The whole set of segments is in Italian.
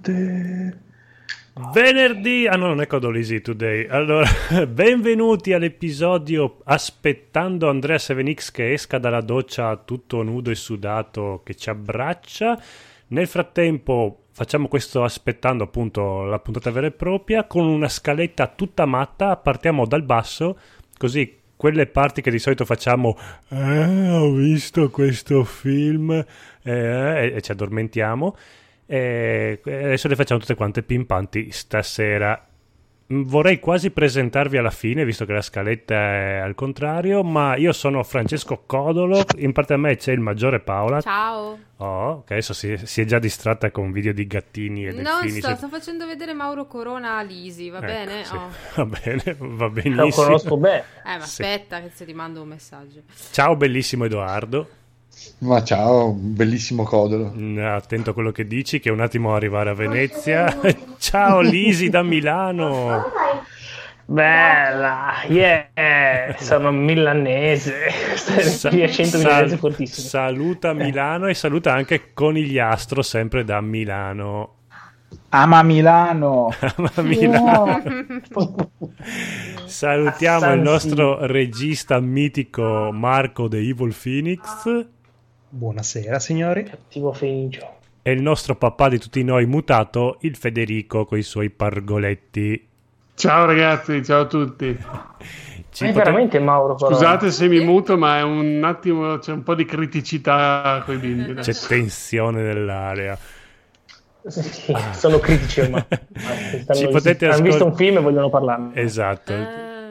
Codolante. Venerdì, ah no, non è Codolisi Today. Allora, benvenuti all'episodio aspettando Andrea 7X che esca dalla doccia tutto nudo e sudato che ci abbraccia. Nel frattempo facciamo questo aspettando appunto la puntata vera e propria con una scaletta tutta matta, partiamo dal basso, così quelle parti che di solito facciamo, eh, ho visto questo film eh, e ci addormentiamo e adesso le facciamo tutte quante pimpanti stasera. Mm, vorrei quasi presentarvi alla fine, visto che la scaletta è al contrario, ma io sono Francesco Codolo, in parte a me c'è il maggiore Paola. Ciao. Oh, che adesso si, si, è già distratta con video di gattini e non delfini. No, sto, sto, facendo vedere Mauro Corona a Lisi, va ecco, bene? Sì. Oh. Va bene, va benissimo. Lo conosco bene. Eh, ma sì. aspetta che se ti mando un messaggio. Ciao bellissimo Edoardo. Ma ciao, bellissimo Codolo. Mm, attento a quello che dici, che un attimo arrivare a Venezia. ciao Lisi da Milano. Bella, yeah, sono milanese, Sa- sal- fortissimo. Saluta Milano e saluta anche Conigliastro, sempre da Milano. Ama Milano. Ama Milano. Salutiamo il nostro regista mitico Marco The Evil Phoenix. Buonasera signori. Cattivo Fenicio. E il nostro papà di tutti noi mutato, il Federico, con i suoi pargoletti. Ciao ragazzi, ciao a tutti. Ci è pote... veramente Mauro. Però. Scusate se mi muto, ma è un attimo, c'è un po' di criticità con i bimbi. C'è tensione nell'area. Sì, sono critici ormai. Ci potete ascol... Hanno visto un film e vogliono parlarne. Esatto.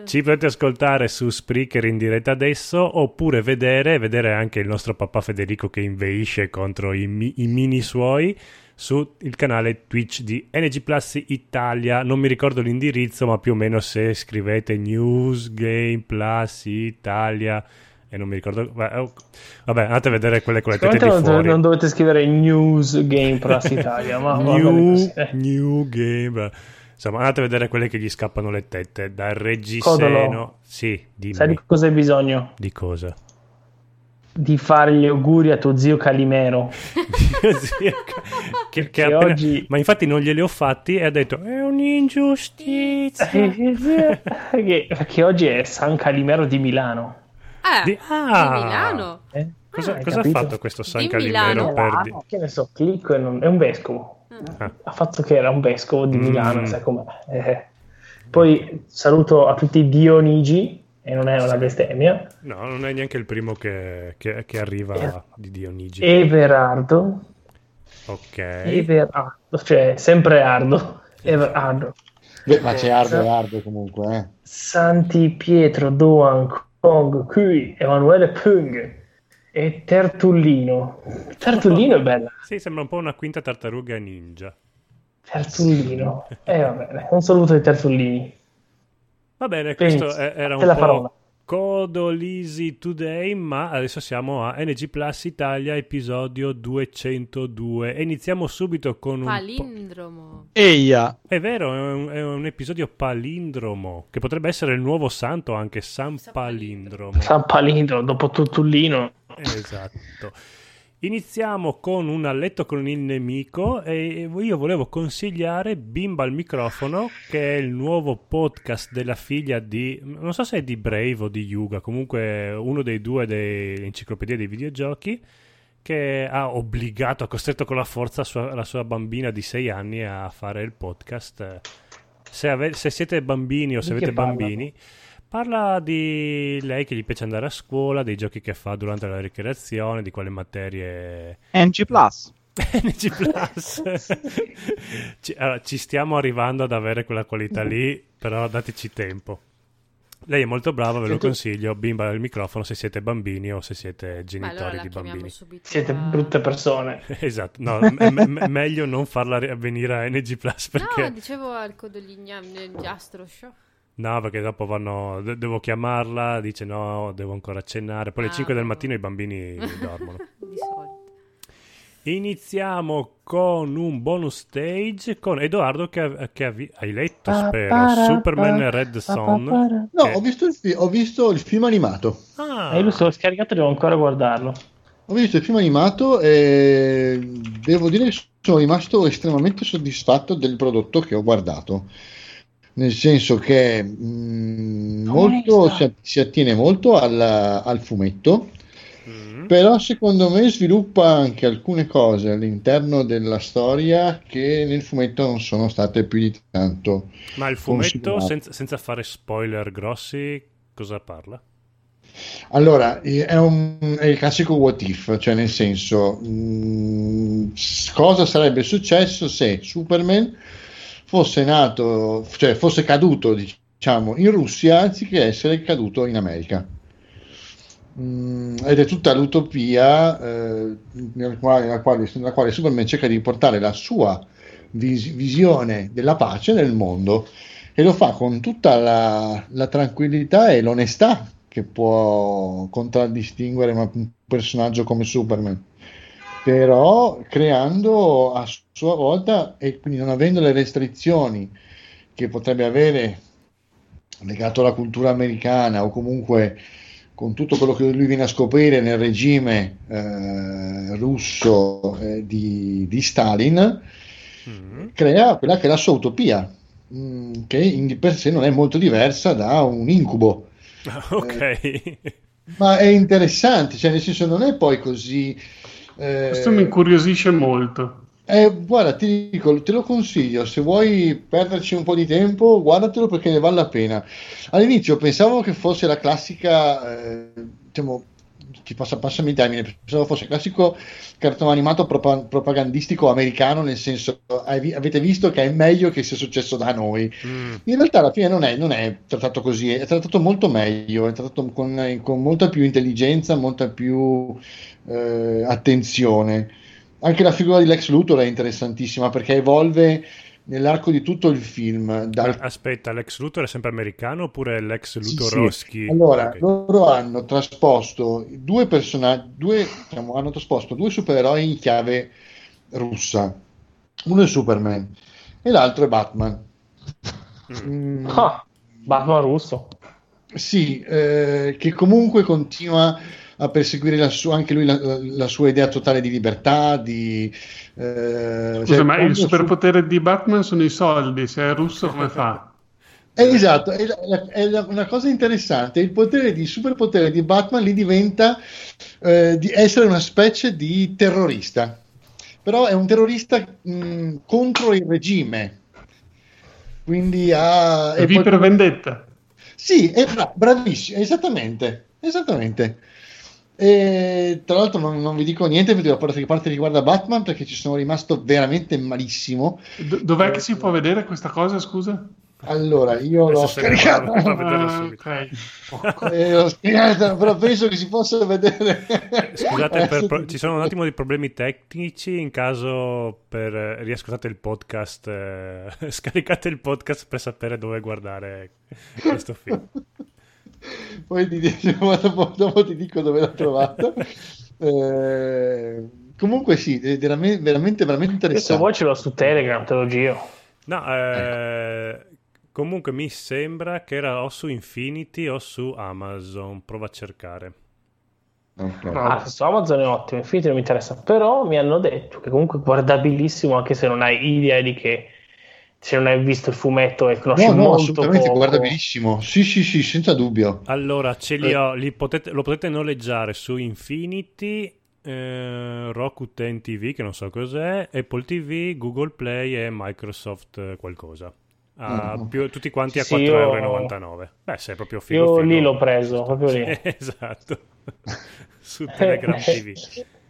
Ci potete ascoltare su Spreaker in diretta adesso oppure vedere, vedere anche il nostro papà Federico che inveisce contro i, mi, i mini suoi sul canale Twitch di NG Plus Italia. Non mi ricordo l'indirizzo, ma più o meno se scrivete News Game Plus Italia e non mi ricordo. Oh, vabbè, andate a vedere quelle con le tette di fuori. Non dovete scrivere News Game Plus Italia, ma New, New Game. Insomma, andate a vedere quelle che gli scappano le tette dal reggiseno. Codolo. Sì, dimmi. Sai di cosa hai bisogno? Di cosa? Di fare gli auguri a tuo zio Calimero. che, che, che appena... oggi... Ma infatti non glieli ho fatti e ha detto è un'ingiustizia. che, che oggi è San Calimero di Milano. Ah, di, ah. di Milano? Eh? Cosa, ah, cosa ha fatto questo San di Calimero? Milano. Per... Ah, che ne so, clicco e non... è un vescovo ah. ha fatto che era un vescovo di Milano, mm. sai com'è. Eh. Poi saluto a tutti i Dionigi, e non è una bestemmia. No, non è neanche il primo che, che, che arriva eh. di Dionigi. Everardo. Ok. Everardo, cioè sempre Ardo. Everardo. Beh, ma c'è Ardo e Ardo comunque, eh. Santi Pietro, Doan, Kong, Kui, Emanuele Pung e Tertullino. Tertullino è bella. Sì, sembra un po' una quinta tartaruga ninja. Tertullino. Eh, va bene. Un saluto ai Tertullini. Va bene, questo Benissimo. era un po' parola. Codolisi Today, ma adesso siamo a NG Plus Italia, episodio 202. E iniziamo subito con un... Palindromo. Eia! È vero, è un, è un, episodio palindromo, che potrebbe essere il nuovo santo anche, San Palindromo. San Palindromo, dopo Tuttulino. Esatto. Iniziamo con un a letto con il nemico e io volevo consigliare Bimba al microfono, che è il nuovo podcast della figlia di, non so se è di Brave o di Yuga, comunque uno dei due dell'enciclopedia dei videogiochi, che ha obbligato, ha costretto con la forza sua, la sua bambina di 6 anni a fare il podcast. Se, ave- se siete bambini o se avete bambini... Parla di lei che gli piace andare a scuola, dei giochi che fa durante la ricreazione, di quale materie... NG Plus. NG Plus. ci, allora, ci stiamo arrivando ad avere quella qualità lì, però dateci tempo. Lei è molto brava, ve lo consiglio. Bimba al microfono se siete bambini o se siete genitori allora di bambini. Siete brutte persone. esatto, no, m- m- meglio non farla avvenire a NG Plus perché... No, dicevo al Codoligna nel Giastro Show. No, perché dopo vanno. De- devo chiamarla, dice no, devo ancora cenare. Poi alle 5 del mattino i bambini dormono. Di solito. Iniziamo con un bonus stage con Edoardo che, che avvi- hai letto, spero, Superman Red Son. No, che... ho, visto il fi- ho visto il film animato. Ah. io lo sto scaricato, devo ancora guardarlo. Ho visto il film animato e devo dire che sono rimasto estremamente soddisfatto del prodotto che ho guardato. Nel senso che mh, molto, si, si attiene molto al, al fumetto, Mm. però secondo me sviluppa anche alcune cose all'interno della storia che nel fumetto non sono state più di tanto. Ma il fumetto, senza, senza fare spoiler grossi, cosa parla? Allora, è, un- è il classico what if, cioè nel senso, mh, s- cosa sarebbe successo se Superman fosse nato, cioè fosse caduto, diciamo, in Russia anziché essere caduto in America. Mm, ed è tutta l'utopia eh, nella quale, nella quale- nella quale Superman cerca di portare la sua vis- visione della pace nel mondo e lo fa con tutta la, la tranquillità e l'onestà che può contraddistinguere un personaggio come Superman, però creando a sua volta e quindi non avendo le restrizioni che potrebbe avere legato alla cultura americana o comunque con tutto quello che lui viene a scoprire nel regime eh, russo eh, di, di Stalin, Mm. crea quella che è la sua utopia, mm, che in per sé non è molto diversa da un incubo. ok. Ma è interessante, cioè nel senso non è poi così... eh, Questo mi incuriosisce molto. eh, guarda, ti dico, te lo consiglio, se vuoi perderci un po' di tempo, guardatelo perché ne vale la pena. All'inizio pensavo che fosse la classica, eh, diciamo, ti passa, passami il termine, pensavo fosse il classico cartone animato propa- propagandistico americano, nel senso, avete visto che è meglio che sia successo da noi. Mm. In realtà alla fine non è, non è trattato così, è trattato molto meglio, è trattato con, con molta più intelligenza, molta più eh, attenzione. Anche la figura di Lex Luthor è interessantissima perché evolve nell'arco di tutto il film. Dal... Aspetta, l'ex Luthor è sempre americano oppure è l'ex Sì, Luthorowski? sì. Allora, Ok. loro hanno trasposto due personaggi, due, diciamo, hanno trasposto due supereroi in chiave russa. Uno è Superman e l'altro è Batman. Mm, Ah, Batman russo. Sì, eh, che comunque continua a perseguire la sua, anche lui la, la- sua idea totale di libertà, di... eh, Scusa, cioè, ma il quando su- superpotere di Batman sono i soldi. Se è russo, come fa? Eh, esatto, è, la- è la- una cosa interessante. Il potere di superpotere di Batman lì diventa eh, di essere una specie di terrorista, però è un terrorista mh, contro il regime. Quindi ha. È e V poi- per vendetta. Sì, è bra- bravissimo, esattamente, esattamente. E, tra l'altro non, non vi dico niente per che parte riguarda Batman perché ci sono rimasto veramente malissimo. D- dov'è che si può vedere questa cosa, scusa? Allora, io l'ho vederlo Ah, subito. ok. Eh, l'ho scaricato, però penso che si possa vedere. Scusate, per pro- ci sono un attimo di problemi tecnici. In caso per eh, riascoltate il podcast, eh, scaricate il podcast per sapere dove guardare questo film. Poi ti dico, dopo, dopo ti dico dove l'ho trovato. Eh, comunque sì, è veramente, veramente, veramente Io se interessante. vuoi ce l'ho su Telegram, te lo giro. No, eh, comunque mi sembra che era o su Infinity o su Amazon. Prova a cercare. Ok. Ah, su Amazon è ottimo, Infinity non mi interessa, però mi hanno detto che comunque è guardabilissimo anche se non hai idea di che, se non hai visto il fumetto e conosci No, no, molto assolutamente poco. guardabilissimo. Sì, sì, sì, senza dubbio. Allora, ce li Eh. ho, li potete- lo potete noleggiare su Infinity, eh, Rakuten TV, che non so cos'è, Apple TV, Google Play e Microsoft eh, qualcosa. A Mm. più- tutti quanti a Sì, 4,99€. Beh, sei proprio figo. Io figo. lì l'ho preso, proprio lì. esatto. su Telegram TV.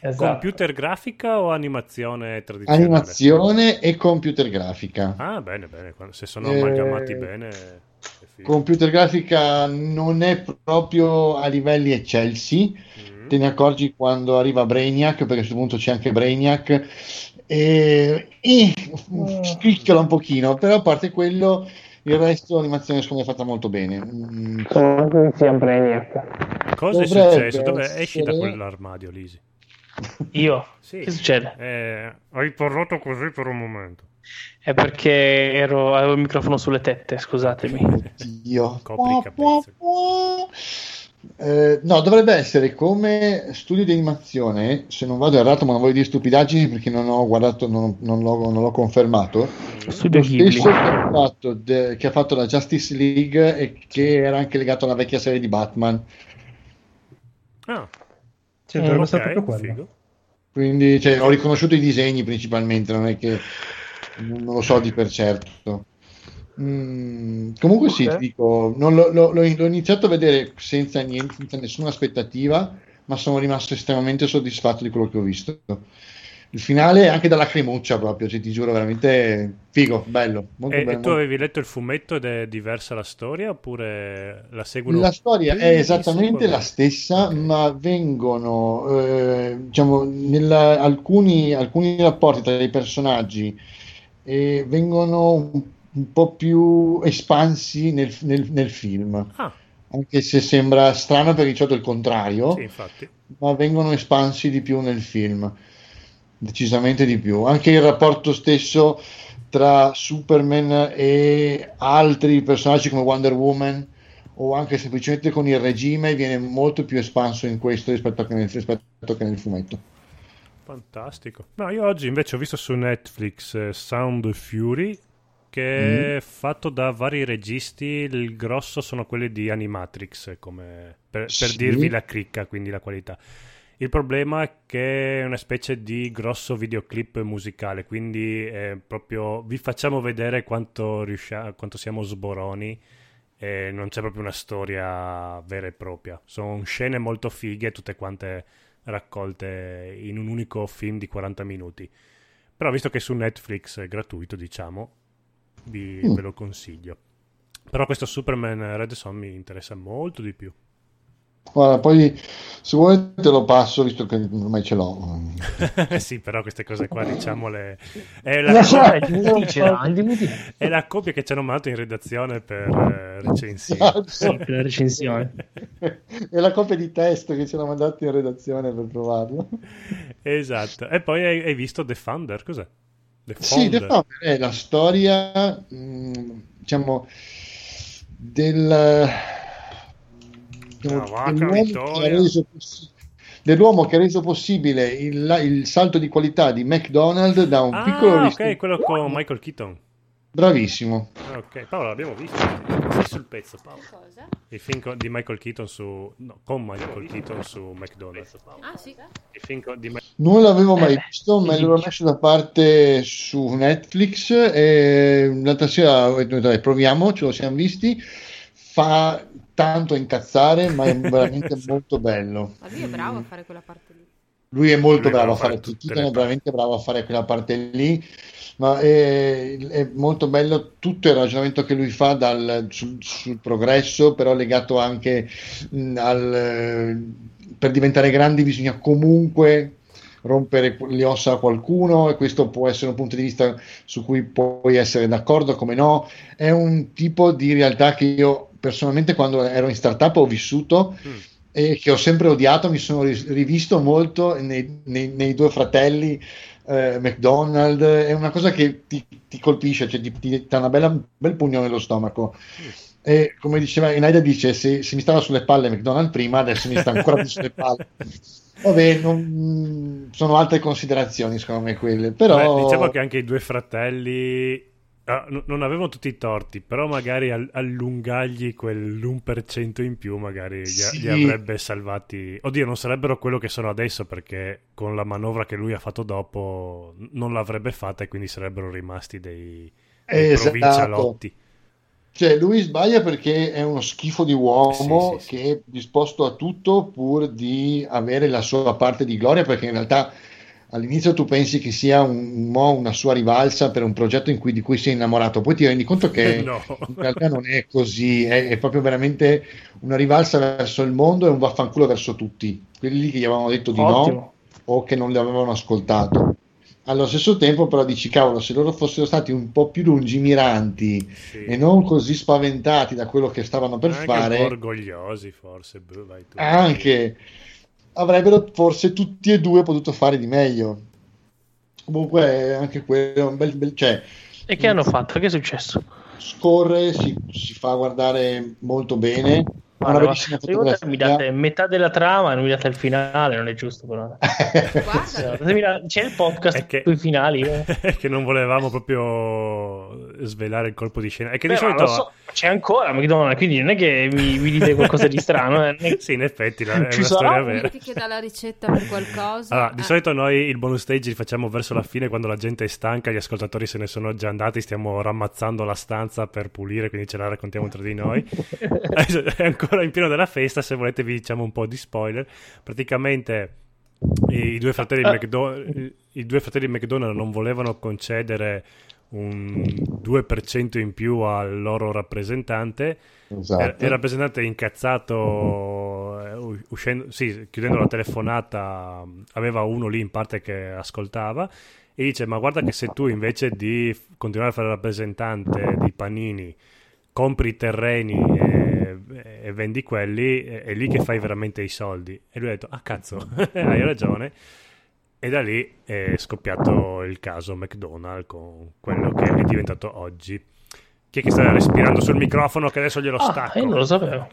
Esatto. Computer grafica o animazione tradizionale? Animazione e computer grafica. Ah, bene, bene. Se sono Eh, amalgamati bene. Computer grafica non è proprio a livelli eccelsi. Mm. Te ne accorgi quando arriva Brainiac, perché a questo punto c'è anche Brainiac. E, e scricchiola un pochino, però a parte quello, il resto l'animazione secondo me è fatta molto bene. Mm, Sono sia Brainiac. Cosa è successo? Dove esci da quell'armadio, Lisi? Io? Sì. Che succede? Eh, hai parlato così per un momento. È perché ero, avevo il microfono sulle tette, scusatemi. Dio. Copri i Qua, qua, capezzoli. qua. Eh, no, dovrebbe essere come studio di animazione, se non vado errato, ma non voglio dire stupidaggini perché non ho guardato, non, non l'ho, non l'ho confermato. Studio Lo Ghibli. stesso che ha, fatto de- che ha fatto la Justice League e che era anche legato alla vecchia serie di Batman. Ah, Sì, dovrebbe ok, essere proprio quello. figo. Quindi cioè, ho riconosciuto i disegni principalmente, non è che non lo so di per certo. Mm, comunque sì, Ok. ti dico, non lo- lo- l'ho, l'ho iniziato a vedere senza, niente, senza nessuna aspettativa, ma sono rimasto estremamente soddisfatto di quello che ho visto. Il finale è anche da lacrimuccia proprio, cioè, ti giuro, veramente figo, bello. Molto E, bello, tu avevi letto il fumetto ed è diversa la storia oppure la seguono? La storia è esattamente la stessa, ma vengono, eh, diciamo, nella- alcuni, alcuni rapporti tra i personaggi eh, vengono un, po' più espansi nel, nel- nel film, Ah, anche se sembra strano perché di solito è il contrario, sì, ma vengono espansi di più nel film, decisamente di più. Anche il rapporto stesso tra Superman e altri personaggi come Wonder Woman o anche semplicemente con il regime viene molto più espanso in questo rispetto che nel, rispetto che nel fumetto. Fantastico. No, io oggi invece ho visto su Netflix eh, Sound Fury che è fatto da vari registi, il grosso sono quelli di Animatrix, come per, per Sì. dirvi la cricca, quindi la qualità. Il problema è che è una specie di grosso videoclip musicale, quindi è proprio vi facciamo vedere quanto, riuscia- quanto siamo sboroni e non c'è proprio una storia vera e propria. Sono scene molto fighe, tutte quante raccolte in un unico film di 40 minuti. Però visto che su Netflix è gratuito, diciamo, vi, Mm. ve lo consiglio. Però questo Superman Red Son mi interessa molto di più. Guarda, poi se vuoi te lo passo visto che ormai ce l'ho. sì, però queste cose qua, diciamole... È la, è la copia che ci hanno mandato in redazione per eh, recensire. Sì, per la recensione. È la copia di testo che ce l'ha mandato in redazione per provarlo. esatto. E poi hai, hai visto The Thunder, cos'è? The Sì, The Founder. Founder è la storia, mh, diciamo, del, vacca dell'uomo, che ha reso possi- dell'uomo che ha reso possibile il, il salto di qualità di McDonald's da un piccolo Ah, ok, ristorante. quello con Michael Keaton. Bravissimo. Ok, Paolo, l'abbiamo visto. Sei sul pezzo, Paolo. Cosa? Il film di Michael Keaton su... No, con Michael Keaton su McDonald's. Ah, sì. Il film di Ma- Non l'avevo mai Eh, visto, me l'ero messo da parte su Netflix e l'altra sera ho detto, dai, proviamo, ce lo siamo visti. Fa tanto incazzare, ma è veramente molto bello. Ma lui è bravo a fare quella parte lì. Lui è molto Lui bravo a bravo a fare Keaton è veramente bravo a fare quella parte lì, ma è, è molto bello tutto il ragionamento che lui fa dal- sul, sul progresso, però legato anche mh, al eh, per diventare grandi bisogna comunque rompere le ossa a qualcuno e questo può essere un punto di vista su cui puoi essere d'accordo, come no. È un tipo di realtà che io personalmente quando ero in startup ho vissuto Mm. e che ho sempre odiato, mi sono ri- rivisto molto nei, nei- nei due fratelli eh, McDonald, è una cosa che ti, ti colpisce, cioè ti, ti dà un bel pugno nello stomaco. E come diceva Inaida dice, se, se mi stava sulle palle McDonald prima, adesso mi sta ancora più sulle palle. Vabbè, non- sono altre considerazioni secondo me quelle, però... Beh, diciamo che anche i due fratelli n- non avevano tutti i torti, però magari al- allungargli quell'1% in più magari gli, Sì. gli avrebbe salvati. Oddio, non sarebbero quello che sono adesso perché con la manovra che lui ha fatto dopo non l'avrebbe fatta e quindi sarebbero rimasti dei, dei Esatto. provincialotti. Cioè, lui sbaglia perché è uno schifo di uomo sì, sì. che è disposto a tutto pur di avere la sua parte di gloria, perché in realtà all'inizio tu pensi che sia un, mo una sua rivalsa per un progetto in cui- di cui è innamorato, poi ti rendi conto che No. in realtà non è così, è, è proprio veramente una rivalsa verso il mondo e un vaffanculo verso tutti, quelli che gli avevano detto di no Ottimo. o che non li avevano ascoltato. Allo stesso tempo, però, dici, cavolo, se loro fossero stati un po' più lungimiranti Sì. e non così spaventati da quello che stavano per anche un po' fare, orgogliosi forse. boh, vai tu. anche avrebbero forse tutti e due potuto fare di meglio. Comunque, anche quello è un bel, bel cioè, E che hanno fatto? Che è successo? scorre, si, si fa guardare molto bene. Una bellissima fotografia. mi date metà della trama e non mi date il finale, non è giusto però. Guarda, C'è il podcast È che- sui finali. eh. È che non volevamo proprio svelare il colpo di scena. È che di Beh, ma solito... so, c'è ancora McDonald's, quindi non è che mi, mi dite qualcosa di strano. eh. È- Sì, in effetti la- è Ci una sarà storia vera. metti che dà la ricetta per qualcosa. Allora, di eh. solito noi il bonus stage li facciamo verso la fine quando la gente è stanca, gli ascoltatori se ne sono già andati, stiamo rammazzando la stanza per pulire, quindi ce la raccontiamo tra di noi. È ancora in pieno della festa, se volete vi diciamo un po' di spoiler. Praticamente i, due fratelli Ah. McDo- i due fratelli McDonald non volevano concedere un 2% in più al loro rappresentante Esatto. eh, il rappresentante incazzato, eh, uscendo, sì, chiudendo la telefonata, aveva uno lì in parte che ascoltava e dice: Ma guarda che se tu invece di continuare a fare il rappresentante di panini, compri i terreni e, e vendi quelli, è, è lì che fai veramente i soldi. E lui ha detto: Ah, cazzo, hai ragione. E da lì è scoppiato il caso McDonald's con quello che è diventato oggi. Chi è che sta respirando sul microfono che adesso glielo Ah, stacco? io non lo sapevo.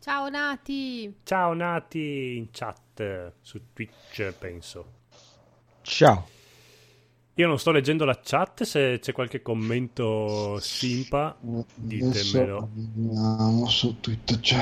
Ciao Nati. Ciao Nati in chat su Twitch, penso. Ciao. Io non sto leggendo la chat, se c'è qualche commento simpa, ditemelo. Adesso vediamo su Twitter. C'è.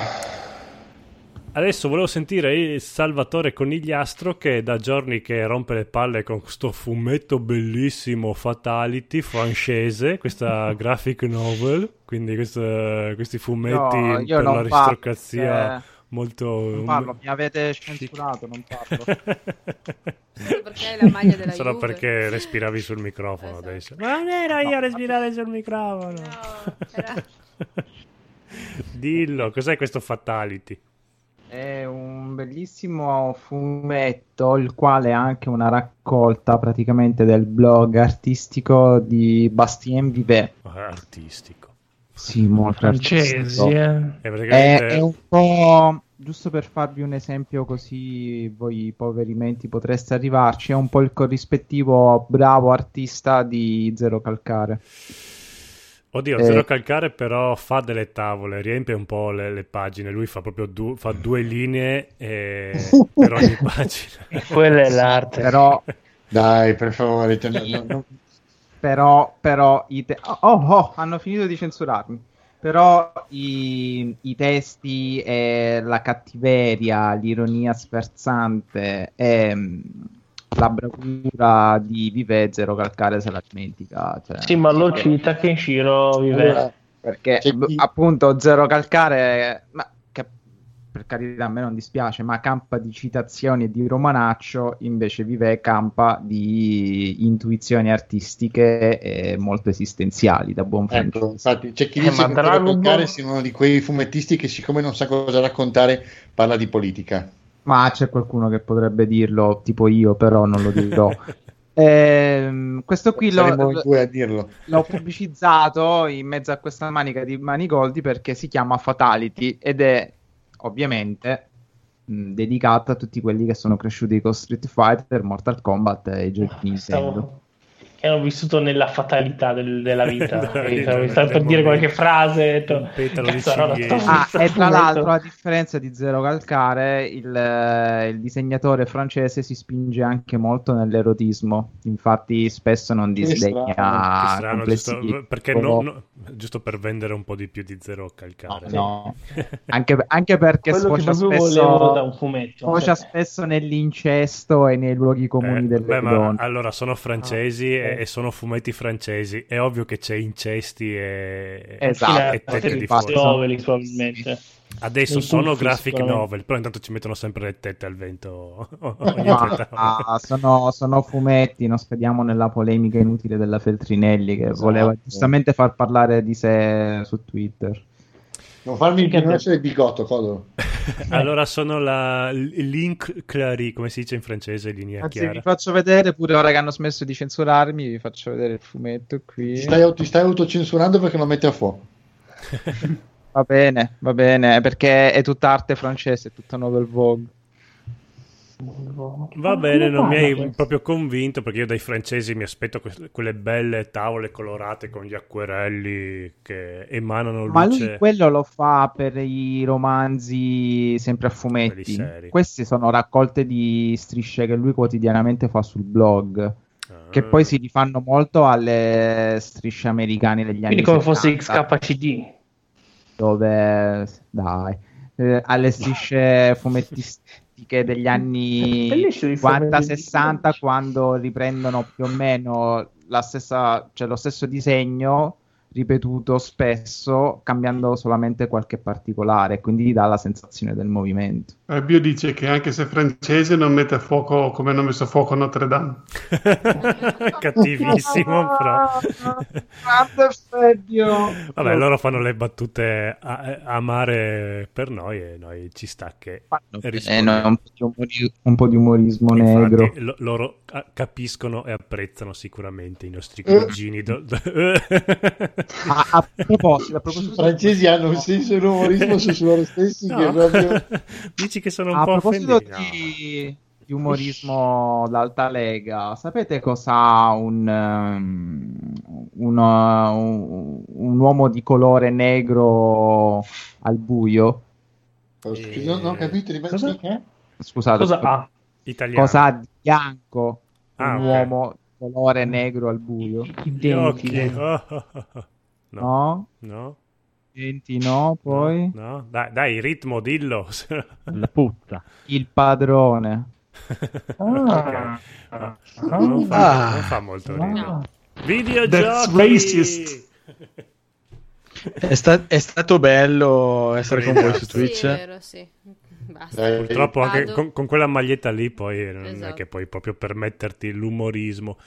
Adesso volevo sentire il Salvatore Conigliastro che da giorni che rompe le palle con questo fumetto bellissimo Fatality francese, questa graphic novel, quindi questa- questi fumetti No, per l'aristocrazia parlo, molto... Non parlo, mi avete censurato, non parlo. Solo perché hai la maglia della Solo Juve. perché respiravi sul microfono Esatto. adesso. Ma non ero io a respirare sul microfono. No, era- Dillo, cos'è questo Fatality? È un bellissimo fumetto, il quale è anche una raccolta praticamente del blog artistico di Bastien Vivet. Ah, Artistico. Sì, molto Francesi, artistico. eh. È È, praticamente... è un po', giusto per farvi un esempio così voi poveri menti potreste arrivarci, è un po' il corrispettivo bravo artista di Zero Calcare. Oddio, Eh. Zero Calcare però fa delle tavole, riempie un po' le, le pagine. Lui fa proprio du- fa due linee eh, per ogni pagina. E quella è l'arte. Però Dai, per favore. te- no, no, no. Però, però i te- oh, oh, oh, hanno finito di censurarmi. Però i, i testi e la cattiveria, l'ironia sferzante e mm, la bravura di Vive Zero Calcare se la dimentica. Cioè, Sì, ma lo cita Kenshiro vive. Allora, perché C'è b- chi- appunto Zero Calcare, ma che per carità a me non dispiace, ma campa di citazioni e di romanaccio, invece Vive campa di intuizioni artistiche e molto esistenziali da buon Ecco, francese. infatti, c'è chi Eh, dice ma che Dragon Dragon Ball Ball- sia uno di quei fumettisti che siccome non sa cosa raccontare parla di politica. Ma c'è qualcuno che potrebbe dirlo, tipo io, però non lo dirò. Ehm, questo qui dirlo. l'ho pubblicizzato in mezzo a questa manica di manigoldi perché si chiama Fatality ed è ovviamente mh, dedicato a tutti quelli che sono cresciuti con Street Fighter, Mortal Kombat e i giochi di Nintendo. Che hanno vissuto nella fatalità del- della vita. Dai, E stavo- dai, stavo per dire qualche frase. di "Cazzo, allora, ciliegi". sto- Ah, e tra l'altro, a differenza di Zero Calcare, il, eh, il disegnatore francese si spinge anche molto nell'erotismo. Infatti, spesso non disdegna strano, giusto, perché no- no- giusto per vendere un po' di più di Zero Calcare. No, anche, anche perché sfocia spesso, da un fumetto. sfocia Cioè, spesso nell'incesto e nei luoghi comuni Eh, delle beh, ma donne. allora sono francesi Ah, e, ok. e sono fumetti francesi. È ovvio che c'è incesti e, Esatto, e tette di fuori. probabilmente. Adesso Nei sono graphic novel, però intanto ci mettono sempre le tette al vento. ah, sono, sono fumetti, non spediamo nella polemica inutile della Feltrinelli che Esatto. voleva giustamente far parlare di sé su Twitter. Non farmi Che- non essere bigotto. allora sono la link clari, come si dice in francese, linea Anzi, chiara. vi faccio vedere pure ora che hanno smesso di censurarmi, vi faccio vedere il fumetto qui. Ti stai, ti stai autocensurando perché lo metti a fuoco. Va bene, va bene, perché è tutta arte francese, è tutta novel vogue. Va bene, non mi hai proprio convinto perché io dai francesi mi aspetto que- quelle belle tavole colorate con gli acquerelli che emanano luce. Ma lui quello lo fa per i romanzi sempre a fumetti. Queste sono raccolte di strisce che lui quotidianamente fa sul blog. Ah. Che poi si rifanno molto alle strisce americane degli anni Quindi come fosse 70, XKCD. dove dai, eh, alle strisce fumettistiche degli anni Bellissimo i fumetti. 50-60 quando riprendono più o meno la stessa, cioè lo stesso disegno ripetuto spesso cambiando solamente qualche particolare quindi dà la sensazione del movimento Bio dice che anche se francese non mette a fuoco come hanno messo a fuoco Notre Dame. Cattivissimo, però. grande Fabio Vabbè, loro fanno le battute a- amare per noi e noi ci sta che eh, no, un, po di un po' di umorismo Infatti, negro lo- loro capiscono e apprezzano sicuramente i nostri Eh. cugini. do- do- Ah, a proposito, a proposito I francesi hanno un senso di umorismo su loro stessi che No. proprio... Dici che sono un A po' proposito offenditi? di, di umorismo d'alta lega, sapete cosa ha un, um, uno- un, un uomo di colore negro al buio? Oh, scusa, non ho capito, ripeti Cosa? che? Scusate, Cosa ha? No. Italiano. cosa ha di bianco Ah, un ok. uomo di colore negro al buio? I denti. occhi. denti. Oh, oh, oh, oh. No. No? No? Denti no, poi? No? Dai, dai, ritmo, dillo. La puzza. Il padrone. Ah. No, non, fa, non fa molto ridere. No. Videogiochi! That's racist. È, sta- è stato bello essere con voi su Sì, Twitch. è vero, sì. Basta. Dai, Purtroppo anche con, con quella maglietta lì poi non è Esatto. che puoi proprio permetterti l'umorismo.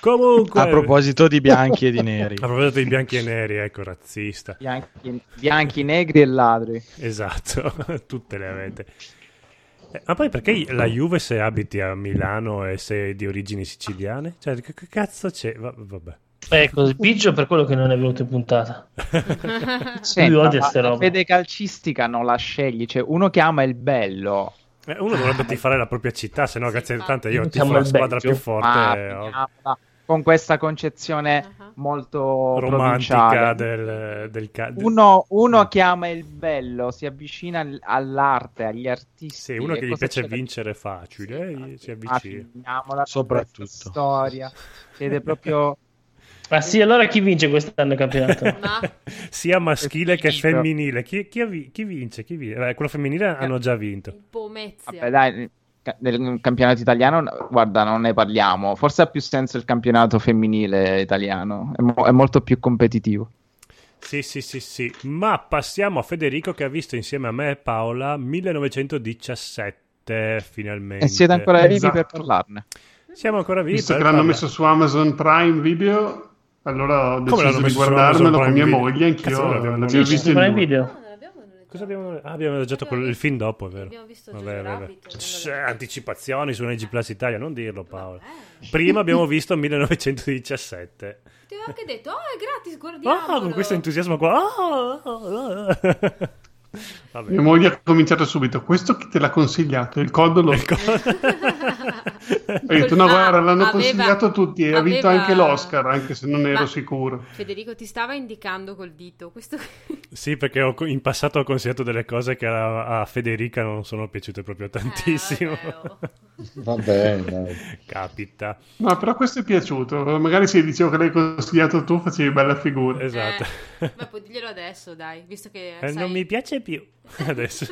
Comunque, A proposito di bianchi e di neri. a proposito di bianchi e neri, ecco, razzista. Bianchi, bianchi, negri e ladri. Esatto, tutte le avete. Eh, ma poi perché la Juve se abiti a Milano e sei di origini siciliane? Cioè, che, che cazzo c'è? Va- vabbè. Ecco, sbiggio per quello che non è venuto in puntata. Senta, odia ste la robe. fede calcistica non la scegli, cioè uno che ama il bello, Eh, uno dovrebbe tifare la propria città, se no, Sì, grazie infatti. tante, io Io tifo la squadra Belgio. più forte, ma oh, finiamola con questa concezione Uh-huh. molto romantica del, del ca- Uno, uno che ama il bello si avvicina al- all'arte, agli artisti. Sì, uno che gli piace da- vincere facile, Sì, e si Ah, avvicina. Soprattutto. storia. Siete proprio Ah sì, allora chi vince quest'anno il campionato? Ma Sia maschile che femminile. Chi, chi chi vince? Chi vince? Eh, quello femminile hanno già vinto. un po' mezia. Vabbè, dai, del campionato italiano, guarda, non ne parliamo. Forse ha più senso il campionato femminile italiano, è, mo- è molto più competitivo. Sì, sì, sì, sì. Ma passiamo a Federico che ha visto insieme a me e Paola 1917, finalmente. E siete ancora vivi Esatto. per parlarne. Siamo ancora vivi. Visto che l'hanno parlare. messo su Amazon Prime Video, allora ho deciso di guardarmelo con mia Video? moglie, anch'io l'abbiamo visto. in video? Cosa abbiamo... Ah, abbiamo noleggiato quel- il film dopo, è vero? Abbiamo visto Vabbè, vabbè. L'abbiamo- anticipazioni su NG Plus Italia, non dirlo Paolo. Prima abbiamo visto 1917. Ti ho anche detto, oh, è gratis, guardiamolo. Ah, con questo entusiasmo qua. Ah, ah. Vabbè. Mia moglie ha cominciato subito. Questo chi te l'ha consigliato? Il codo lo... Il co- Ho detto, no, Ah, guarda, l'hanno aveva- consigliato tutti e ha vinto aveva- anche l'Oscar, anche se non ero Ma- sicuro. Federico ti stava indicando col dito. Questo... Sì, perché ho- in passato ho consigliato delle cose che a, a Federica non sono piaciute proprio tantissimo. Eh, vabbè, oh. Va bene, dai. Capita. No, però questo è piaciuto. Magari se dicevo che l'hai consigliato tu facevi bella figura. Esatto. Eh, ma puoi dirglielo adesso, dai, visto che Eh, sai- Non mi piace più adesso.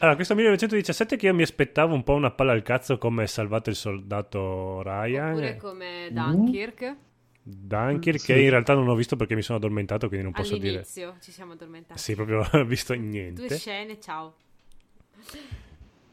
Allora, questo 1917 che io mi aspettavo un po' una palla al cazzo come salvato il soldato Ryan. Oppure come Dunkirk. Dunkirk, che in realtà non ho visto perché mi sono addormentato, quindi non posso dire. All'inizio ci siamo addormentati. Sì, proprio non ho visto Due niente. scene, ciao.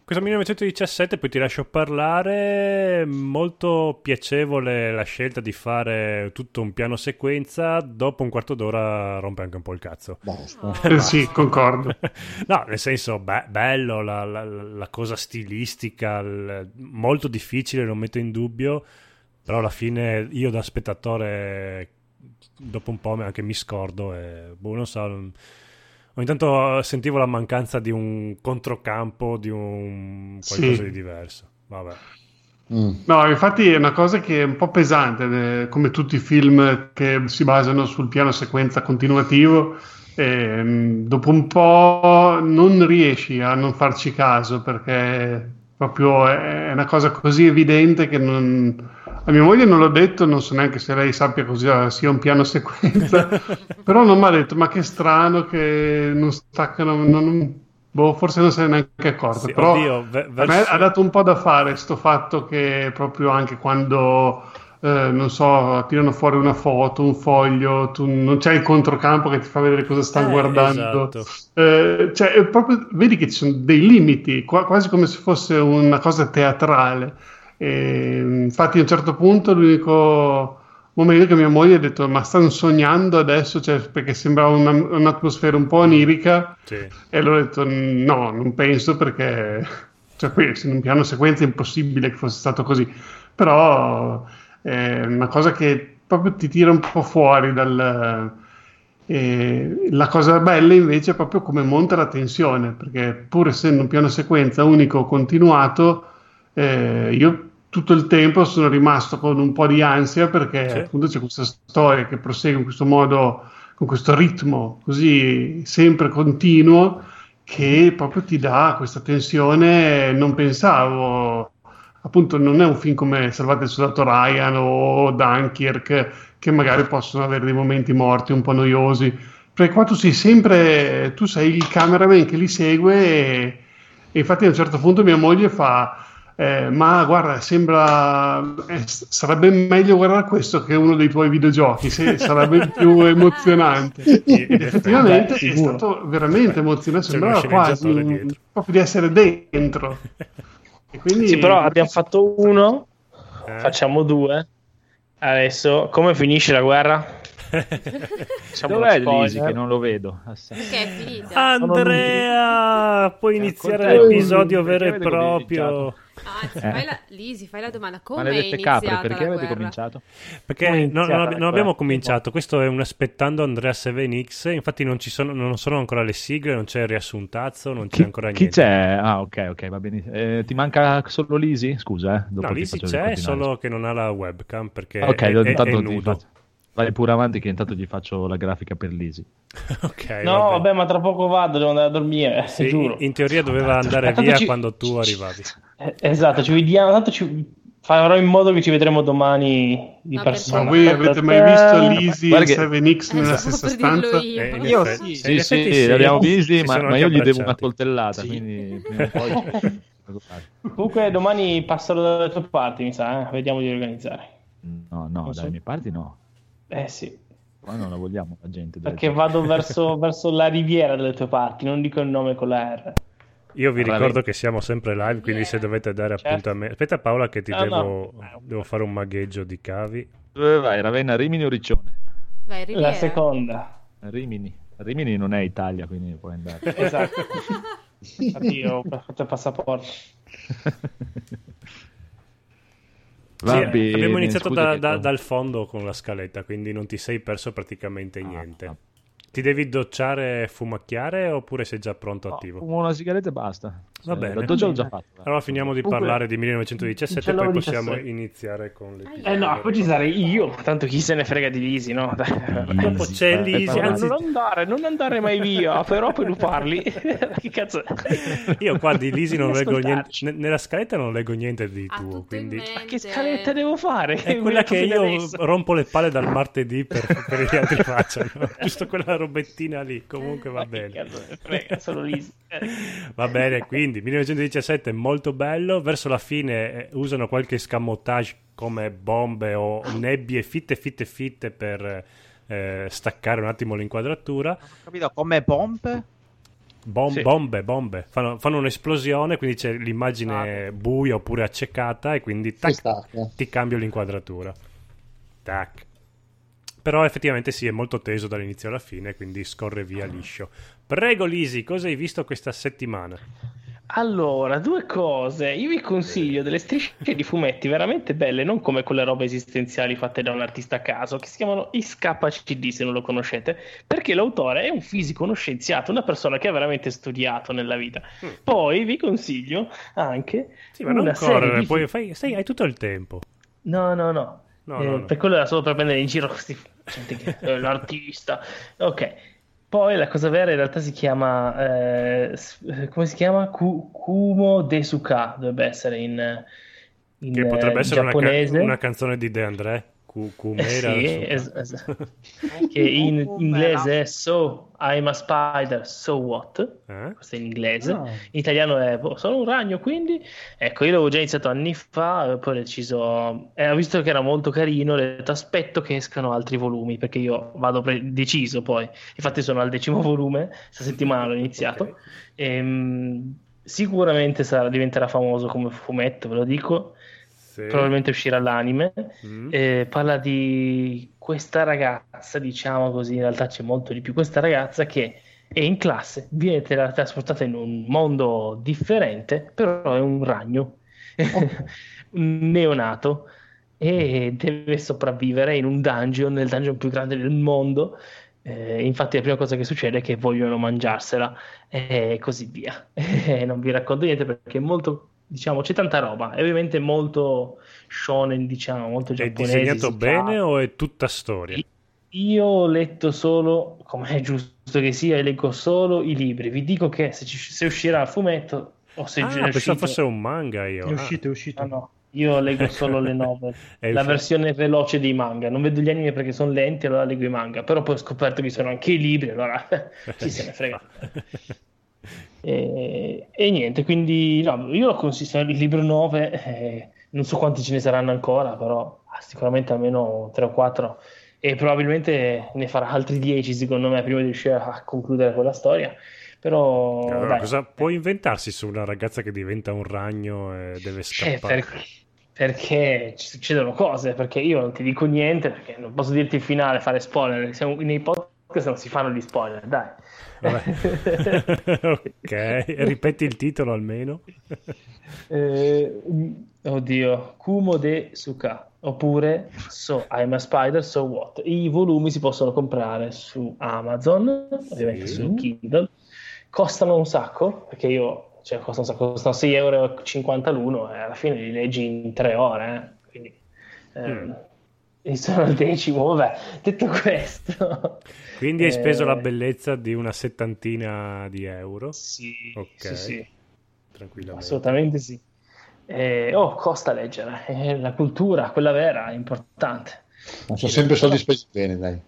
Questo 1917, poi ti lascio parlare. Molto piacevole la scelta di fare tutto un piano sequenza. Dopo un quarto d'ora rompe anche un po' il cazzo. Basta. Eh, sì, concordo. No, nel senso, be- bello la, la- la cosa stilistica, il- molto difficile, non metto in dubbio. Però alla fine io da spettatore, dopo un po' anche mi scordo e boh, non so. Ogni tanto sentivo la mancanza di un controcampo, di un qualcosa Sì. di diverso. Vabbè. Mm. No, infatti è una cosa che è un po' pesante, eh, come tutti i film che si basano sul piano sequenza continuativo. ehm, dopo un po' non riesci a non farci caso perché proprio è una cosa così evidente che non... A mia moglie non l'ho detto, non so neanche se lei sappia cosa sia un piano sequenza, però non mi ha detto, ma che strano che non staccano, non- boh, forse non se ne è neanche accorto, Sì, però oddio, ve- a me verso- ha dato un po' da fare sto fatto che proprio anche quando, eh, non so, tirano fuori una foto, un foglio, tu non c'è il controcampo che ti fa vedere cosa stanno Eh, guardando. esatto. Eh, cioè, è proprio, vedi che ci sono dei limiti, qua- quasi come se fosse una cosa teatrale. E, infatti, a un certo punto, l'unico momento che mia moglie ha detto: Ma stanno sognando adesso? Cioè, perché sembrava una- un'atmosfera un po' onirica. Sì. E allora ho detto: No, non penso perché, cioè, qui, in un piano sequenza è impossibile che fosse stato così. Però è una cosa che proprio ti tira un po' fuori dal. E la cosa bella invece è proprio come monta la tensione, perché pur essendo un piano sequenza unico continuato, eh, io tutto il tempo sono rimasto con un po' di ansia perché Sì. appunto c'è questa storia che prosegue in questo modo, con questo ritmo così sempre continuo, che proprio ti dà questa tensione. Non pensavo, appunto, non è un film come Salvate il soldato Ryan o Dunkirk che magari possono avere dei momenti morti un po' noiosi. Perché qua tu sei sempre, tu sei il cameraman che li segue e, e infatti a un certo punto mia moglie fa, eh, ma guarda, sembra, eh, sarebbe meglio guardare questo che uno dei tuoi videogiochi, se- sarebbe più emozionante. Ed effettivamente Beh, è stato veramente emozionante, sembrava quasi un- proprio di essere dentro. E quindi, Sì, però abbiamo fatto uno, Eh? facciamo due. Adesso, come finisce la guerra? Facciamo Dov'è Lisi che non lo vedo? Assai. Perché è finita? Ah, Andrea, puoi iniziare l'episodio vero e proprio. cominciato? Anzi, Eh. fai la... Lisi, fai la domanda. Come è Maledette iniziata capre, perché la avete guerra? cominciato? Perché è non, non non abbiamo cominciato, questo è un aspettando Andrea 7X, infatti non, ci sono, non sono ancora le sigle, non c'è il riassuntazzo, non c'è Chi, ancora chi niente. c'è? Ah, ok, ok, va bene. Eh, ti manca solo Lisi? Scusa, eh. Dopo No, faccio c'è, solo che non ha la webcam perché Ok, è, è- è nudo. faccio- Vai pure avanti che intanto gli faccio la grafica per Lisi. ok, No, vabbè. vabbè, ma tra poco vado, devo andare a dormire, Sì, giuro. in teoria doveva andare Tanto via ci- quando tu arrivavi. Eh, Esatto, ci vediamo, tanto ci farò in modo che ci vedremo domani di Ma persona. Ma voi avete mai visto Lisi Guarda e che- 7X Eh, nella stessa stanza? io. Eh, Io effetti- sì. Sì, sì, effetti li abbiamo visti, ma, ma io gli devo una coltellata, Sì. quindi poi... Comunque domani passano dalle tue parti, mi sa, eh? vediamo di organizzare. No, no, so. dalle mie parti no. Eh sì, Qua non la vogliamo la gente. perché vado verso, verso la riviera delle tue parti, non dico il nome con la R. Io vi Ravenna. ricordo che siamo sempre live, quindi se dovete dare Certo. appuntamento... Aspetta Paola che ti No, devo, no. devo fare un magheggio di cavi. Dove vai? Ravenna, Rimini o Riccione? Vai, Riviera. La seconda. Rimini. Rimini non è Italia, quindi puoi andare. Esatto. Infatti io ho fatto il passaporto. Va Sì, bene, abbiamo iniziato da- da- dal fondo con la scaletta, quindi non ti sei perso praticamente Ah, niente. ah. Ti devi docciare e fumacchiare oppure sei già pronto No, attivo? fumo una sigaretta e basta. Va Eh, bene. La doccia l'ho già fatta. Allora finiamo di Comunque, parlare di 1917 e poi 1917. possiamo iniziare con l'episodio. Eh no, poi ci sarei io, tanto chi se ne frega di Lisi, no? Dai. Dopo c'è Lisi, anzi non andare, non andare mai via, però poi tu parli. che cazzo? io qua di Lisi non leggo niente, nella scaletta non leggo niente di Ha tuo, quindi... Ma che scaletta devo fare? È quella che io adesso. rompo le palle dal martedì per, per gli altri facciano. Giusto quella robettina lì, comunque va bene. frega, solo Lisi. Va bene, quindi 1917 è molto bello, verso la fine eh, usano qualche scamottage come bombe o nebbie fitte fitte fitte per eh, staccare un attimo l'inquadratura. Ho capito, come pompe? Bom- Sì. Bombe, bombe, fanno, fanno un'esplosione, quindi c'è l'immagine buia oppure accecata e quindi tac, ti cambio l'inquadratura. Tac. Però effettivamente sì, è molto teso dall'inizio alla fine, quindi scorre via liscio. Prego Lisi, cosa hai visto questa settimana? Allora, due cose. Io vi consiglio delle strisce di fumetti veramente belle, non come quelle robe esistenziali fatte da un artista a caso, che si chiamano ISKCD, se non lo conoscete, perché l'autore è un fisico, uno scienziato, una persona che ha veramente studiato nella vita. Poi vi consiglio anche Mm. Sì, ma non correre, di poi fai, sai, hai tutto il tempo. No, no, no. No, Eh, no, no. Per quello era solo per prendere in giro questi l'artista. Ok. Poi la cosa vera in realtà si chiama eh, eh, come si chiama? Ku- Kumo Desuka, dovrebbe essere in, in, Che potrebbe eh, essere una, ca- giapponese. una canzone di De André. Ku- Eh, sì, es- es- che in inglese è So I'm a Spider, So What? Eh? Questo è in inglese. Ah. In italiano è boh, sono un ragno, quindi ecco, io l'avevo già iniziato anni fa, e poi ho deciso, eh, ho visto che era molto carino, ho detto aspetto che escano altri volumi, perché io vado pre- deciso poi, infatti sono al decimo volume, questa settimana l'ho iniziato, Ok. Ehm, sicuramente sarà- diventerà famoso come fumetto, ve lo dico, Sì. probabilmente uscirà l'anime, Mm. eh, parla di questa ragazza, diciamo così, in realtà c'è molto di più, questa ragazza che è in classe, viene tra- trasportata in un mondo differente, però è un ragno, un neonato, e deve sopravvivere in un dungeon, nel dungeon più grande del mondo. Eh, infatti la prima cosa che succede è che vogliono mangiarsela e così via. Non vi racconto niente perché è molto, diciamo, c'è tanta roba, è ovviamente molto shonen, diciamo, molto È giapponese. disegnato si bene o è tutta storia? Io ho letto solo, come è giusto che sia, leggo solo i libri. Vi dico che se, ci- se uscirà il fumetto o se Ah, già è pensavo uscito- fosse un manga io. È Ah. uscito, è uscito. No, no, io leggo solo le novel, È la uscito- versione veloce dei manga. Non vedo gli anime perché sono lenti, allora leggo i manga. Però poi ho scoperto che ci sono anche i libri, allora chi se ne frega. E, e niente, quindi no, io lo considero il libro 9, eh, non so quanti ce ne saranno ancora, però sicuramente almeno 3 o 4 e probabilmente ne farà altri 10 secondo me prima di riuscire a concludere quella storia. Però Allora, cosa può inventarsi su una ragazza che diventa un ragno e deve eh, scappare? perché, perché ci succedono cose, perché io non ti dico niente, perché non posso dirti il finale, fare spoiler, siamo nei podcast non si fanno gli spoiler, dai. Vabbè. ok, ripeti il titolo almeno. Eh, oddio, Kumo de Suka oppure So I'm a Spider, So What. I volumi si possono comprare su Amazon, ovviamente Sì. su Kindle. Costano un sacco perché io, cioè, costano un sacco, costano 6,50 euro l'uno e alla fine li leggi in tre ore. eh. Quindi, eh, Mm. e sono al decimo. Vabbè, detto questo, Quindi hai speso eh, la bellezza di una settantina di euro. Sì, Ok. sì, sì. Tranquillamente. Assolutamente sì. Eh, oh, costa leggere, eh, la cultura, quella vera, è importante. Non sono sempre soldi spesi bene, dai.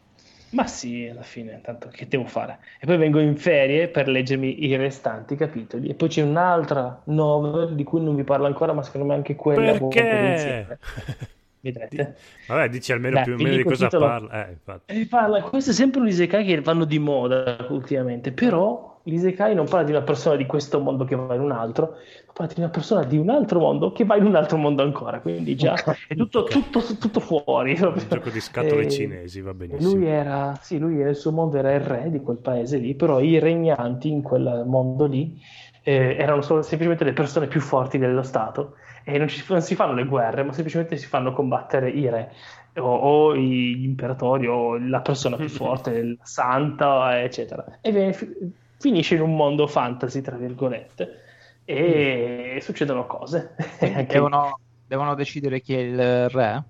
Ma sì, alla fine, tanto che devo fare? E poi vengo in ferie per leggermi i restanti capitoli. E poi c'è un'altra novel di cui non vi parlo ancora, ma secondo me anche quella è buona per Perché? Vedrete. Vabbè, dici almeno Dai, più o meno di cosa titolo. parla. Eh, infatti. E parla, questo è sempre un isekai che vanno di moda ultimamente, però l'isekai non parla di una persona di questo mondo che va in un altro, ma parla di una persona di un altro mondo che va in un altro mondo ancora, quindi già è tutto, tutto, tutto fuori. Un gioco di scatole E- cinesi, va benissimo. Lui era, sì, lui era il suo mondo era il re di quel paese lì, però i regnanti in quel mondo lì eh, erano solo, semplicemente le persone più forti dello Stato e non, ci- non si fanno le guerre, ma semplicemente si fanno combattere i re o, o gli imperatori o la persona più forte, la santa, eccetera. E viene- fi- finisce in un mondo fantasy, tra virgolette, e succedono cose. Devono, devono decidere chi è il re.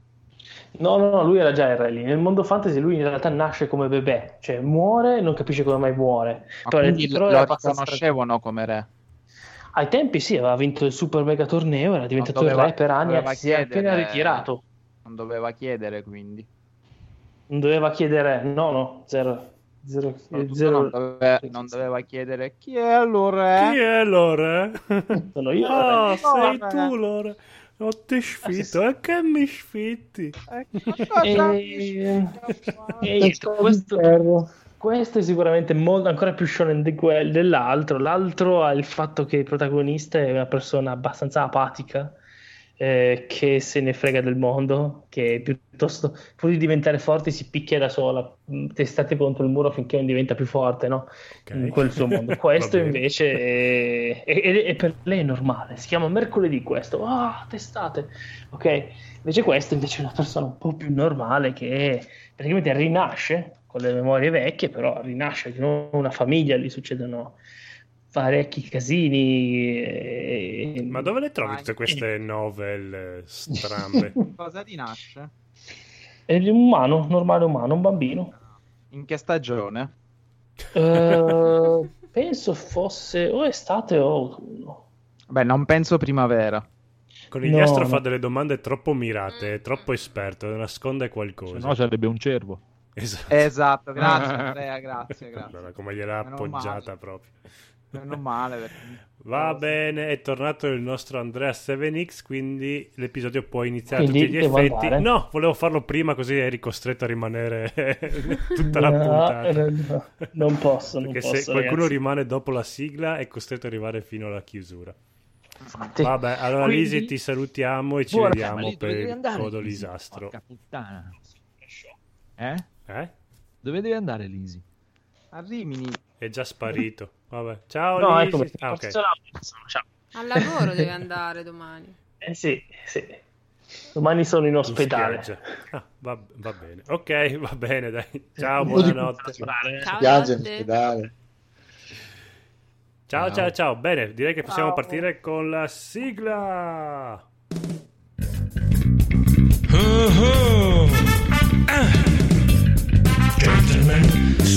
No, no, no, lui era già il re lì. Nel mondo fantasy lui in realtà nasce come bebè, cioè muore, non capisce come mai muore. Ma Però- quindi però lo riconoscevano come re. Ai tempi sì, aveva vinto il super mega torneo, era diventato doveva- il re per anni doveva e si è appena ritirato. Non doveva chiedere quindi. Non doveva chiedere, no, no, zero. Zero, zero- non, dove- non doveva chiedere chi è il re. Chi è Lore? Sono io. Ah, re. sei Lore. tu, Lore. Ho te sfitto, e che mi sfitti? E, e niente, questo, questo è sicuramente molto, ancora più shonen di quel, dell'altro. L'altro ha il fatto che il protagonista è una persona abbastanza apatica, eh, che se ne frega del mondo, che piuttosto pur di diventare forti si picchia da sola, mh, testate contro il muro finché non diventa più forte, no? Ok. In quel suo mondo. Questo invece è, è- è- è per lei normale, si chiama mercoledì questo, ah, testate, ok? Invece questo invece è una persona un po' più normale che praticamente rinasce con le memorie vecchie, però rinasce di nuovo una famiglia, gli succedono parecchi casini. e- Ma dove le trovi tutte queste novel eh, strambe? Cosa rinasce? È un umano, normale umano, un bambino. In che stagione? Eh, penso fosse o estate o autunno. Beh, non penso primavera. Conigliastro No, fa no. delle domande troppo mirate, è troppo esperto, nasconde Se qualcosa. no sarebbe un cervo. Esatto. Esatto, grazie Andrea, grazie, grazie. Guarda come gliel'ha Meno appoggiata male. proprio. Meno male. perché- Va bene, è tornato il nostro Andrea 7X, quindi l'episodio può iniziare a tutti gli effetti. andare? No, volevo farlo prima così eri costretto a rimanere tutta la No, puntata. no, no, non posso, non Perché posso, se qualcuno ragazzi. rimane dopo la sigla è costretto ad arrivare fino alla chiusura. Sì. Vabbè, allora Quindi- Lisi ti salutiamo e ci Buona- vediamo per il codo lisastro. Porca puttana. Eh? Eh? Dove devi andare, Lisi? A Rimini. È già sparito. Vabbè. Ciao No, Lisi. eccomi. Ah, ok. Ciao. Al lavoro deve andare domani. Eh sì, sì. Domani sono in In ospedale. spiaggia. Ah, va, va bene. Ok, va bene, dai. Ciao, buonanotte. Ciao Spiaggia in ospedale. Ciao, ciao, ciao. Bene, direi che possiamo Ciao. partire con la sigla. Ah, Thanks.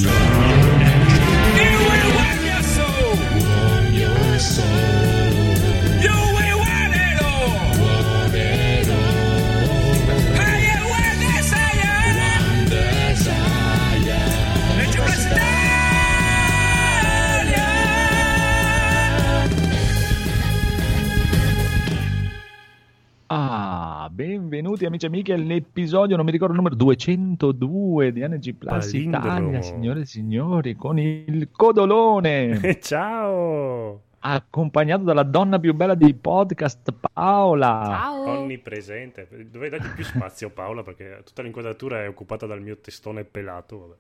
Benvenuti amici e amiche all'episodio, non mi ricordo il numero 202 di NG Plus Palindromo. Italia, signore e signori, con il codolone, ciao. accompagnato dalla donna più bella dei podcast, Paola. Ciao. Onnipresente. Dovrei dargli più spazio, Paola, perché tutta l'inquadratura è occupata dal mio testone pelato. Vabbè.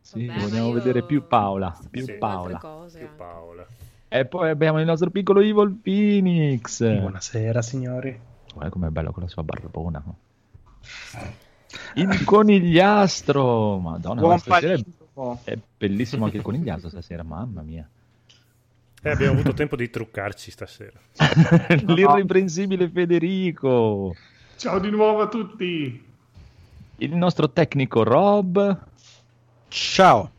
Sì, Vabbè, vogliamo io vedere più Paola, più altre Paola. cose Più anche. Paola. E poi abbiamo il nostro piccolo Evil Phoenix. Buonasera signori. Guarda com'è bello con la sua barbona. Il conigliastro, madonna, Buon ma stasera è, palindromo. è bellissimo anche il conigliastro stasera, mamma mia. Eh, abbiamo avuto tempo di truccarci stasera. L'irreprensibile Federico, Ciao di nuovo a tutti. il nostro tecnico Rob Ciao.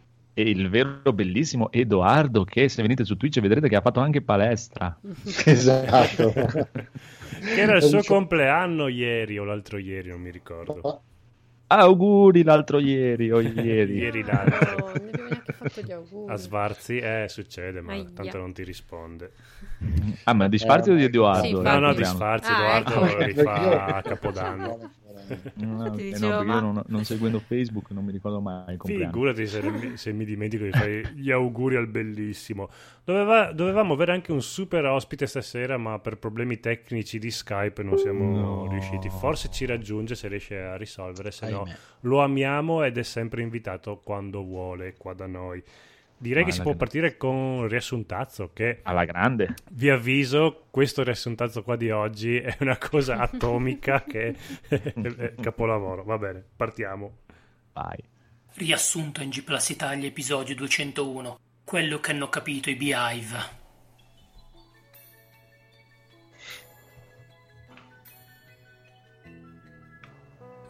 E il vero bellissimo Edoardo che se venite su Twitch vedrete che ha fatto anche palestra. Esatto. Che era il suo compleanno ieri o l'altro ieri, non mi ricordo. Auguri l'altro ieri o ieri. Ieri No, l'altro. non abbiamo neanche fatto gli auguri. A Svarzi, eh, succede, ma Aia. tanto non ti risponde. Ah, ma di Sparzi o di Edoardo? Sì, No, no, di? Sfarzi, Ah, Edoardo ecco. rifà a Capodanno. No, eh, dicevo, no, ma- io non, non seguendo Facebook non mi ricordo mai il compleanno. Figurati se, mi- se mi dimentico di fare gli auguri al bellissimo. Doveva- dovevamo avere anche un super ospite stasera, ma per problemi tecnici di Skype non siamo No. riusciti. Forse ci raggiunge se riesce a risolvere, se no Ahimè. lo amiamo ed è sempre invitato quando vuole qua da noi. Direi che si può partire con un riassuntazzo che Alla grande. vi avviso, questo riassuntazzo qua di oggi è una cosa atomica che è capolavoro. Va bene, partiamo. Vai. Riassunto in G Plus Italia episodio 201. Quello che hanno capito i Beehive.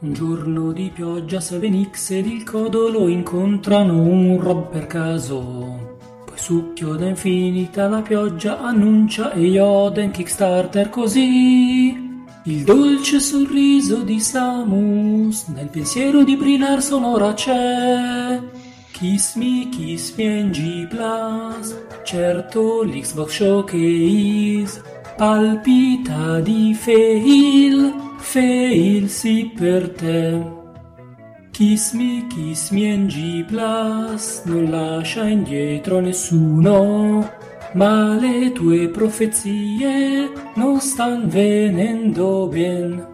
Un giorno di pioggia Sevenix ed il codolo incontrano un Rob per caso. Poi succhio da infinita la pioggia annuncia e Yoden Kickstarter così. Il dolce sorriso di Samus nel pensiero di Brilar sonora c'è. Kiss me, kiss me NG Plus. Certo l'Xbox Showcase palpita di fail, fail sì per te. Kiss me, kiss me NG Plus, non lascia indietro nessuno. ma le tue profezie non stan venendo bien.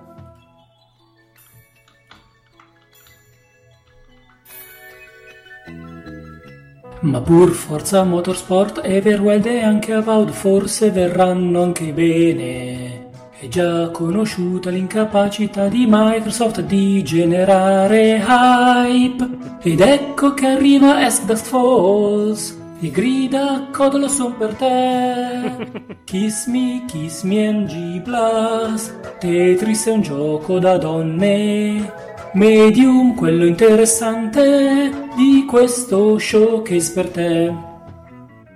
Ma pur Forza Motorsport, Everwild e anche Avowed forse verranno anche bene. È già conosciuta l'incapacità di Microsoft di generare hype. Ed ecco che arriva Ask Dust Falls. E grida codolo son per te. Kiss me, kiss me NG Plus. Tetris è un gioco da donne. Medium, quello interessante di questo showcase per te.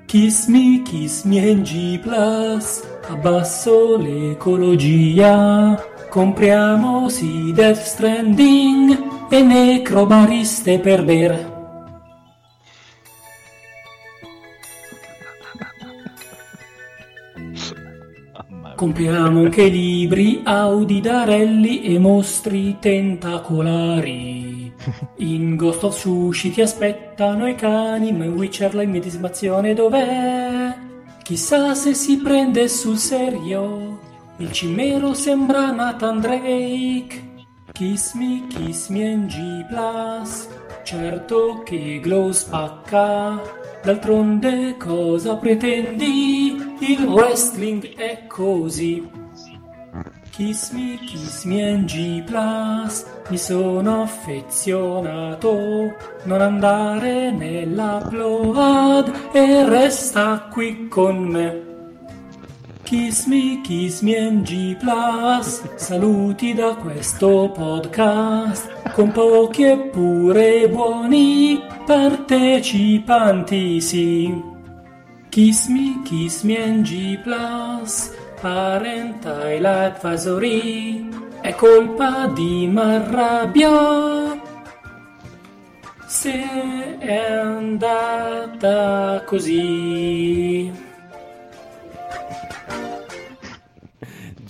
Kiss me, kiss me NG Plus. Abbasso l'ecologia. Compriamo sì Death Stranding e necrobariste per bere. Compriamo anche libri, audidarelli e mostri tentacolari. In Ghost of Sushi ti aspettano i cani, ma in Witcher la immedesimazione dov'è? Chissà se si prende sul serio. Il cimmero sembra Nathan Drake. Kiss me, kiss me NG Plus. Certo che Glow spacca. D'altronde cosa pretendi? Il wrestling è così. Kiss me, kiss me NG Plus. Mi sono affezionato. Non andare nell'upload e resta qui con me. Kiss me, kiss me NG Plus. Saluti da questo podcast. Con pochi eppure buoni partecipanti, sì. Kiss me, kiss me NG Plus. Parental advisory. È colpa di Marrabbia. Se è andata così.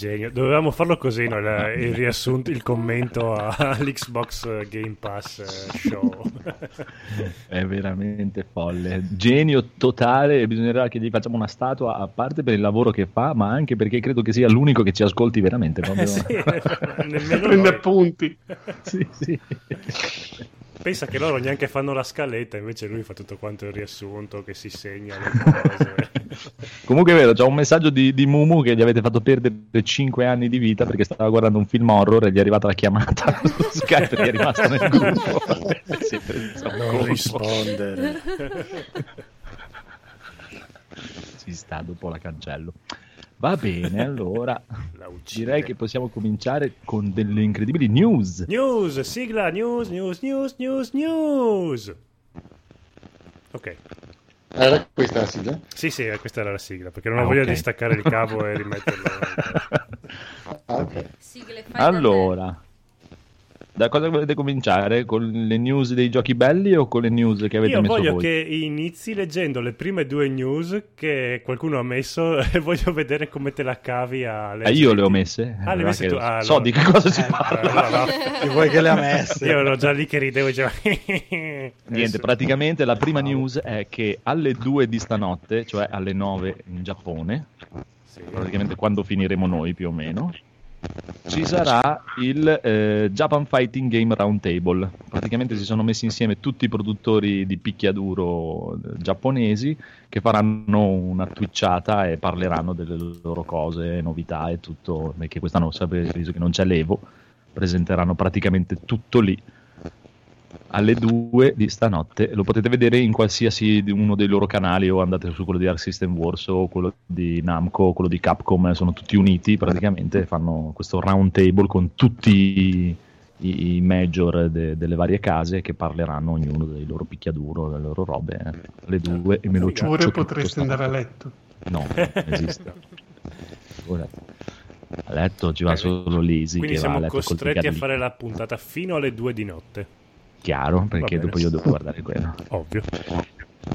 Genio, dovevamo farlo così, no? il, il riassunto, il commento a- all'Xbox Game Pass eh, Show. È veramente folle. Genio totale. e Bisognerà che gli facciamo una statua a parte per il lavoro che fa, ma anche perché credo che sia l'unico che ci ascolti veramente. proprio. Sì, nemmeno Prende noi. appunti. Sì, sì. Pensa che loro neanche fanno la scaletta, invece lui fa tutto quanto il riassunto, che si segna le cose. Comunque è vero, c'è un messaggio di, di Mumu che gli avete fatto perdere 5 anni di vita perché stava guardando un film horror e gli è arrivata la chiamata su Skype e è rimasto nel gruppo. Un Non colpo. rispondere. Ci sta, dopo la cancello. Va bene, allora direi che possiamo cominciare con delle incredibili news. News, sigla, news, news, news, news, news. Ok, Era questa la sigla? sì, sì, questa era la sigla, perché non ho Ah, voglia ok. di staccare il cavo e rimetterlo. Ah, ok. Sigle. Allora, da cosa volete cominciare? Con le news dei giochi belli o con le news che avete Io messo voglio voi? che inizi leggendo le prime due news che qualcuno ha messo e voglio vedere come te la cavi a leggere. io le ho messe. Ah, le messe tu? Ah, so allora. di che cosa si Eh, parla. allora, va. Che vuoi che le ha messe? Io ero già lì che ridevo e dicevo... Niente, praticamente la prima news è che alle 2 di stanotte, cioè alle 9 in Giappone, Sì. praticamente quando finiremo noi più o meno, ci sarà il eh, Japan Fighting Game Roundtable. Praticamente si sono messi insieme tutti i produttori di picchiaduro eh, giapponesi che faranno una twitchata e parleranno delle loro cose, novità e tutto, perché quest'anno sapete che non c'è l'Evo, presenteranno praticamente tutto lì alle 2 di stanotte. Lo potete vedere in qualsiasi uno dei loro canali o andate su quello di Arc System Wars o quello di Namco o quello di Capcom, sono tutti uniti praticamente, fanno questo round table con tutti i, i major de- delle varie case che parleranno ognuno dei loro picchiaduro, delle loro robe eh, alle 2 e me lo ciuccio Oppure potresti andare a letto. No, non esiste. Ora, a letto ci va solo Lisi Quindi che va a siamo costretti a fare la puntata fino alle due di notte. Chiaro, perché dopo io devo guardare quello. Ovvio.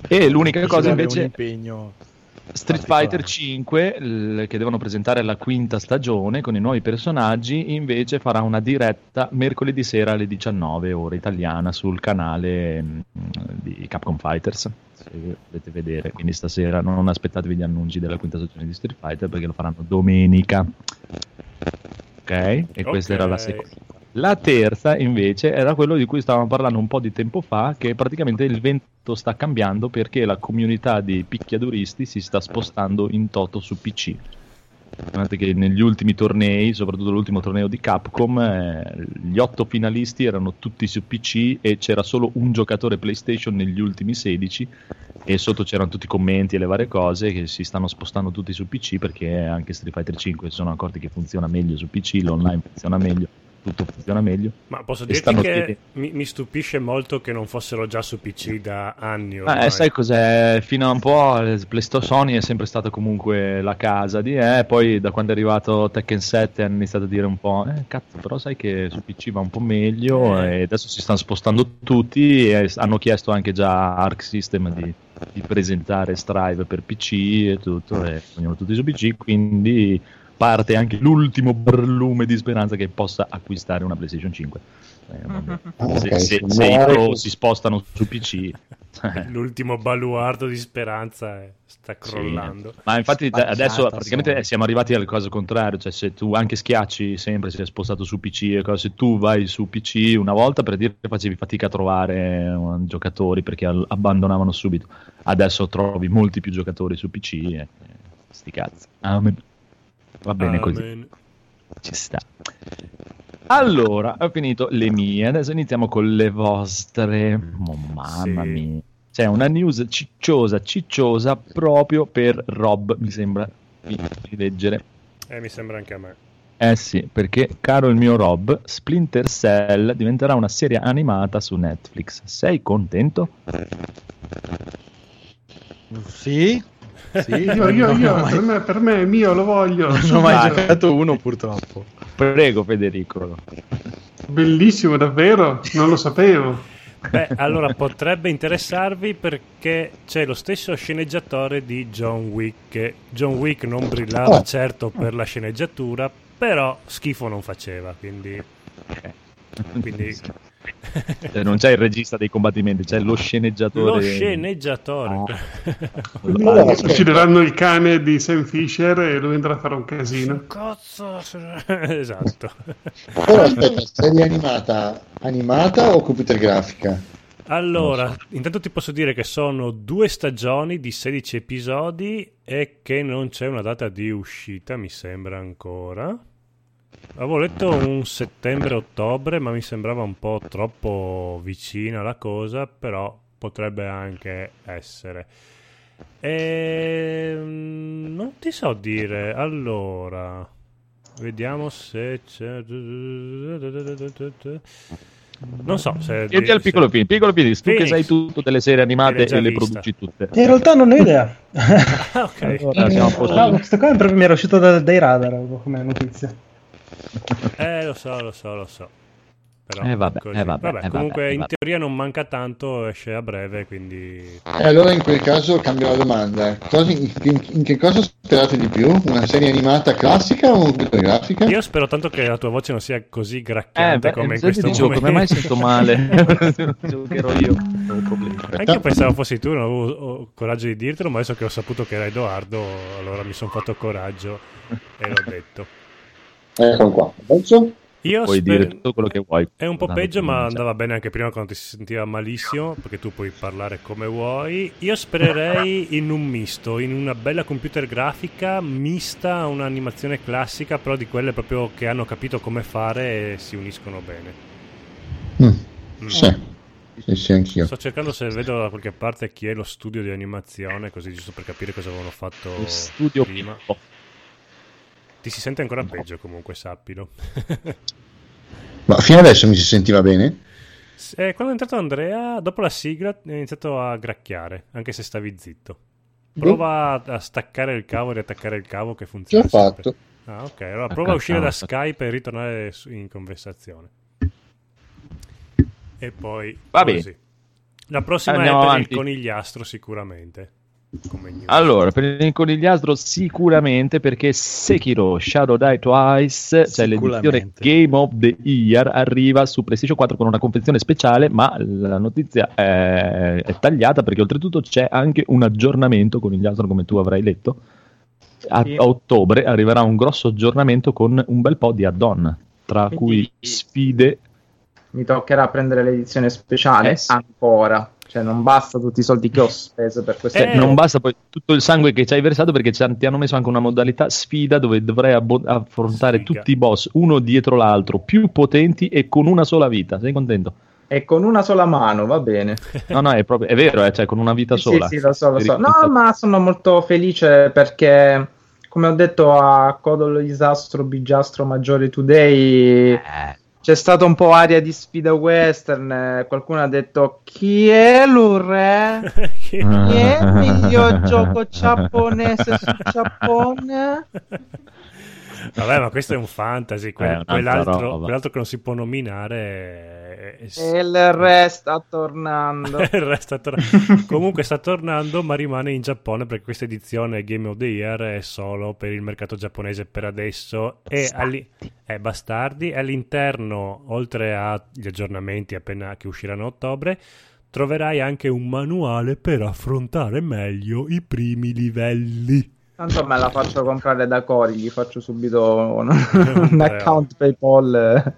E l'unica Così cosa invece un impegno Street. Fighter 5, l- che devono presentare la quinta stagione con i nuovi personaggi, invece farà una diretta mercoledì sera alle 19 ore italiana sul canale mm, di Capcom Fighters. se volete vedere. Quindi stasera non aspettatevi gli annunci della quinta stagione di Street Fighter perché lo faranno domenica. Ok? E questa Ok. era la seconda. La terza invece era quello di cui stavamo parlando un po' di tempo fa, che praticamente il vento sta cambiando perché la comunità di picchiaduristi si sta spostando in toto su PC. Guardate che negli ultimi tornei, soprattutto l'ultimo torneo di Capcom, eh, gli otto finalisti erano tutti su PC e c'era solo un giocatore PlayStation negli ultimi 16 e sotto c'erano tutti i commenti e le varie cose che si stanno spostando tutti su PC perché anche Street Fighter 5 si sono accorti che funziona meglio su PC, l'online funziona meglio, tutto funziona meglio. Ma posso E dirti che mi, mi stupisce molto che non fossero già su PC da anni ormai. Ma eh, sai cos'è? Fino a un po' eh, PlayStation Sony è sempre stata comunque la casa di eh, poi da quando è arrivato Tekken 7 hanno iniziato a dire un po' eh cazzo, però sai che su PC va un po' meglio Eh. e adesso si stanno spostando tutti e hanno chiesto anche già a Arc System di, di presentare Strive per PC e tutto e vogliono tutti su PC, quindi parte anche l'ultimo barlume di speranza che possa acquistare una PlayStation 5. Eh. Ah, se, ok, se- se i pro si spostano su PC L'ultimo baluardo di speranza eh, sta Sì. crollando. Ma infatti Spacciata, adesso praticamente sono. siamo arrivati al caso contrario, cioè se tu anche schiacci sempre si è spostato su PC e se tu vai su PC una volta per dire che facevi fatica a trovare eh, giocatori perché abbandonavano subito, adesso trovi molti più giocatori su PC e e sti cazzi. Amen. Va bene così. Amen. Ci sta. Allora, ho finito le mie, adesso iniziamo con le vostre. Oh, mamma Sì. mia. C'è una news cicciosa, cicciosa proprio per Rob, mi sembra di di leggere. Eh, mi sembra anche a me. Eh sì, perché caro il mio Rob, Splinter Cell diventerà una serie animata su Netflix. Sei contento? Sì? Sì, Io, io, io, mai, per, me, per me è mio, lo voglio. non ho mai giocato uno purtroppo. Prego Federico. Bellissimo, davvero, non lo sapevo. Beh, allora potrebbe interessarvi perché c'è lo stesso sceneggiatore di John Wick. John Wick non brillava certo per la sceneggiatura, però schifo non faceva, quindi... quindi... Cioè, non c'è il regista dei combattimenti, c'è lo sceneggiatore. lo sceneggiatore. Allora, aspetta. Uccideranno il cane di Sam Fisher e lui andrà a fare un casino. Cazzo! esatto. Però aspetta, serie animata, animata o computer grafica? Allora, intanto ti posso dire che sono due stagioni di 16 episodi e che non c'è una data di uscita, mi sembra ancora. Avevo letto un settembre-ottobre, ma mi sembrava un po' troppo vicina la cosa, però potrebbe anche essere. Ehm, non ti so dire. Allora, vediamo se c'è. Non so se. Chiedi al piccolo se- Phoenix, piccolo Phoenix, tu che sai tutto delle serie animate e le produci tutte. In realtà non ho idea. Ah, ok. Allora, no, questo qua proprio mi era uscito da- dai radar come notizia. Eh, lo so, lo so, lo so. Però Eh, vabbè, eh, vabbè, eh, comunque vabbè, in vabbè. teoria non manca tanto, esce a breve, quindi... E allora in quel caso cambio la domanda. Cosa- in, in- in che cosa sperate di più? Una serie animata classica o grafica? Io spero tanto che la tua voce non sia così Eh, gracchiante beh, come in questo dicevo, momento. come mai sento male? Giocherò io, non ho problemi. Anche io pensavo fossi tu, non avevo ho coraggio di dirtelo, ma adesso che ho saputo che era Edoardo, allora mi sono fatto coraggio e l'ho detto. Ecco qua. Adesso? Io Puoi sper- dire tutto quello che vuoi. È un po' peggio, ma andava bene anche prima quando ti si sentiva malissimo, perché tu puoi parlare come vuoi. Io spererei in un misto, in una bella computer grafica mista a un'animazione classica, però di quelle proprio che hanno capito come fare e si uniscono bene. Mm, Mm. Sì. Sì, sì, anch'io. Sto cercando se vedo da qualche parte chi è lo studio di animazione, così giusto per capire cosa avevano fatto Lo studio prima. Pippo. Ti si sente ancora peggio comunque, sappilo. Ma fino adesso mi si sentiva bene? Eh, quando è entrato Andrea, dopo la sigla, è iniziato a gracchiare, anche se stavi zitto. Prova a- a staccare il cavo e riattaccare il cavo che L'ho funziona. sempre. fatto. Ah, ok. Allora prova a Ok, uscire da ah, Skype e ritornare in conversazione. E poi Va così. bene. La prossima Andiamo è per avanti. il conigliastro, sicuramente. Come news. Allora, per il conigliastro sicuramente perché Sekiro Shadow Die Twice, cioè l'edizione. Game of the Year, arriva su PlayStation 4 con una confezione speciale, ma la notizia è, è tagliata perché oltretutto c'è anche un aggiornamento conigliastro come tu avrai letto. A, a ottobre arriverà un grosso aggiornamento con un bel po' di add-on, tra Quindi- cui sfide Mi toccherà prendere l'edizione speciale Eh sì. ancora. Cioè, non basta tutti i soldi che ho speso per questa Eh, non basta poi tutto il sangue che ci hai versato perché ti hanno messo anche una modalità sfida dove dovrai abbo- affrontare Sfiga. tutti i boss uno dietro l'altro, più potenti e con una sola vita. Sei contento? E con una sola mano, va bene. No, no, è, proprio, è vero, eh, cioè con una vita Sì, sola. sì, lo so, lo so. No, ma sono molto felice perché, come ho detto a Codolo Isastro Bigiastro Maggiore Today, Eh, c'è stata un po' aria di sfida western. eh, Qualcuno ha detto: Chi è l'Ure? Che- Chi è il miglior gioco giapponese su Giappone? Vabbè, ma questo è un fantasy. que- Eh, un'altra quell'altro, quell'altro che non si può nominare è- è- E il re sta tornando. Il resto è tor- Comunque sta tornando, ma rimane in Giappone perché questa edizione Game of the Year è solo per il mercato giapponese per adesso. E alli- eh, bastardi. All'interno, oltre agli aggiornamenti appena che usciranno a ottobre, troverai anche un manuale per affrontare meglio i primi livelli. Tanto me la faccio comprare da Cori, gli faccio subito un, un account PayPal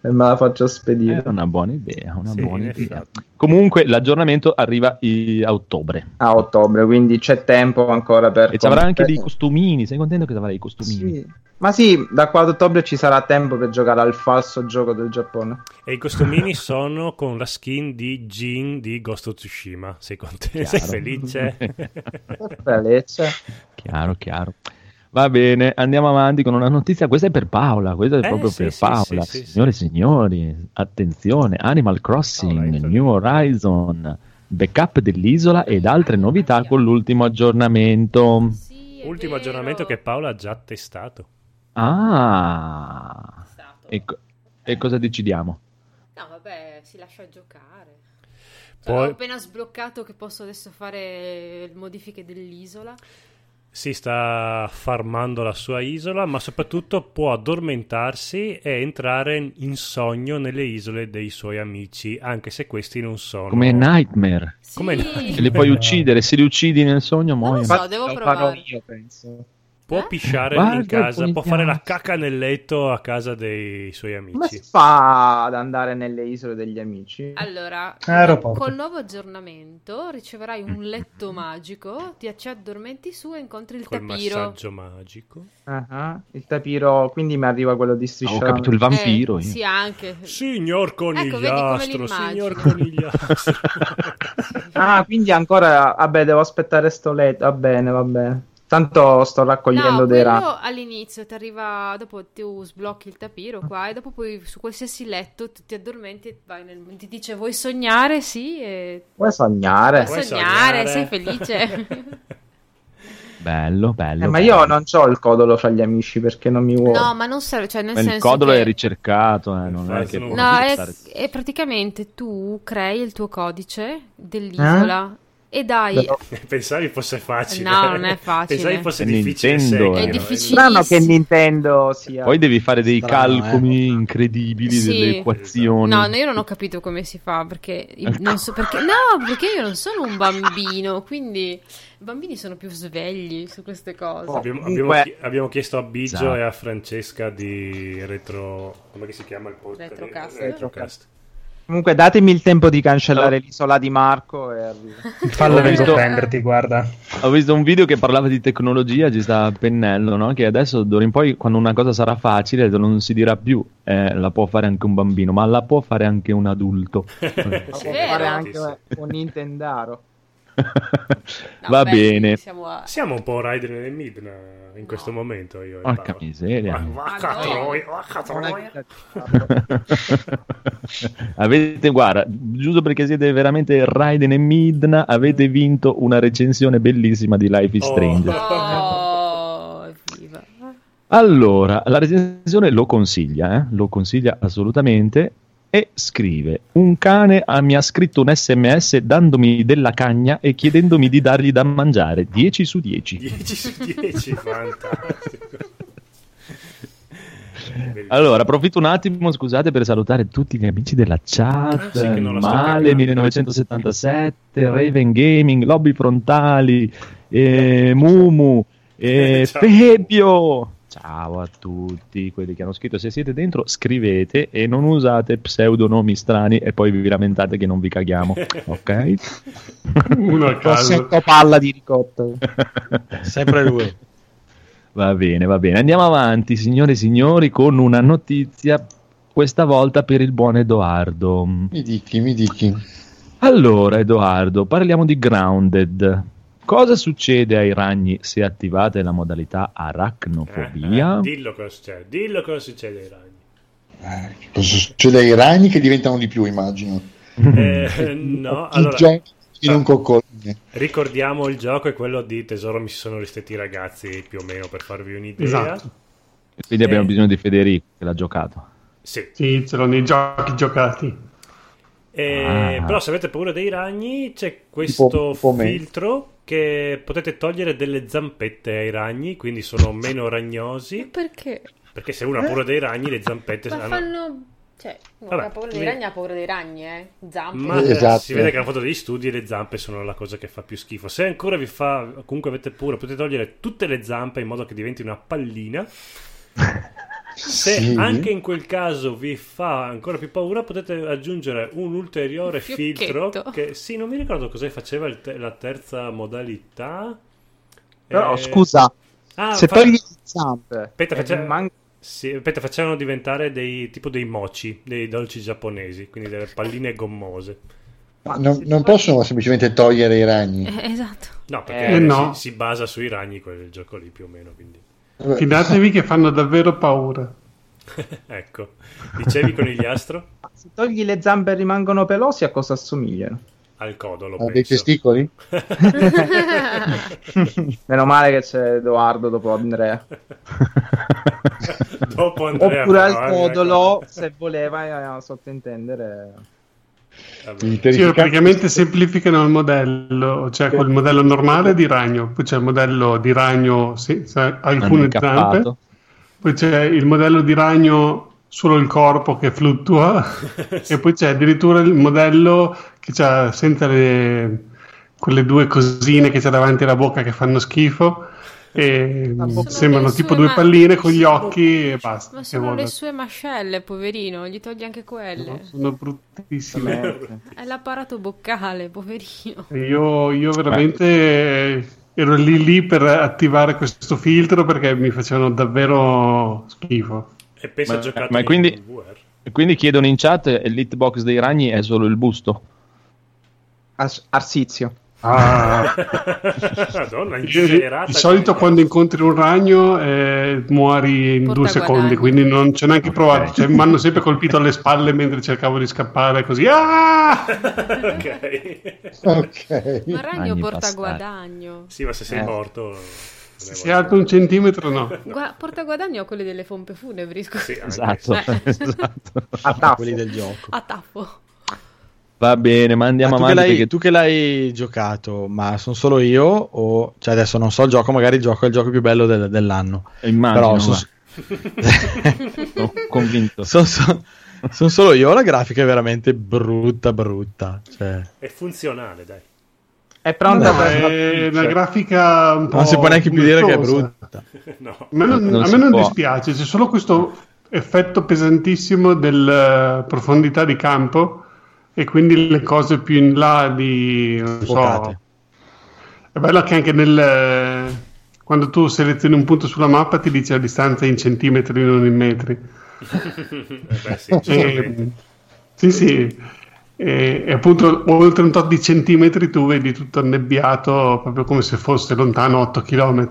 e me la faccio È spedire. una buona idea, una Sì, buona idea. effetti. Comunque l'aggiornamento arriva a ottobre A ottobre, quindi c'è tempo ancora per... e ci avrà anche dei costumini. Sei contento che avrai i costumini? Sì. Ma sì, da qua ad ottobre ci sarà tempo per giocare al falso gioco del Giappone. E i costumini sono con la skin di Jin di Ghost of Tsushima. Sei contento? Sei felice? Felice. Chiaro, chiaro. Va bene, andiamo avanti con una notizia. Questa è per Paola, questa è Eh, proprio sì, per sì, Paola. sì, sì, Signore e signori, attenzione, Animal Crossing, Alright. New Horizon, backup dell'isola ed altre novità con l'ultimo aggiornamento. Sì, Ultimo vero. aggiornamento che Paola ha già testato. Ah, e, co- e cosa decidiamo? No, vabbè, si lascia giocare. Cioè, Poi- Ho appena sbloccato che posso adesso fare le modifiche dell'isola. Si sta farmando la sua isola, ma soprattutto può addormentarsi e entrare in sogno nelle isole dei suoi amici, anche se questi non sono. Come Nightmare. Sì. Come no? Che li puoi uccidere, se li uccidi nel sogno Non lo muoiono. so, devo lo provare. farò io, penso. Può Eh? pisciare Guarda in il casa, può fare la cacca nel letto a casa dei suoi Come si amici. fa ad andare nelle isole degli amici? Allora, Aeroporto. col nuovo aggiornamento riceverai un letto magico, ti ci addormenti su e incontri il Col tapiro. massaggio magico. Ah, Il tapiro, quindi mi arriva quello di Ho striscia. capito il vampiro. Eh, sì, anche. Signor Ecco, vedi come conigliastro, l'immagino. signor conigliastro. Ah, quindi ancora. Vabbè, devo aspettare sto letto. Va bene, va bene. Tanto sto raccogliendo No, dei quello rami. all'inizio ti arriva, dopo tu sblocchi il tapiro qua e dopo poi su qualsiasi letto tu ti addormenti e vai nel, ti dice vuoi sognare? Sì, e Vuoi sognare? vuoi sognare, sognare? sei felice. Bello, bello. Eh, ma bello. io non ho il codolo fra gli amici perché non mi vuole. no, ma non serve, cioè nel Ma il senso codolo che... è ricercato, eh, non è che No, è, stare- è praticamente tu crei il tuo codice dell'isola e dai... Però- Pensavi fosse facile. No, non è facile. Pensavi fosse È difficile. Nintendo, eh. È eh. difficile. Che Nintendo sia. Poi devi fare dei Strano, calcoli incredibili Sì. delle equazioni. No, no, io non ho capito come si fa perché non so perché no, perché io non sono un bambino, quindi i bambini sono più svegli su queste cose. Oh. Abbiamo, abbiamo abbiamo chiesto a Biggio Esatto. e a Francesca di retro. come si chiama il podcast? Retrocast. Retrocast. Comunque datemi il tempo di cancellare l'isola di Marco e arrivo. Fallo visto- a prenderti, guarda. Ho visto un video che parlava di tecnologia, ci sta pennello, no? che adesso d'ora in poi quando una cosa sarà facile non si dirà più eh, la può fare anche un bambino, ma la può fare anche un adulto. Ma Sì, può fare anche un Nintendaro. No, Va beh, bene. Siamo a... Siamo un po' Rider nel Midna in questo momento. Io Porca miseria. Va- Vacca Ah, no. troia, vacca troia. avete, guarda, giusto perché siete veramente Raiden e Midna, avete vinto una recensione bellissima di Life is Oh. Strange. Oh, evviva. Allora, la recensione lo consiglia, eh? lo consiglia assolutamente. E scrive: Un cane ah, mi ha scritto un sms dandomi della cagna e chiedendomi di dargli da mangiare 10 su 10. 10 su 10, fantastico. Allora, approfitto un attimo, scusate, per salutare tutti gli amici della chat. Ah, sì, Male capendo. 1977, Raven Gaming, Lobby Frontali, eh, Mumu, eh. Febio. Ciao a tutti quelli che hanno scritto. Se siete dentro, scrivete e non usate pseudonomi strani e poi vi lamentate che non vi caghiamo. Ok? Uno a caso. Palla di ricotta. Sempre lui. Va bene, va bene. Andiamo avanti, signore e signori, con una notizia, questa volta per il buon Edoardo. Mi dichi, mi dichi. Allora, Edoardo, parliamo di Grounded. Cosa succede ai ragni se attivate la modalità aracnofobia? Eh, dillo cosa succede, dillo cosa succede ai ragni. Eh, cosa succede ai ragni che diventano di più, immagino? Eh, no, allora, ricordiamo il gioco è quello di Tesoro mi si sono ristretti i ragazzi più o meno per farvi un'idea. Esatto. Quindi abbiamo Eh. bisogno di Federico che l'ha giocato. Sì. Sì, ce l'ho nei giochi giocati. Eh, Ah. Però se avete paura dei ragni c'è questo Tipo- tipo me. filtro che potete togliere delle zampette ai ragni, quindi sono meno ragnosi. Perché? Perché se uno ha paura dei ragni, le zampette Ma hanno- fanno... Cioè, uno Vabbè, ha paura dei mi- ragni ha paura dei ragni, eh. Zampe. Ma Esatto. si vede che hanno fatto degli studi e le zampe sono la cosa che fa più schifo. Se ancora vi fa, comunque avete paura, potete togliere tutte le zampe in modo che diventi una pallina. Se Sì. anche in quel caso vi fa ancora più paura, potete aggiungere un ulteriore Un filtro. Che sì, non mi ricordo cosa faceva il te- la terza modalità. Però Eh, scusa, ah, se fa- togli le zampe, Aspetta, e faccia- man- sì, aspetta, facevano diventare dei tipo dei mochi, dei dolci giapponesi, quindi delle palline gommose. Ma non, non possono semplicemente togliere i ragni. Eh, esatto. No, perché Eh, no. Si, si basa sui ragni quel gioco lì più o meno, quindi Fidatevi che fanno davvero paura. ecco. Dicevi conigliastro? se togli le zampe e rimangono pelosi, a cosa assomigliano? Al codolo, Ha dei testicoli? Meno male che c'è Edoardo dopo Andrea. Dopo Andrea Oppure però, al eh, codolo, se voleva eh, sottintendere. Sì, praticamente semplificano il modello, c'è quel modello normale di ragno, poi c'è il modello di ragno senza alcune zampe, poi c'è il modello di ragno solo il corpo che fluttua e poi c'è addirittura il modello che c'ha senza le, quelle due cosine che c'ha davanti alla bocca che fanno schifo e sembrano tipo due ma- palline con gli occhi e basta. Ma sono le sue mascelle, poverino. Gli togli anche quelle. Sono bruttissime. È l'apparato boccale, poverino. Io, io veramente eh, ero lì lì per attivare questo filtro perché mi facevano davvero schifo. E penso Ma- ha giocato ma in quindi- VR. E quindi chiedono in chat, l'hitbox dei ragni è solo il busto? Ars- Arsizio. Ah, Madonna, incenerata. di solito quando incontri un ragno eh, muori in Porta due secondi, guadagni. quindi non ci ho neanche provato. Cioè, mi hanno sempre colpito alle spalle mentre cercavo di scappare così. Ah! ok. Ok. Ma ragno porta passati. guadagno. Sì, ma se sei Eh. morto... Se si alza un centimetro, no. Gua- porta guadagno a quelli delle pompe funebri, scusa. Sì, Esatto. Eh. esatto. A taffo. quelli del gioco. A taffo. Va bene, ma andiamo tu, che avanti. l'hai, perché- tu che l'hai giocato, ma sono solo io? O cioè adesso non so il gioco, magari il gioco è il gioco più bello del- dell'anno. Immagino, Però sono, Sono convinto. son- son- son solo io. La grafica è veramente brutta, brutta. Cioè, È funzionale, dai. È pronta No, per è una grafica un po' non si può neanche più dire che è brutta. No. A me non, Non a me non può. dispiace, c'è solo questo effetto pesantissimo della profondità di campo e quindi le cose più in là di... non so, è bello che anche nel... quando tu selezioni un punto sulla mappa ti dice la distanza in centimetri, non in metri. Eh beh, sì. E, sì, sì. E, e appunto oltre un tot di centimetri tu vedi tutto annebbiato proprio come se fosse lontano 8 km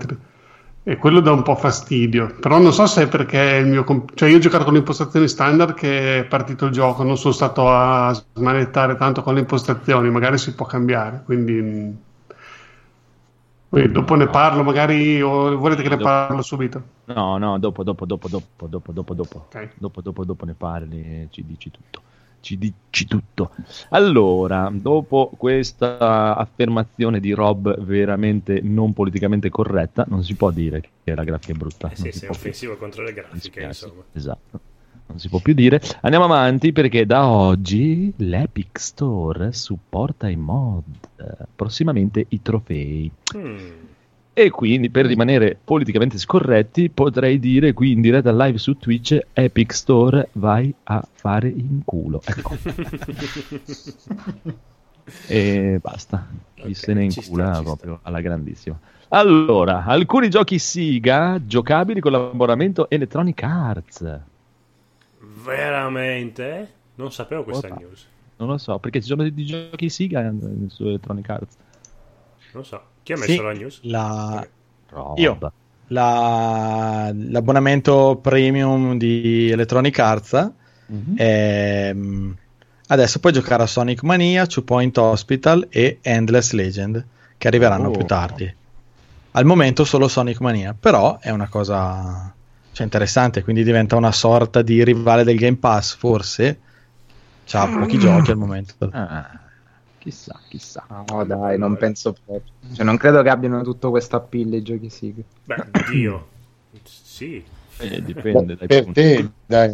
e quello dà un po' fastidio però non so se è perché il mio comp- cioè io ho giocato con le impostazioni standard che è partito il gioco non sono stato a smanettare tanto con le impostazioni magari si può cambiare quindi mh. Poi dopo ne parlo magari o volete che ne Dopo. parlo subito No, no, dopo, dopo, dopo, dopo, dopo, dopo, dopo. Ok. Dopo, dopo, dopo ne parli e ci dici tutto. Ci dici tutto. Allora, dopo questa affermazione di Rob veramente non politicamente corretta, non si può dire che la grafica è brutta. Eh sì, sei può più. offensivo contro le grafiche, insomma. Esatto. Non si può più dire. Andiamo avanti perché da oggi l'Epic Store supporta i mod, prossimamente i trofei. Mm. E quindi per rimanere politicamente scorretti potrei dire qui in diretta live su Twitch Epic Store vai a fare in culo. Ecco. e basta. Chi Ok, se ne sta, incula ci proprio alla grandissima. Allora, alcuni giochi Siga giocabili con l'abbonamento Electronic Arts. Veramente? Non sapevo questa Ora. news. Non lo so, perché ci sono dei giochi Siga su Electronic Arts. Non so. Chi ha messo Sì, la news? la- Roba. Io. la- l'abbonamento premium di Electronic Arts Mhm. ehm, adesso puoi giocare a Sonic Mania, Two Point Hospital e Endless Legend che arriveranno Oh. più tardi al momento solo Sonic Mania però è una cosa cioè, interessante quindi diventa una sorta di rivale del Game Pass forse c'ha pochi giochi al momento Ah, chissà, chissà. No, dai, non penso proprio. Cioè, non credo che abbiano tutto questo appeal i giochi Sig. Beh, Dio. Sì. Eh, dipende dai per punti. te, dai.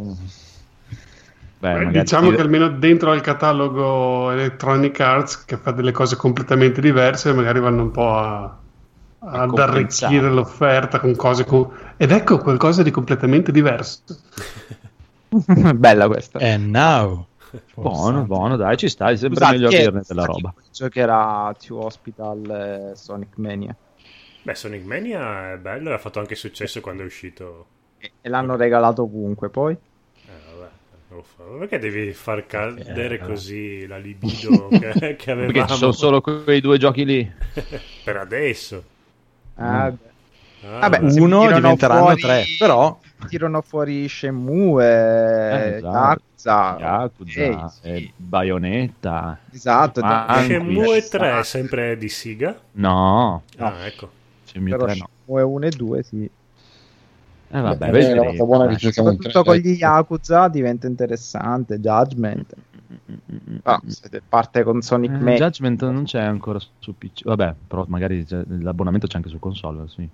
Beh, Eh, magari diciamo dire- che almeno dentro al catalogo Electronic Arts, che fa delle cose completamente diverse, magari vanno un po' a, ad arricchire l'offerta con cose. co- Ed ecco qualcosa di completamente diverso. Bella questa. and now Buono, buono, dai, ci sta, è sempre Scusate, meglio averne della roba. Giocherà Two Hospital e Sonic Mania. Beh, Sonic Mania è bello e ha fatto anche successo quando è uscito. E e l'hanno regalato ovunque poi. Eh, vabbè. Perché devi far cadere così la libido che, che Perché avevamo? ci sono solo quei due giochi lì. Per adesso. Ah, Mm. Ah, Vabbè, uno diventeranno fuori- tre però Tirano fuori Shenmue, Eh, eh, esatto. Yakuza. Yakuza, Eh, sì. eh, Bayonetta. Esatto. Ah, Shenmue Anguissa. 3 è sempre di Siga? No, Ah, ecco. Shenmue però 3 no. Shenmue 1 e 2 sì. Eh vabbè, Eh, vedremo. volta buona che Dai. giochiamo in Soprattutto con gli Yakuza diventa interessante. Judgment. Ah, se parte con Sonic Eh, Mania. Judgment non c'è ancora su PC. Vabbè, però magari l'abbonamento c'è anche su console. Sì.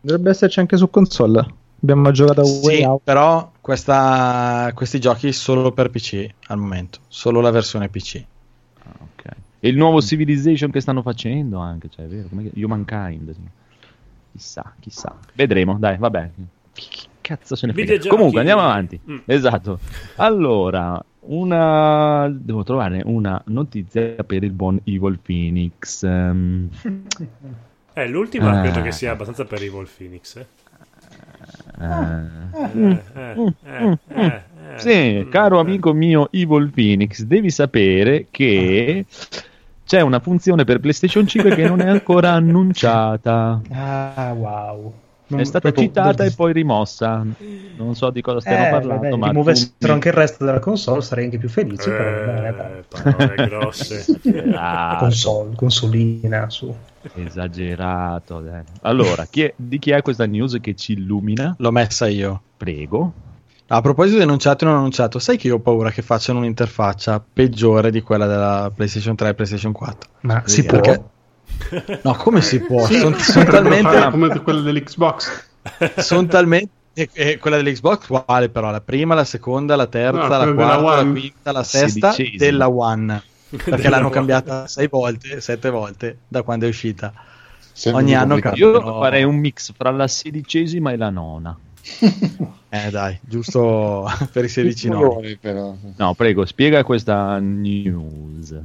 Dovrebbe esserci anche su console. Abbiamo giocato a Way Sì, Out. però questa- questi giochi solo per PC al momento, solo la versione PC. Ah, ok. E il nuovo Civilization che stanno facendo anche, cioè, è vero? Come che- Humankind. Chissà, chissà. Vedremo, dai, vabbè. Chi cazzo se ne frega? Videogiochi. Comunque, andiamo avanti. Mm. Esatto. Allora, una... devo trovare una notizia per il buon Evil Phoenix. Ehm, Eh, l'ultima Ah. credo che sia abbastanza per Evil Phoenix. Eh. eh, Eh, eh, eh, eh, eh. Sì, caro eh. amico mio Evil Phoenix, devi sapere che c'è una funzione per PlayStation 5 che non è ancora annunciata. Ah, wow. Non- È stata proprio citata del- e poi rimossa. Non so di cosa stiamo Eh, parlando, vabbè, ma rimuovessero tu- anche il resto della console sarei anche più felice. però Eh, dai. parole grosse. Esagerato, console, consolina su. Esagerato. dai. Allora, chi è- di chi è questa news che ci illumina? L'ho messa io. Prego. A proposito di annunciato e non annunciato, sai che io ho paura che facciano un'interfaccia peggiore di quella della PlayStation 3 e PlayStation 4? Ma si può? Perché- No, come si può? Sì, Sono potrebbero talmente, come quella dell'Xbox. son talmente e, e quella dell'Xbox quale però? La prima, la seconda, la terza, No, la quarta, la quinta, la sesta della One. Perché l'hanno cambiata sei volte, sette volte da quando è uscita. Sempre Ogni anno complicato. Io farei un mix fra la sedicesima e la nona. Eh dai, giusto per i 16 Ci noni. vuole, però. No, prego, spiega questa news.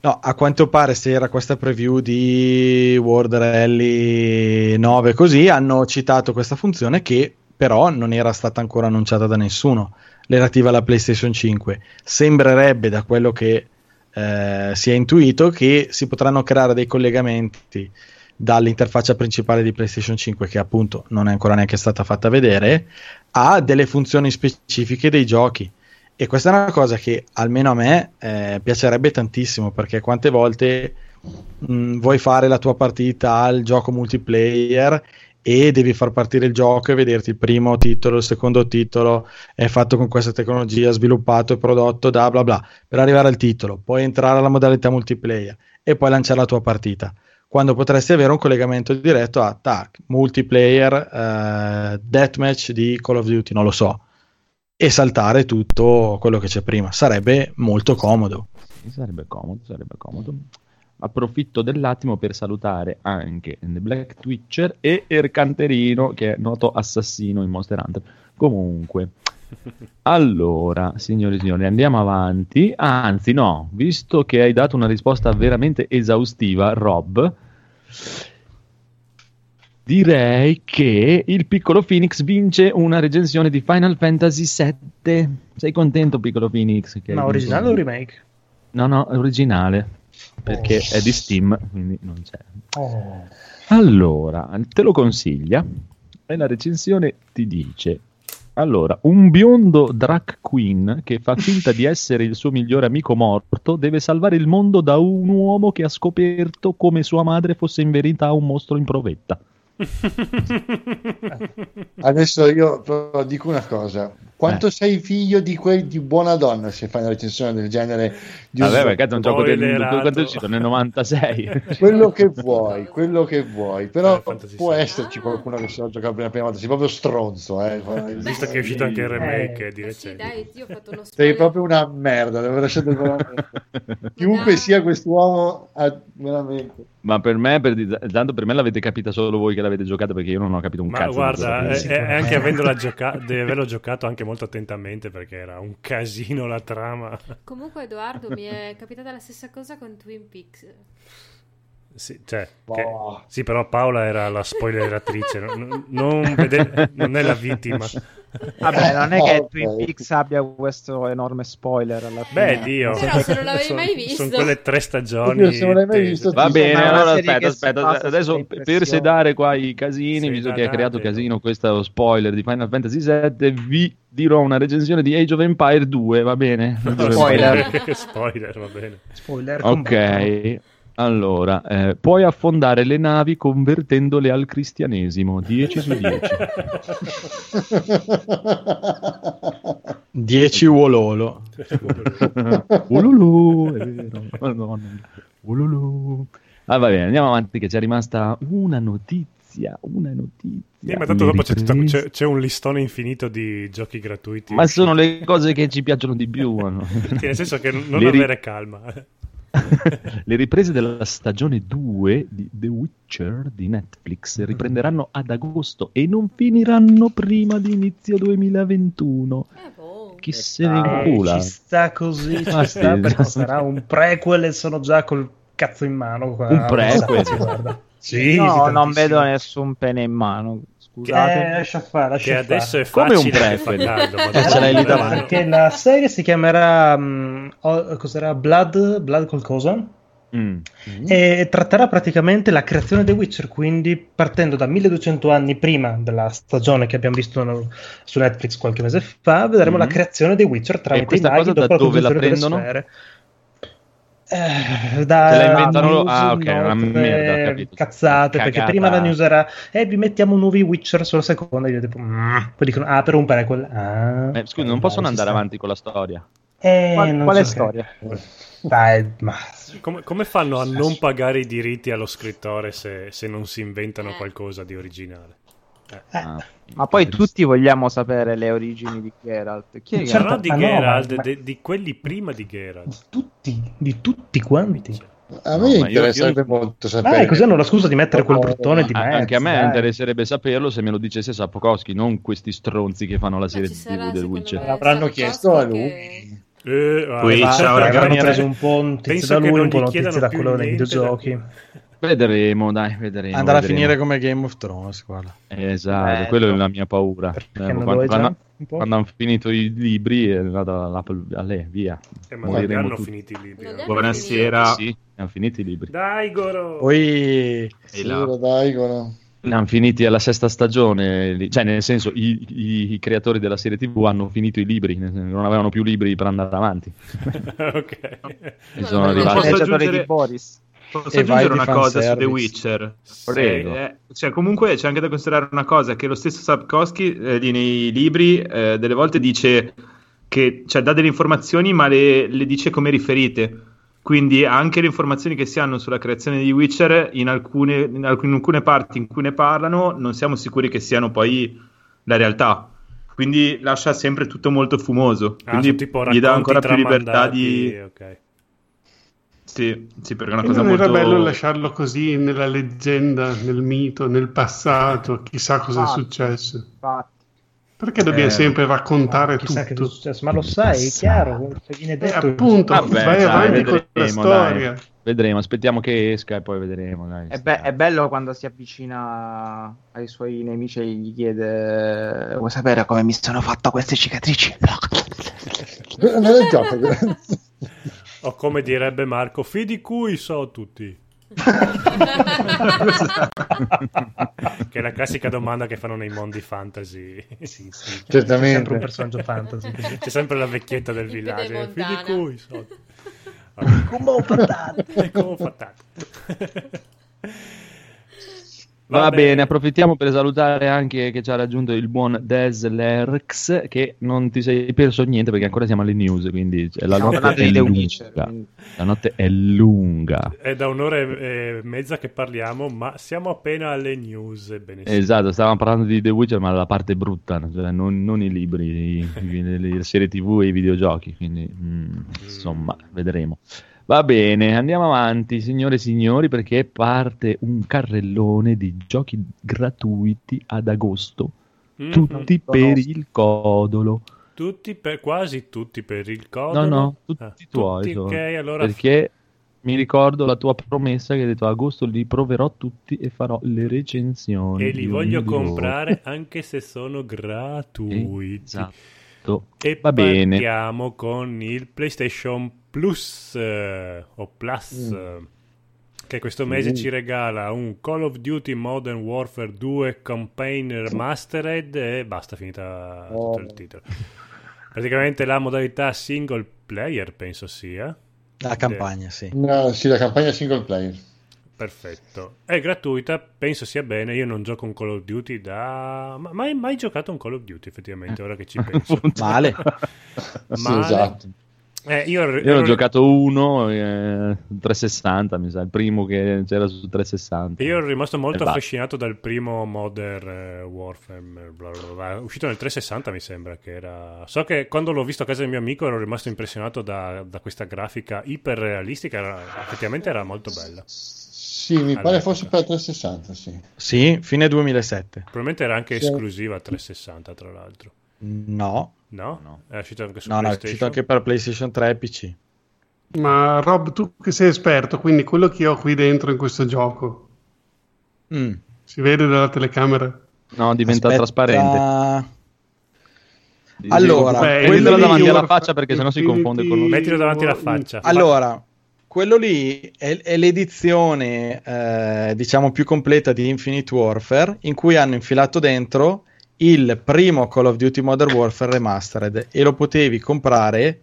No, a quanto pare se era questa preview di World Rally 9 così, hanno citato questa funzione che però non era stata ancora annunciata da nessuno, relativa alla PlayStation 5. Sembrerebbe da quello che eh, si è intuito che si potranno creare dei collegamenti dall'interfaccia principale di PlayStation 5 che appunto non è ancora neanche stata fatta vedere a delle funzioni specifiche dei giochi. E questa è una cosa che almeno a me eh, piacerebbe tantissimo perché quante volte mh, vuoi fare la tua partita al gioco multiplayer e devi far partire il gioco e vederti il primo titolo, il secondo titolo è fatto con questa tecnologia, sviluppato e prodotto da bla bla, per arrivare al titolo, poi entrare alla modalità multiplayer e poi lanciare la tua partita. Quando potresti avere un collegamento diretto a tac, multiplayer, eh, deathmatch di Call of Duty, non lo so, e saltare tutto quello che c'è prima. Sarebbe molto comodo. Sarebbe comodo, sarebbe comodo. Approfitto dell'attimo per salutare anche The Black Twitcher e Ercanterino, che è noto assassino in Monster Hunter. Comunque, allora, signori e signori, andiamo avanti. Anzi, no, visto che hai dato una risposta veramente esaustiva, Rob, direi che il piccolo Phoenix vince una recensione di Final Fantasy VII. Sei contento, piccolo Phoenix? Che Ma originale o remake? No, no, è originale. Perché è di Steam, quindi non c'è. Oh. Allora, te lo consiglia e la recensione ti dice allora, un biondo drag queen che fa finta di essere il suo migliore amico morto deve salvare il mondo da un uomo che ha scoperto come sua madre fosse in verità un mostro in provetta. Adesso io però dico una cosa: quanto Eh. sei figlio di quei di buona donna se fai una recensione del genere? Di Vabbè, perché è un gioco del Spoilerato. quando è uscito nel 96. quello che vuoi, quello che vuoi, però Eh, può esserci qualcuno che se lo gioca per la prima volta. Sei proprio stronzo, eh. Visto che è uscito anche il remake Eh. di Ma sì, recente. dai, io ho fatto uno Sei proprio una merda. Devo lasciare chiunque sia quest'uomo, veramente. Ma per me, per, di- tanto per me l'avete capita solo voi che l'avete giocata perché io non ho capito un Ma cazzo. di guarda, è, che- è- è anche avendola gioca- deve averlo giocato anche molto attentamente perché era un casino la trama. Comunque, Edoardo, mi è capitata la stessa cosa con Twin Peaks. Sì, cioè, che- Boh. sì, però Paola era la spoileratrice, non, non vede- non è la vittima. Vabbè, non è che. Twin Peaks abbia questo enorme spoiler alla fine. Beh, Dio. Però se non l'avevi mai visto. Sono quelle tre stagioni. Oddio, se non l'hai mai visto, Va bene, allora aspetta, aspetta. Adesso per sedare qua i casini, Sì, visto che ha creato casino questo spoiler di Final Fantasy VII, vi dirò una recensione di Age of Empire 2, va bene? Spoiler. Spoiler, va bene. Spoiler. Ok, allora, eh, puoi affondare le navi convertendole al cristianesimo, 10 su 10. 10 Wololo. Ululu, è vero, madonna. Ululu. Ah, va bene, andiamo avanti che c'è rimasta una notizia, una notizia. Sì, ma tanto dopo c'è, tutta- c'è- c'è un listone infinito di giochi gratuiti. Ma sono le cose che ci piacciono di più. no? Sì, nel senso che non Le ri- avere calma. Le riprese della stagione 2 di The Witcher di Netflix riprenderanno ad agosto e non finiranno prima di inizio 2021. Eh, boh. Chi se ne Eh, incula? ci sta così, ci Ah, sta sì. perché sarà un prequel e sono già col cazzo in mano. qua. Un prequel? Sì, No, non vedo nessun pene in mano. Scusate. Eh, lascia fare, lascia Che fare. adesso è Come un facile che fa prequel. dopo ce l'hai lì un davanti. Perché la serie si chiamerà mm, oh, cos'era? Blood, Blood qualcosa Mm. e tratterà praticamente la creazione dei Witcher, quindi partendo da 1200 anni prima della stagione che abbiamo visto no- su Netflix qualche mese fa, vedremo Mhm. la creazione dei Witcher tramite i maghi dopo la dove la prendono? Eh, da Se la inventano lo- news, ah, ok, una merda, capito. cazzate perché prima la news era eh vi mettiamo nuovi Witcher sulla seconda e io tipo "Mm". poi dicono ah per un prequel ah, Eh, scusa, non possono dai, ci andare sta. avanti con la storia. Eh, Qual- quale so storia? che- Dai, ma Come, come fanno a non pagare i diritti allo scrittore se, se non si inventano qualcosa di originale? Ah. Ma poi tutti vogliamo sapere le origini di Geralt. Chi è Certo, non di no, Geralt, ma- de- di quelli prima di Geralt. di tutti, di tutti quanti. A No, me io- interesserebbe io- molto sapere. Dai, così hanno la scusa di mettere quel bruttone di Ah, mezzo. anche a me dai. interesserebbe saperlo se me lo dicesse Sapkowski, non questi stronzi che fanno la serie TV del Witcher. L'avranno chiesto a lui. che- Eh, ah, va- ciao, va- preso un po' notizie penso da lui, un po' notizie chiedano da quello dei videogiochi. Vedremo, dai, vedremo. Andrà a vedremo. finire come Game of Thrones. Guarda. Esatto, Eh, quella è la mia paura. Eh, quando, quando- quando hanno finito i libri, è andata là, a lei, via. Eh, ma non hanno tutti. finito i libri. No? hanno Buonasera. Sì, hanno finito i libri. Dai, Goro! Poi Sì, dai, Gono. Ne hanno finiti alla sesta stagione, cioè nel senso i, i- i creatori della serie TV hanno finito i libri, non avevano più libri per andare avanti. ok. E sono arrivati. Posso aggiungere- di Boris. Posso E aggiungere una cosa su The. Witcher? Prego. Eh, cioè, comunque c'è anche da considerare una cosa, che lo stesso Sapkowski eh, nei libri eh, delle volte dice che cioè, dà delle informazioni ma le, le dice come riferite. Quindi anche le informazioni che si hanno sulla creazione di Witcher in alcune, in alc- in alcune parti in cui ne parlano non siamo sicuri che siano poi la realtà. Quindi lascia sempre tutto molto fumoso. Ah, Quindi tipo gli dà ancora più libertà di... ok. Sì, sì, perché è una E cosa non molto... era bello lasciarlo così nella leggenda, nel mito, nel passato, chissà cosa è successo. Infatti. Perché dobbiamo Eh, sempre raccontare Chissà che tutto? è successo, ma lo sai, è chiaro, se viene Eh, detto. appunto, Vabbè, vai dai, avanti con la vedremo, storia. dai. Vedremo, aspettiamo che esca e poi vedremo. Dai. È, be- è bello quando si avvicina ai suoi nemici e gli chiede: Vuoi sapere come mi sono fatto queste cicatrici? Non è gioco. O come direbbe Marco, fidi cui so tutti. che è la classica domanda che fanno nei mondi fantasy. Sì, sì, Certamente. È sempre un personaggio fantasy. C'è sempre la vecchietta del villaggio. Fidi cui so. Come ho fatto? Come ho fatto? Va, bene. approfittiamo per salutare anche che ci ha raggiunto il buon Des Lerx, che non ti sei perso niente perché ancora siamo alle news, quindi cioè, la, notte quindi. la notte è lunga. È da un'ora e mezza che parliamo, ma siamo appena alle news. Sì. Esatto, stavamo parlando di The Witcher, ma la parte brutta, cioè non, non i libri, i- i- le serie tv e i videogiochi, quindi mm, insomma, vedremo. Va bene, andiamo avanti, signore e signori, perché parte un carrellone di giochi gratuiti ad agosto, Mm. tutti per il codolo. Tutti per, quasi tutti per il No, codolo. no, tutti Ah, tuoi. tutti, sono. ok, allora Perché mi ricordo la tua promessa che hai detto a agosto li proverò tutti e farò le recensioni. e li voglio comprare anche se sono gratuiti. Esatto. E Va bene. partiamo con il PlayStation Plus eh, o Plus eh, che questo mese Mm. ci regala un Call of Duty Modern Warfare 2 Campaign Remastered e basta, finita tutto il titolo. Praticamente la modalità single player penso sia. La campagna, sì. No, sì, la campagna single player. Perfetto. È gratuita, penso sia bene. Io non gioco un Call of Duty da... Ma mai, mai giocato un Call of Duty effettivamente, ora che ci penso. Male. Sì, Male. esatto. Eh, io Io ho ero- giocato uno, eh, 360 mi sa, il primo che c'era su 360. Io ero rimasto molto E affascinato dal primo Modern eh, Warfare, bla bla bla. È uscito nel 360 mi sembra che era... So che quando l'ho visto a casa del mio amico ero rimasto impressionato da, da questa grafica iperrealistica, era- effettivamente era molto bella. Sì, mi pare All'epoca. fosse per 360, sì. Sì, fine 2007. Probabilmente era anche Sì. esclusiva 360 tra l'altro. No, No? No. È uscito anche su no, no, è PlayStation? uscito anche per PlayStation 3 e PC. Ma Rob, tu che sei esperto, quindi quello che ho qui dentro in questo gioco, Mm. si vede dalla telecamera? No, diventa Aspetta. trasparente. Allora, Beh, mettilo il davanti alla faccia perché sennò si confonde con lo Mettilo davanti alla faccia. Allora, quello lì è, è l'edizione, eh, diciamo, più completa di Infinite Warfare, in cui hanno infilato dentro il primo Call of Duty Modern Warfare Remastered e lo potevi comprare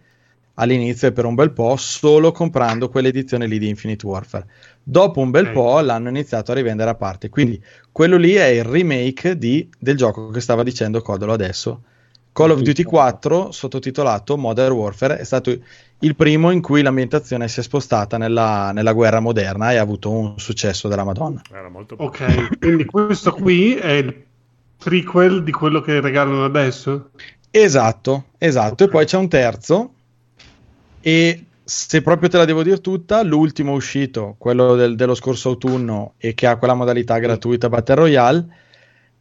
all'inizio e per un bel po' solo comprando quell'edizione lì di Infinite Warfare. Dopo un bel po' l'hanno iniziato a rivendere a parte. Quindi quello lì è il remake di- del gioco che stava dicendo Codolo adesso. Call of Duty 4, sottotitolato Modern Warfare, è stato il primo in cui l'ambientazione si è spostata nella, nella guerra moderna e ha avuto un successo della Madonna. Era molto bello. Ok, quindi questo qui è il prequel di quello che regalano adesso? Esatto, esatto. E poi c'è un terzo. E se proprio te la devo dire tutta, l'ultimo uscito, quello del- dello scorso autunno e che ha quella modalità gratuita Battle Royale,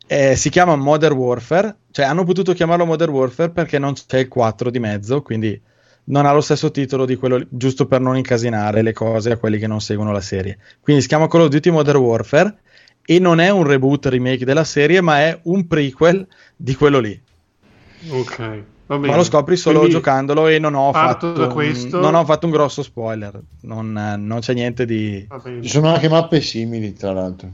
eh, si chiama Modern Warfare. Cioè, hanno potuto chiamarlo Modern Warfare perché non c'è il 4 di mezzo, quindi non ha lo stesso titolo di quello, lì, giusto per non incasinare le cose a quelli che non seguono la serie. Quindi si chiama Call of Duty Modern Warfare e non è un reboot remake della serie, ma è un prequel di quello lì. Ok, va bene. Ma lo scopri solo Quindi giocandolo e non ho, fatto un, non ho fatto un grosso spoiler. Non, non c'è niente di. Ci sono anche mappe simili, tra l'altro.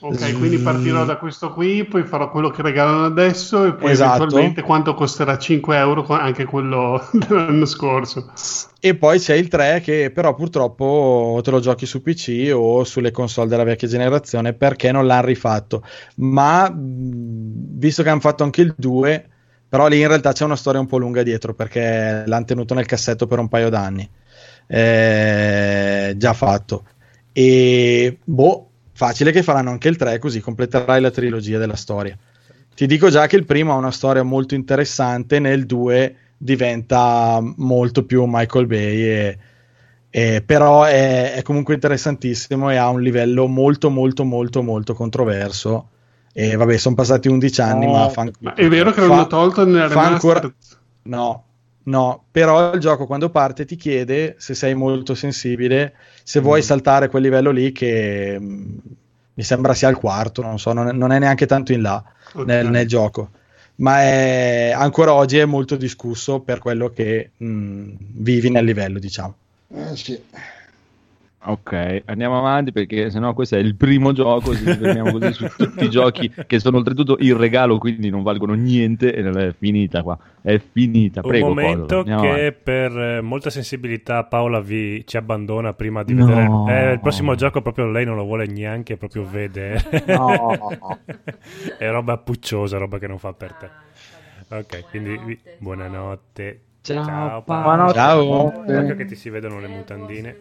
Ok, quindi partirò da questo qui, poi farò quello che regalano adesso e poi Esatto. eventualmente quanto costerà 5 euro anche quello dell'anno scorso. E poi c'è il 3 che però purtroppo te lo giochi su PC o sulle console della vecchia generazione perché non l'hanno rifatto. Ma visto che hanno fatto anche il 2, però lì in realtà c'è una storia un po' lunga dietro perché l'hanno tenuto nel cassetto per un paio d'anni. Eh, già fatto. E boh, facile che faranno anche il 3 così completerai la trilogia della storia. Ti dico già che il primo ha una storia molto interessante, nel 2 diventa molto più Michael Bay, e, e- però è, è comunque interessantissimo e ha un livello molto molto molto molto controverso. E vabbè, sono passati 11 anni, No, ma, fa, Ma è vero che fa- l'hanno tolto nella fa ancora- remastered? No, no, però il gioco quando parte ti chiede se sei molto sensibile, se vuoi saltare quel livello lì che mh, mi sembra sia il quarto, non so, non è, non è neanche tanto in là Ok. nel, nel gioco, ma è, ancora oggi è molto discusso per quello che mh, vivi nel livello, diciamo. Eh, sì. Ok, andiamo avanti perché sennò questo è il primo gioco, ci fermiamo così su tutti i giochi che sono oltretutto in regalo, quindi non valgono niente e è finita qua. È finita, Un prego. momento Codolo, andiamo che avanti. per eh, molta sensibilità Paola vi, ci abbandona prima di No. vedere eh, il prossimo gioco proprio lei non lo vuole neanche proprio vedere No. è roba pucciosa roba che non fa per te ok quindi buonanotte Ciao, ciao Paola. Ciao. Occhio che ti si vedono le mutandine.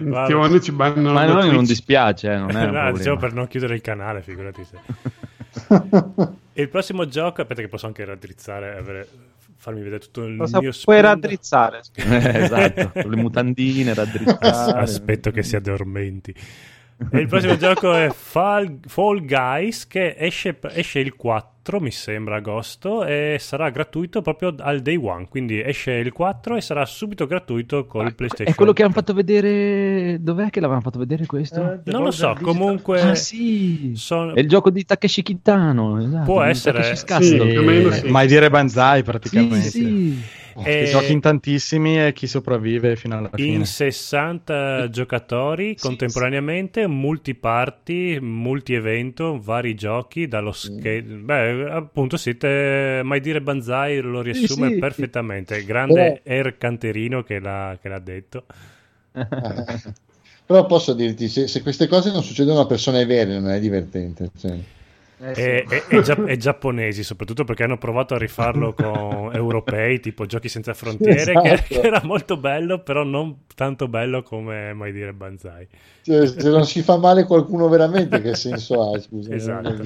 Attenzione, ci bannano Ma a noi non dispiace, eh, non è un No, dicevo per non chiudere il canale, figurati se. E il prossimo gioco, aspetta che posso anche raddrizzare, avere- farmi vedere tutto il Cosa mio puoi splendore. raddrizzare? Eh, esatto, con le mutandine raddrizzate. Aspetto che si addormenti. E il prossimo gioco è Fall, Fall Guys che esce, esce il 4, mi sembra, agosto e sarà gratuito proprio al day one. Quindi esce il 4 e sarà subito gratuito col PlayStation. È quello che hanno fatto vedere. Dov'è che l'avevano fatto vedere questo? Eh, Non lo so, comunque ah, sì. sono- È il gioco di Takeshi Kitano. Esatto, Può essere- Sì, Castle. più o meno sì. Mai dire Banzai Sì, praticamente. sì. Che E- giochi in tantissimi e chi sopravvive fino alla fine. in 60 giocatori Sì, contemporaneamente, multiparty, multi-evento, vari giochi dallo skate. Beh, appunto, siete mai dire Banzai lo riassume sì. perfettamente. Grande Air Canterino che l'ha, che l'ha detto. Però posso dirti, se, se queste cose non succedono a persone vere non è divertente. cioè. Eh, sì. E, e- e gia- e giapponesi, soprattutto perché hanno provato a rifarlo con europei, tipo Giochi senza frontiere, che, Esatto. che era molto bello, però non tanto bello come mai dire Banzai. Cioè, se non si fa male qualcuno veramente, che senso ha? Scusa, Esatto.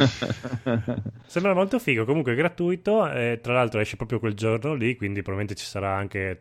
Sembra molto figo, comunque è gratuito tra l'altro esce proprio quel giorno lì, quindi probabilmente ci sarà anche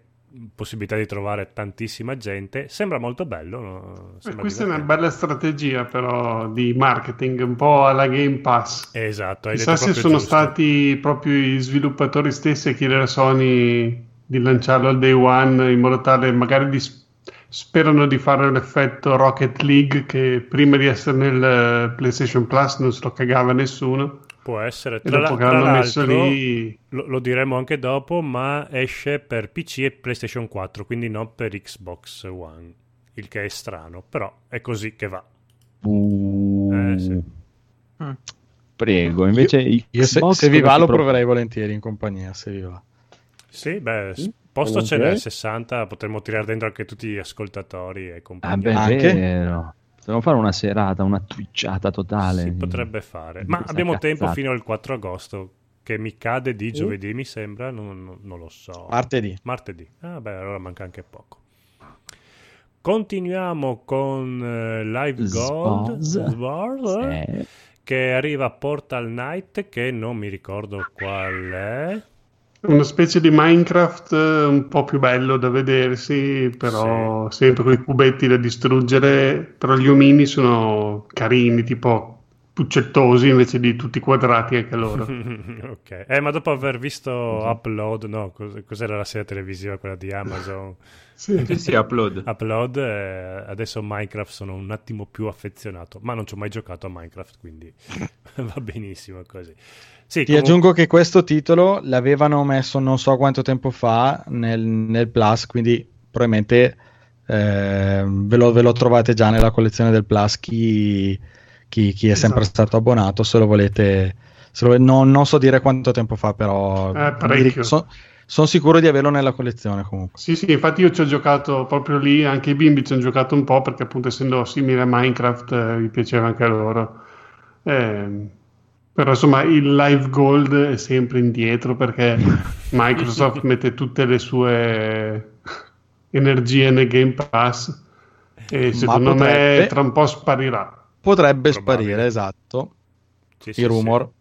possibilità di trovare tantissima gente. Sembra molto bello. no? Eh, Sembra Questa è una bella strategia però di marketing, un po' alla Game Pass. Esatto, Chissà se sono giusto. stati proprio i sviluppatori stessi a chiedere a Sony di lanciarlo al day one in modo tale magari di s- sperano di fare l'effetto Rocket League che prima di essere nel eh, PlayStation Plus non se lo cagava nessuno Può essere. Tra, dopo la- che tra l'hanno messo l'altro, lì lo, lo diremo anche dopo, ma esce per PC e PlayStation 4, quindi non per Xbox One. Il che è strano, però è così che va. Uh, Eh, sì. Prego, invece Io se, Xbox se vi va lo pro- proverei volentieri in compagnia, se vi va. Sì, beh, s- posto ce n'è 60, potremmo tirare dentro anche tutti gli ascoltatori e Ah, compagnia. beh, Anche? vero. Potremmo fare una serata, una twitchata totale. Si potrebbe fare, ma abbiamo tempo cazzata. fino al 4 agosto, che mi cade di giovedì, mi sembra, non, non- non lo so. Martedì. Martedì. Ah, beh, allora manca anche poco. Continuiamo con eh, Live Gold. Sbaz, eh, Eh, che arriva a Portal Knight, che non mi ricordo qual è. Una specie di Minecraft eh, un po' più bello da vedersi però sempre con i cubetti da distruggere però gli omini sono carini tipo puccettosi invece di tutti quadrati anche loro ok, eh, ma dopo aver visto Upload, no, cos- cos'era la serie televisiva, quella di Amazon? Sì. Sì, sì, upload. Upload, eh, adesso Minecraft sono un attimo più affezionato, ma non ci ho mai giocato a Minecraft, quindi va benissimo così. Sì, Ti comunque- aggiungo che questo titolo l'avevano messo non so quanto tempo fa nel, nel Plus, quindi probabilmente Eh, ve, lo, ve lo trovate già nella collezione del Plus chi, chi, chi è sempre Esatto. stato abbonato, se lo volete... se lo- non, non so dire quanto tempo fa, però Eh, parecchio. sono sicuro di averlo nella collezione comunque. Sì, sì, infatti io ci ho giocato proprio lì, anche i bimbi ci hanno giocato un po' perché appunto essendo simile a Minecraft eh, vi piaceva anche a loro. Ehm, però insomma il Live Gold è sempre indietro perché Microsoft mette tutte le sue energie nel Game Pass e secondo potrebbe- me tra un po' sparirà. Potrebbe Probabile. sparire, esatto. Sì, sì, I rumor. sì.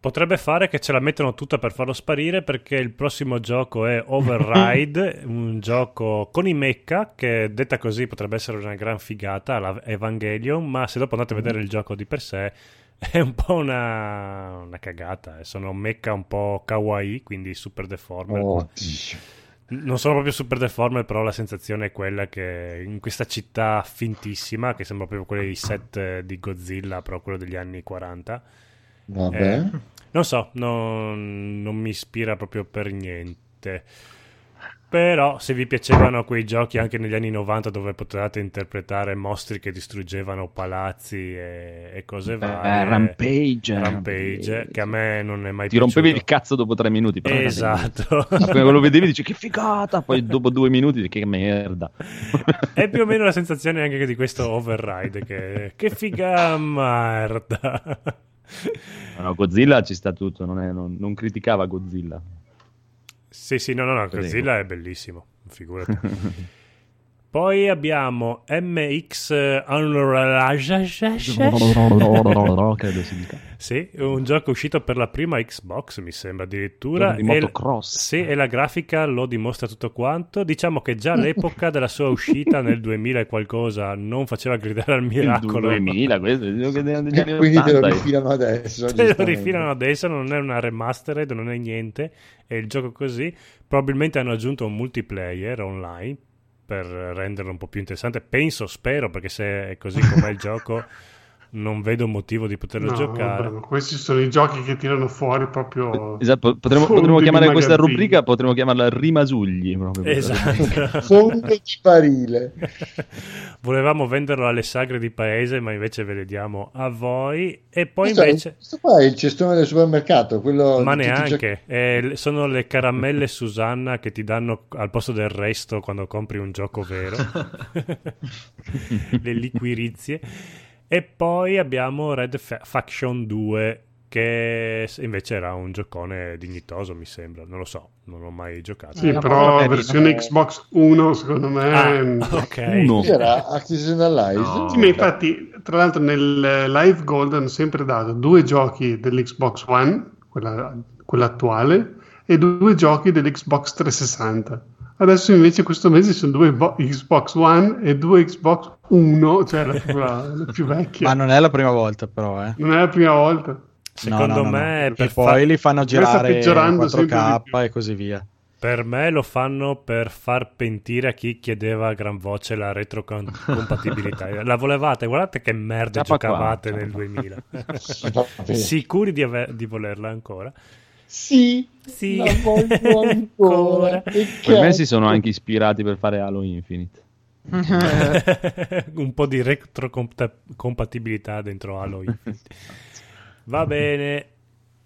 Potrebbe fare che ce la mettono tutta per farlo sparire perché il prossimo gioco è Override, un gioco con i mecha che detta così potrebbe essere una gran figata, la Evangelion, ma se dopo andate a vedere il gioco di per sé è un po' una, una cagata, eh. sono mecha un po' kawaii, quindi super deformer. Oddio. Non sono proprio super deformer, però la sensazione è quella che in questa città fintissima, che sembra proprio quelli set eh, di Godzilla, però quello degli anni 40, Vabbè. eh, non so, non, non mi ispira proprio per niente. Però se vi piacevano quei giochi anche negli anni 90 dove potevate interpretare mostri che distruggevano palazzi e, e cose varie. Eh, Rampage. Rampage, che a me non è mai Ti rompevi il piaciuto. cazzo dopo tre minuti. però Esatto. Appena lo vedevi dici che figata, poi dopo due minuti dici che merda. È più o meno la sensazione anche di questo override che, che figa merda. No, Godzilla ci sta tutto, non, è- non- non criticava Godzilla. Sì, sì, no, no, no. Godzilla è bellissimo, figurati. Poi abbiamo MX Unreal Credo si dica. Sì, un gioco uscito per la prima Xbox, mi sembra addirittura. Di E- motocross. Sì, e la grafica lo dimostra tutto quanto. Diciamo che già all'epoca della sua uscita nel 2000 e qualcosa non faceva gridare al Il miracolo. 2000, questo è il gioco degli anni E quindi te lo 80. rifilano adesso. Te lo rifilano adesso, non è una remastered, non è niente, è il gioco così. Probabilmente hanno aggiunto un multiplayer online per renderlo un po' più interessante. Penso, spero, perché se è così com'è il gioco non vedo motivo di poterlo No, giocare. vabbè, questi sono i giochi che tirano fuori proprio Esatto, potremmo, potremmo chiamare questa rubrica, potremmo chiamarla Rimasugli. Esatto. Fondo di barile. Volevamo venderlo alle sagre di paese, ma invece ve le diamo a voi. E poi Questo, invece... questo qua è il cestone del supermercato, quello Ma neanche, Eh, sono le caramelle Susanna che ti danno al posto del resto quando compri un gioco vero, le liquirizie. E poi abbiamo Red Fa- Faction 2, che invece era un giocone dignitoso, mi sembra. Non lo so, non ho mai giocato. Sì, Eh, però magari, versione? Xbox 1 secondo me Ah, ok. Uno. C'era Activision Allies. No. Sì, ma infatti, tra l'altro, nel Live Gold hanno sempre dato due giochi dell'Xbox One, quella, quella attuale, e due giochi dell'Xbox 360. Adesso invece questo mese sono due bo- Xbox One e due Xbox 1, cioè la, la- la più vecchia. Ma non è la prima volta, però, eh. Non è la prima volta. Secondo No, no, me, no, per, poi fa- li fanno girare in peggiorando sempre 4K di più. e così via. per me lo fanno per far pentire a chi chiedeva a gran voce la retrocompatibilità. la volevate? Guardate che merda Ciapa qua, giocavate ciapa nel qua. 2000. Vabbè. Sicuri di, ave- di volerla ancora? Sì, Sì, la voglio ancora. Che Per me cazzo. si sono anche ispirati per fare Halo Infinite. un po' di retrocompatibilità dentro Halo Infinite. Va bene.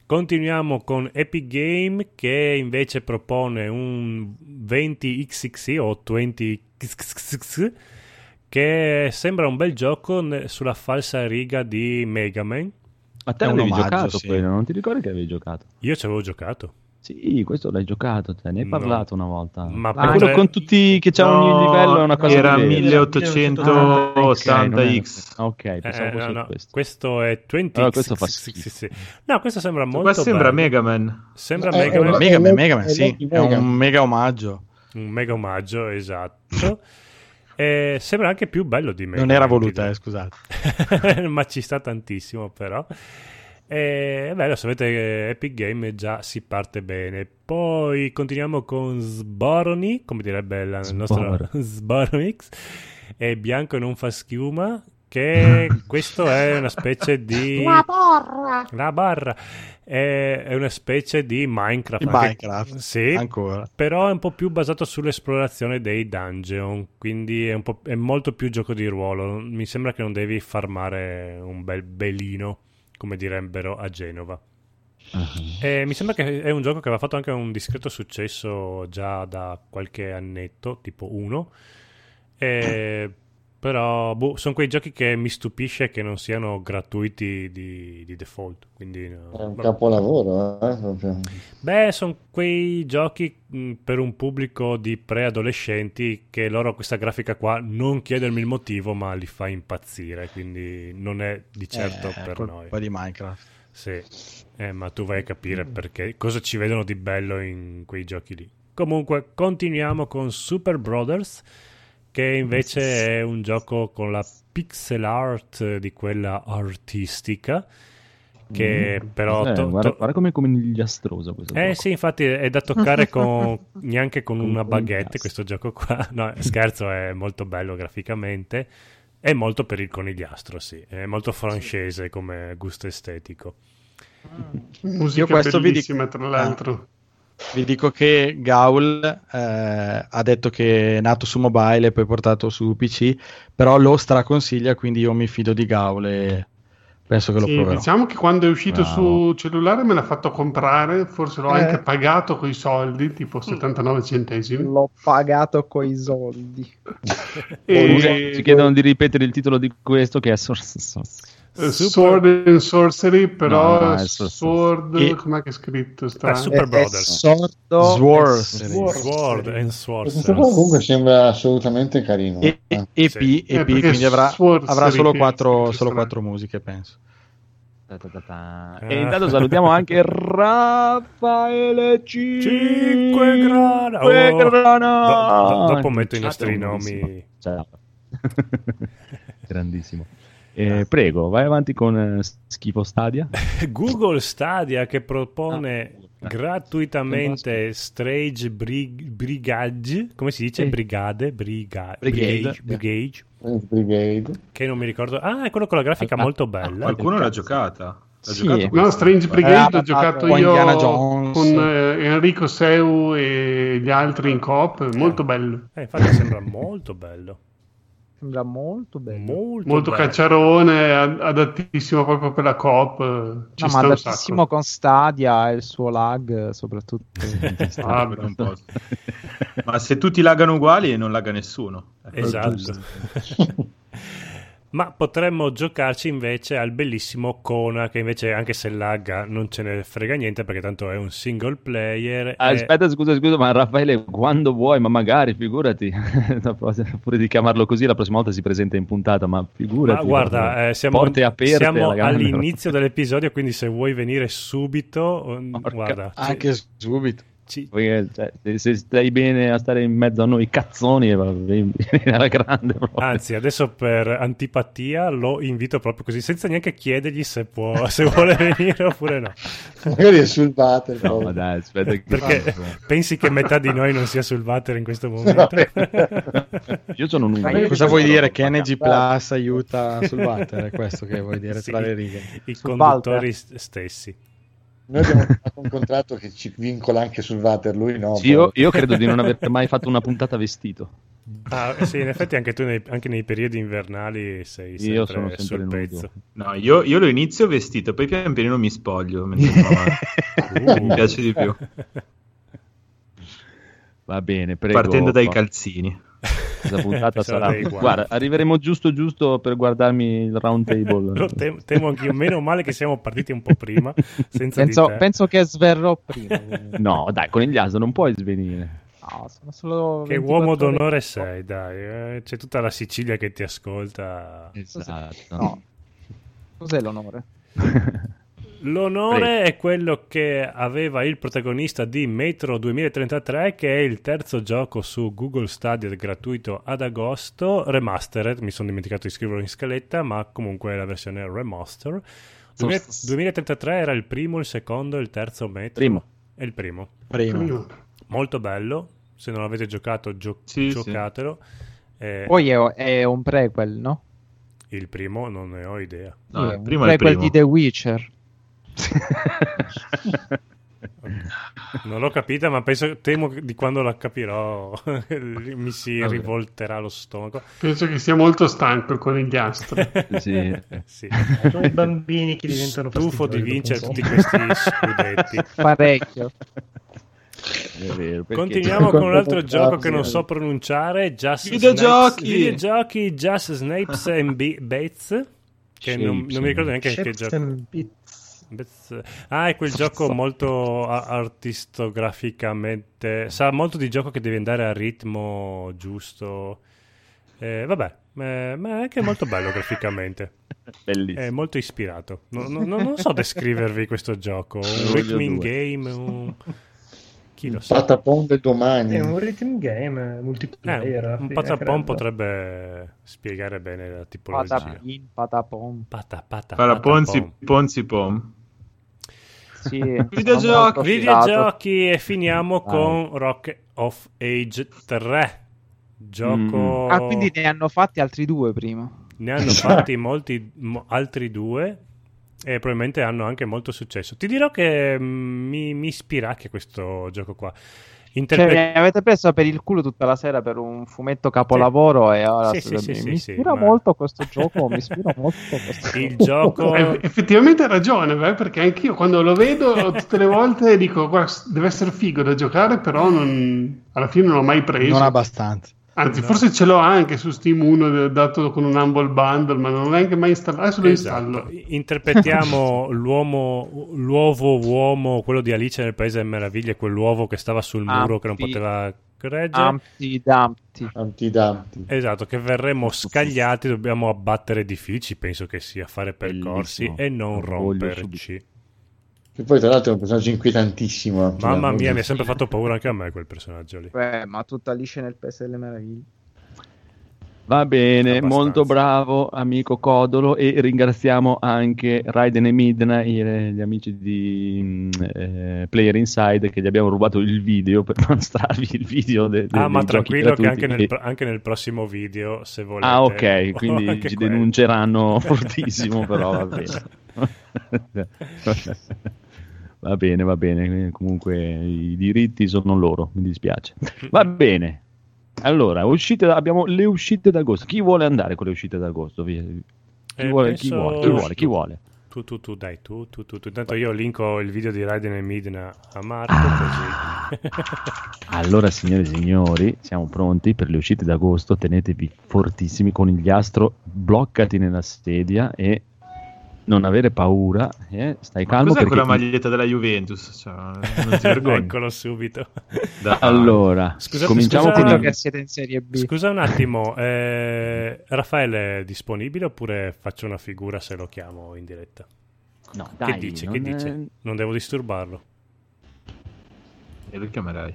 Continuiamo con Epic Game che invece propone un 20xx o 20xx che sembra un bel gioco sulla falsa riga di Mega Man. Ma te È l'avevi omaggio, giocato sì. quello, non ti ricordi che avevi giocato? Io ci avevo giocato. Sì, questo l'hai giocato, te ne hai No. parlato una volta. Ma Ma quello per- con tutti che c'ha ogni No, livello è una cosa era diversa. 1880X. Ah, ok, Eh, pensavo no, fosse no, questo. questo è 20 Allora, questo fa schifo. No, questo sembra molto Qua sembra bello. Mega Man. Sembra Eh, Mega eh, Man. Mega Man, è Mega Man, è sì, è un mega omaggio. Un mega omaggio, esatto. E sembra anche più bello di Mega Non era voluta, eh, scusate. Ma ci sta tantissimo, però. E beh, lo sapete che Epic Game già si parte bene. Poi continuiamo con Sboroni, come direbbe la nostra Sbor. Sboronix. E Bianco non fa schiuma, che questo è una specie di... La porra! La barra è, è una specie di Minecraft. Anche- Minecraft, sì, ancora. però è un po' più basato sull'esplorazione dei dungeon, quindi è, un po', è molto più gioco di ruolo. Mi sembra che non devi farmare un bel belino, come direbbero a Genova. E mi sembra che è un gioco che aveva fatto anche un discreto successo già da qualche annetto, tipo uno. E- però boh, sono quei giochi che mi stupisce che non siano gratuiti di, di default. Quindi, no, È un vabbè. capolavoro, eh, proprio. Beh, sono quei giochi mh, per un pubblico di preadolescenti che loro questa grafica qua non chiedermi il motivo, ma li fa impazzire, quindi non è di certo Eh, per noi. di Minecraft. Sì, Eh, ma tu vai a capire perché cosa ci vedono di bello in quei giochi lì. Comunque, continuiamo con Super Brothers, che invece è un gioco con la pixel art di quella artistica, che però... Eh, to- guarda, to- guarda come è conigliastroso questo eh gioco. sì, infatti è da toccare con, neanche con Con una un baguette questo gioco qua. No, scherzo, è molto bello graficamente. È molto per il conigliastro, sì. È molto francese come gusto estetico. Musica Io questo vi bellissima, dico- tra l'altro. Vi dico che Gaul eh, ha detto che è nato su mobile e poi portato su PC, però lo straconsiglia, quindi io mi fido di Gaul e penso che lo Sì, proverò. diciamo che quando è uscito Bravo. su cellulare me l'ha fatto comprare, forse l'ho Eh. anche pagato coi soldi, tipo 79 centesimi. L'ho pagato coi soldi. E- ci chiedono di ripetere il titolo di questo che è Source Eh, Sword and Sorcery, però No, no, è Sword- Sword, E- com'è che è scritto? Ah, Strano. Super Brothers. sordo. Sword. Sword and Sorcerer. Questo comunque sembra assolutamente carino. E, eh. e- Sì. EP, Eh, EP, quindi avrà, Sword avrà solo quattro, solo quattro musiche, penso. Ah. E intanto salutiamo anche Raffaele C. Cinque grana. Cinque Oh. grana. Do- do- dopo metto i nostri nomi. Ciao. Grandissimo. Eh, prego, vai avanti con eh, Schifo Stadia. Google Stadia che propone Ah, gratuitamente Strange Brig- Brigade, come si dice? Sì. Brigade, Briga- Brigade. Brigade, Brigade, French Brigade. che non mi ricordo. Ah, è quello con la grafica Ah, molto ah, bella. Qualcuno l'ha giocata? L'ha Sì. giocato No? Strange Brigade Eh, l'ho giocato io Indiana Jones. con eh, Enrico Seu e gli altri in coop, molto bello. Eh, infatti sembra molto bello. Sembra molto bello. Molto, Molto bello. cacciarone, ad- adattissimo proprio per la coop. eh, Ci No, sta ma un adattissimo sacco. con Stadia e il suo lag, soprattutto. Ah, Quello un po'. Ma se tutti laggano uguali non lagga nessuno. Quello Esatto. Ma potremmo giocarci invece al bellissimo Kona, che invece anche se lagga non ce ne frega niente perché tanto è un single player. Ah, e- Aspetta, scusa, scusa, ma Raffaele, quando vuoi, ma magari, figurati, pure di chiamarlo così, la prossima volta si presenta in puntata, ma figurati. Ma guarda, eh, siamo, porte aperte siamo all'inizio dell'episodio, quindi se vuoi venire subito, eh, Porca- guarda, Anche subito. Ci- Perché, cioè, se, se stai bene a stare in mezzo a noi cazzoni, eh, va- alla grande. proprio. anzi, adesso per antipatia lo invito proprio così, senza neanche chiedergli se può, se vuole venire oppure no. Magari è sul Vater. No, ma dai, aspetta. che- Perché pensi che metà di noi non sia sul water in questo momento? Io sono un io- Cosa vuoi dire? Che. NG Plus aiuta sul Water? È questo che vuoi dire Sì, tra le righe. I Sul conduttori Walter. st- stessi. Noi abbiamo fatto un contratto che ci vincola anche sul Vater, lui no. Sì, io, io credo di non aver mai fatto una puntata vestito. Ah, sì, in effetti anche tu nei, anche nei periodi invernali sei sempre, Io sono sempre sul nudo. pezzo. No, io, io lo inizio vestito, poi pian pianino mi spoglio. Uh. Mi piace di più. Va bene, prego. Partendo dai calzini. Questa puntata Sarà. Guarda, arriveremo giusto giusto per guardarmi il round table. Temo anch'io, meno male che siamo partiti un po' prima, senza penso, penso che sverrò prima. No, dai, con il Yaso non puoi svenire. No, sono solo Che 24 uomo ore. d'onore sei, dai. eh, C'è tutta la Sicilia che ti ascolta. Esatto. No. Cos'è l'onore? L'onore è quello che aveva il protagonista di Metro 2033, che è il terzo gioco su Google Stadia gratuito ad agosto, remastered. Mi sono dimenticato di scriverlo in scaletta, ma comunque è la versione remaster. 2000 2033 era il primo, il secondo, il terzo Metro. Primo. È il primo. Prima. Molto bello. Se non l'avete giocato, gio- Sì, sì. giocatelo. Eh, Poi è, è un prequel, no? Il primo non ne ho idea. No, Sì, il primo è il prequel primo. di The Witcher. Non l'ho capita, ma penso, temo che di quando la capirò mi si Vabbè. rivolterà lo stomaco. Penso che sia molto stanco il conigliastro. Sì. Sì. Sono i bambini che diventano Stufo di vincere tutti questi scudetti. Parecchio. È vero, Continuiamo con un altro gioco che non so pronunciare. Just Videogiochi! Snipes- videogiochi Just Snipes and Bates. Che non, non mi ricordo neanche che Shapes gioco. Ah, è quel gioco molto artistograficamente. Sa molto di gioco che devi andare a ritmo giusto. Eh, vabbè, eh, ma è anche molto bello graficamente. Bellissimo. È molto ispirato. No- no- no- non so descrivervi questo gioco. Un due. game. Un... Chi lo sa? Patapon del domani. È un rhythm game Eh, multiplayer. alla un patapon potrebbe spiegare bene la tipologia. Patapin, patapom. Pata, pata, patapon. Ponzi Pom. Sì, Videogiochi. Videogiochi e finiamo Vai. con Rock of Age 3. Gioco. Ah, quindi ne hanno fatti altri due prima. Ne hanno fatti molti mo- altri due e probabilmente hanno anche molto successo. Ti dirò che mm, mi, mi ispira anche questo gioco qua. Cioè, Interpre- mi avete preso per il culo tutta la sera per un fumetto capolavoro e ora Sì, mi, sì, sì, mi sì, ispira sì, ma- molto questo gioco, mi ispira molto questo Il gioco. Eh, effettivamente hai ragione, beh, perché anch'io quando lo vedo tutte le volte dico guarda, deve essere figo da giocare, però non- alla fine non l'ho mai preso. Non abbastanza. Anzi, No. forse ce l'ho anche su Steam 1 dato con un Humble Bundle, ma non l'ho neanche mai installato. Adesso lo Esatto. installo. Interpretiamo l'uomo, l'uovo uomo, quello di Alice nel Paese delle Meraviglie, quell'uovo che stava sul muro che non Ampi- poteva reggere. Amti Dumpty. Antidanti. Esatto, che verremo scagliati, dobbiamo abbattere edifici, penso che sia fare percorsi Bellissimo. e non Lo voglio romperci. Che poi tra l'altro è un personaggio inquietantissimo. Mamma mia, mi ha sempre fatto paura anche a me quel personaggio lì. Beh, ma tutta Alice nel Paese delle Meraviglie. Va bene, Abbastanza. molto bravo amico Codolo e ringraziamo anche Raiden e Midnight, eh, gli amici di mm, eh, Player Inside che gli abbiamo rubato il video per mostrarvi il video de- de- Ah, ma tranquillo che anche nel, anche nel prossimo video, se volete. Ah ok, quindi ci quello. denunceranno fortissimo però va bene. Va bene, va bene, comunque i diritti sono loro, mi dispiace. Va bene. Allora, uscite abbiamo le uscite d'agosto. Chi vuole andare con le uscite d'agosto? Chi, Eh, vuole, chi penso- vuole? Chi vuole? Chi vuole? Tu, tu, tu, dai, tu, tu, tu, tu. Intanto io linko il video di Raiden e Midna a Marco, Ah. così. Allora, signore e signori, siamo pronti per le uscite d'agosto. Tenetevi fortissimi con il ghiastro, bloccati nella sedia e non avere paura. eh, Stai Ma calmo cos'è quella maglietta della Juventus? Cioè, non ti. Eccolo subito. Dai. Allora, Scusate, cominciamo scusa- con il... che siete in Serie B. Scusa un attimo, eh, Raffaele è disponibile oppure faccio una figura se lo chiamo in diretta? No, che dai, dice? non Che è- dice? Non devo disturbarlo? E lo chiamerai.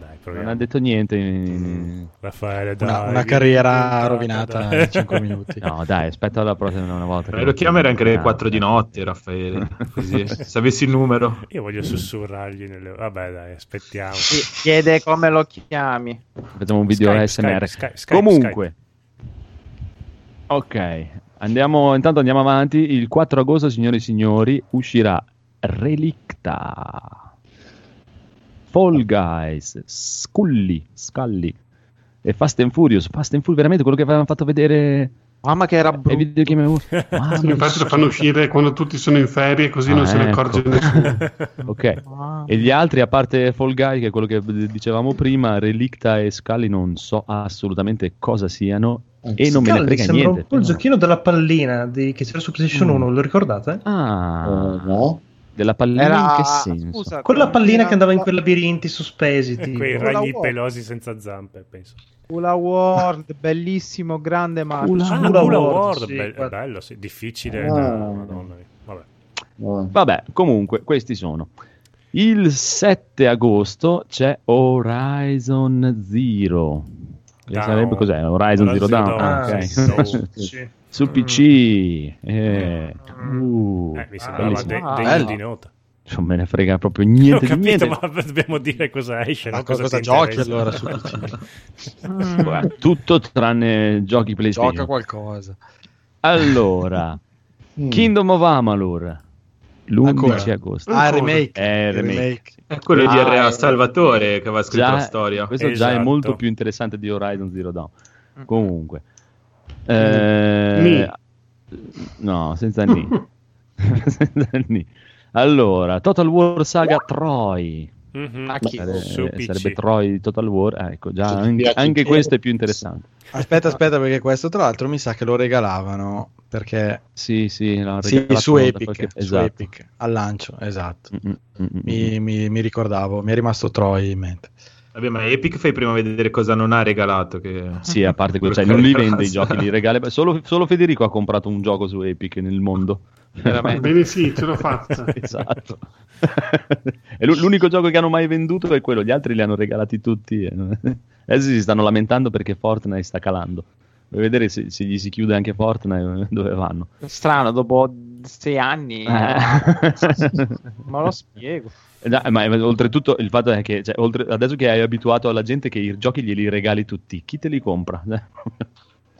Dai, Non ha detto niente. in- Raffaele, dai. Una, una carriera rovinata dai. in 5 minuti. No, dai, aspetta la prossima una volta. Eh, lo chiamerai anche alle 4 di notte, Raffaele. Così, se avessi il numero. Io voglio sussurrargli nelle... Vabbè, dai, aspettiamo. Sì, Chiede come lo chiami. Facciamo un video Skype, ASMR. Skype, Skype, Skype, Comunque, ok, andiamo, intanto andiamo avanti. Il 4 agosto, signore e signori, uscirà Relicta, Fall Guys, Scully, Scully e Fast and Furious. Fast and Furious, veramente quello che avevano fatto vedere Mamma che era brutto. videogame. Mamma Sì, infatti lo fanno uscire quando tutti sono in ferie, così Ah, non se ne ecco. accorge nessuno. Ok. Ah. E gli altri, a parte Fall Guy, che è quello che dicevamo prima, Relicta e Scully, non so assolutamente cosa siano e non me ne frega sembra niente. un po' il giochino della pallina di- che c'era su PlayStation Mm. 1, lo ricordate? Ah, Eh, no? Della pallina Era... in che senso? Scusa, Quella pallina che andava in quei labirinti sospesi. tipo. Quei ragni pelosi senza zampe, penso. Ula World, bellissimo, grande ma Ula- Ah, Ula Ula World, World, sì, be- guarda. bello, sì, difficile. Ah. no, madonna. Vabbè. No. Vabbè, comunque, questi sono. Il 7 agosto c'è Horizon Zero. Down. sarebbe cos'è? Horizon Horizon Zero Dawn. Zero ah, Dawn, ok. sì. Sì. Sul PC. Eh. Uh, Eh, mi sembrava bellissimo. de- degno bello. di nota. Non me ne frega proprio Ho niente di capito, niente. ma dobbiamo dire cosa esce. Ma no? cosa, ti giochi interessa. allora su PC? Guarda, tutto tranne giochi PlayStation. Gioca qualcosa. Allora, Mm. Kingdom of Amalur, l'11 Ancora? agosto. Ah, remake. Eh, Il remake. remake. È quello di Ah, R.A. eh, Salvatore che aveva scritto Già- la storia. Questo già Esatto. è molto più interessante di Horizon Zero Dawn. Comunque, eh, no, senza ni. senza ni. Allora, Total War Saga Troy. Mhm. Ah, chi- Sare- Su PC. sarebbe Troy di Total War. Eh, ecco, già anche, anche questo è più interessante. Aspetta, aspetta, perché questo tra l'altro mi sa che lo regalavano perché Sì, sì, sì, su Epic, qualche- su esatto. Epic, al lancio, esatto. Mm, mm, mm, mm. Mi, mi- mi ricordavo, mi è rimasto Troy in mente. Vabbè, ma Epic fai prima vedere cosa non ha regalato. Che... Sì, a parte quello, cioè, non li vende i giochi, li regala. Solo, solo Federico ha comprato un gioco su Epic nel mondo. Veramente. Bene, sì, ce l'ho fatta. esatto. e l'u- l'unico gioco che hanno mai venduto è quello, gli altri li hanno regalati tutti. e non- Adesso si stanno lamentando perché Fortnite sta calando. Vuoi vedere se, se gli si chiude anche Fortnite dove vanno? Strano, dopo sei anni. Eh. Ma lo spiego. No, ma ma oltretutto il fatto è che cioè, oltre- adesso che hai abituato alla gente che i giochi glieli regali tutti, chi te li compra?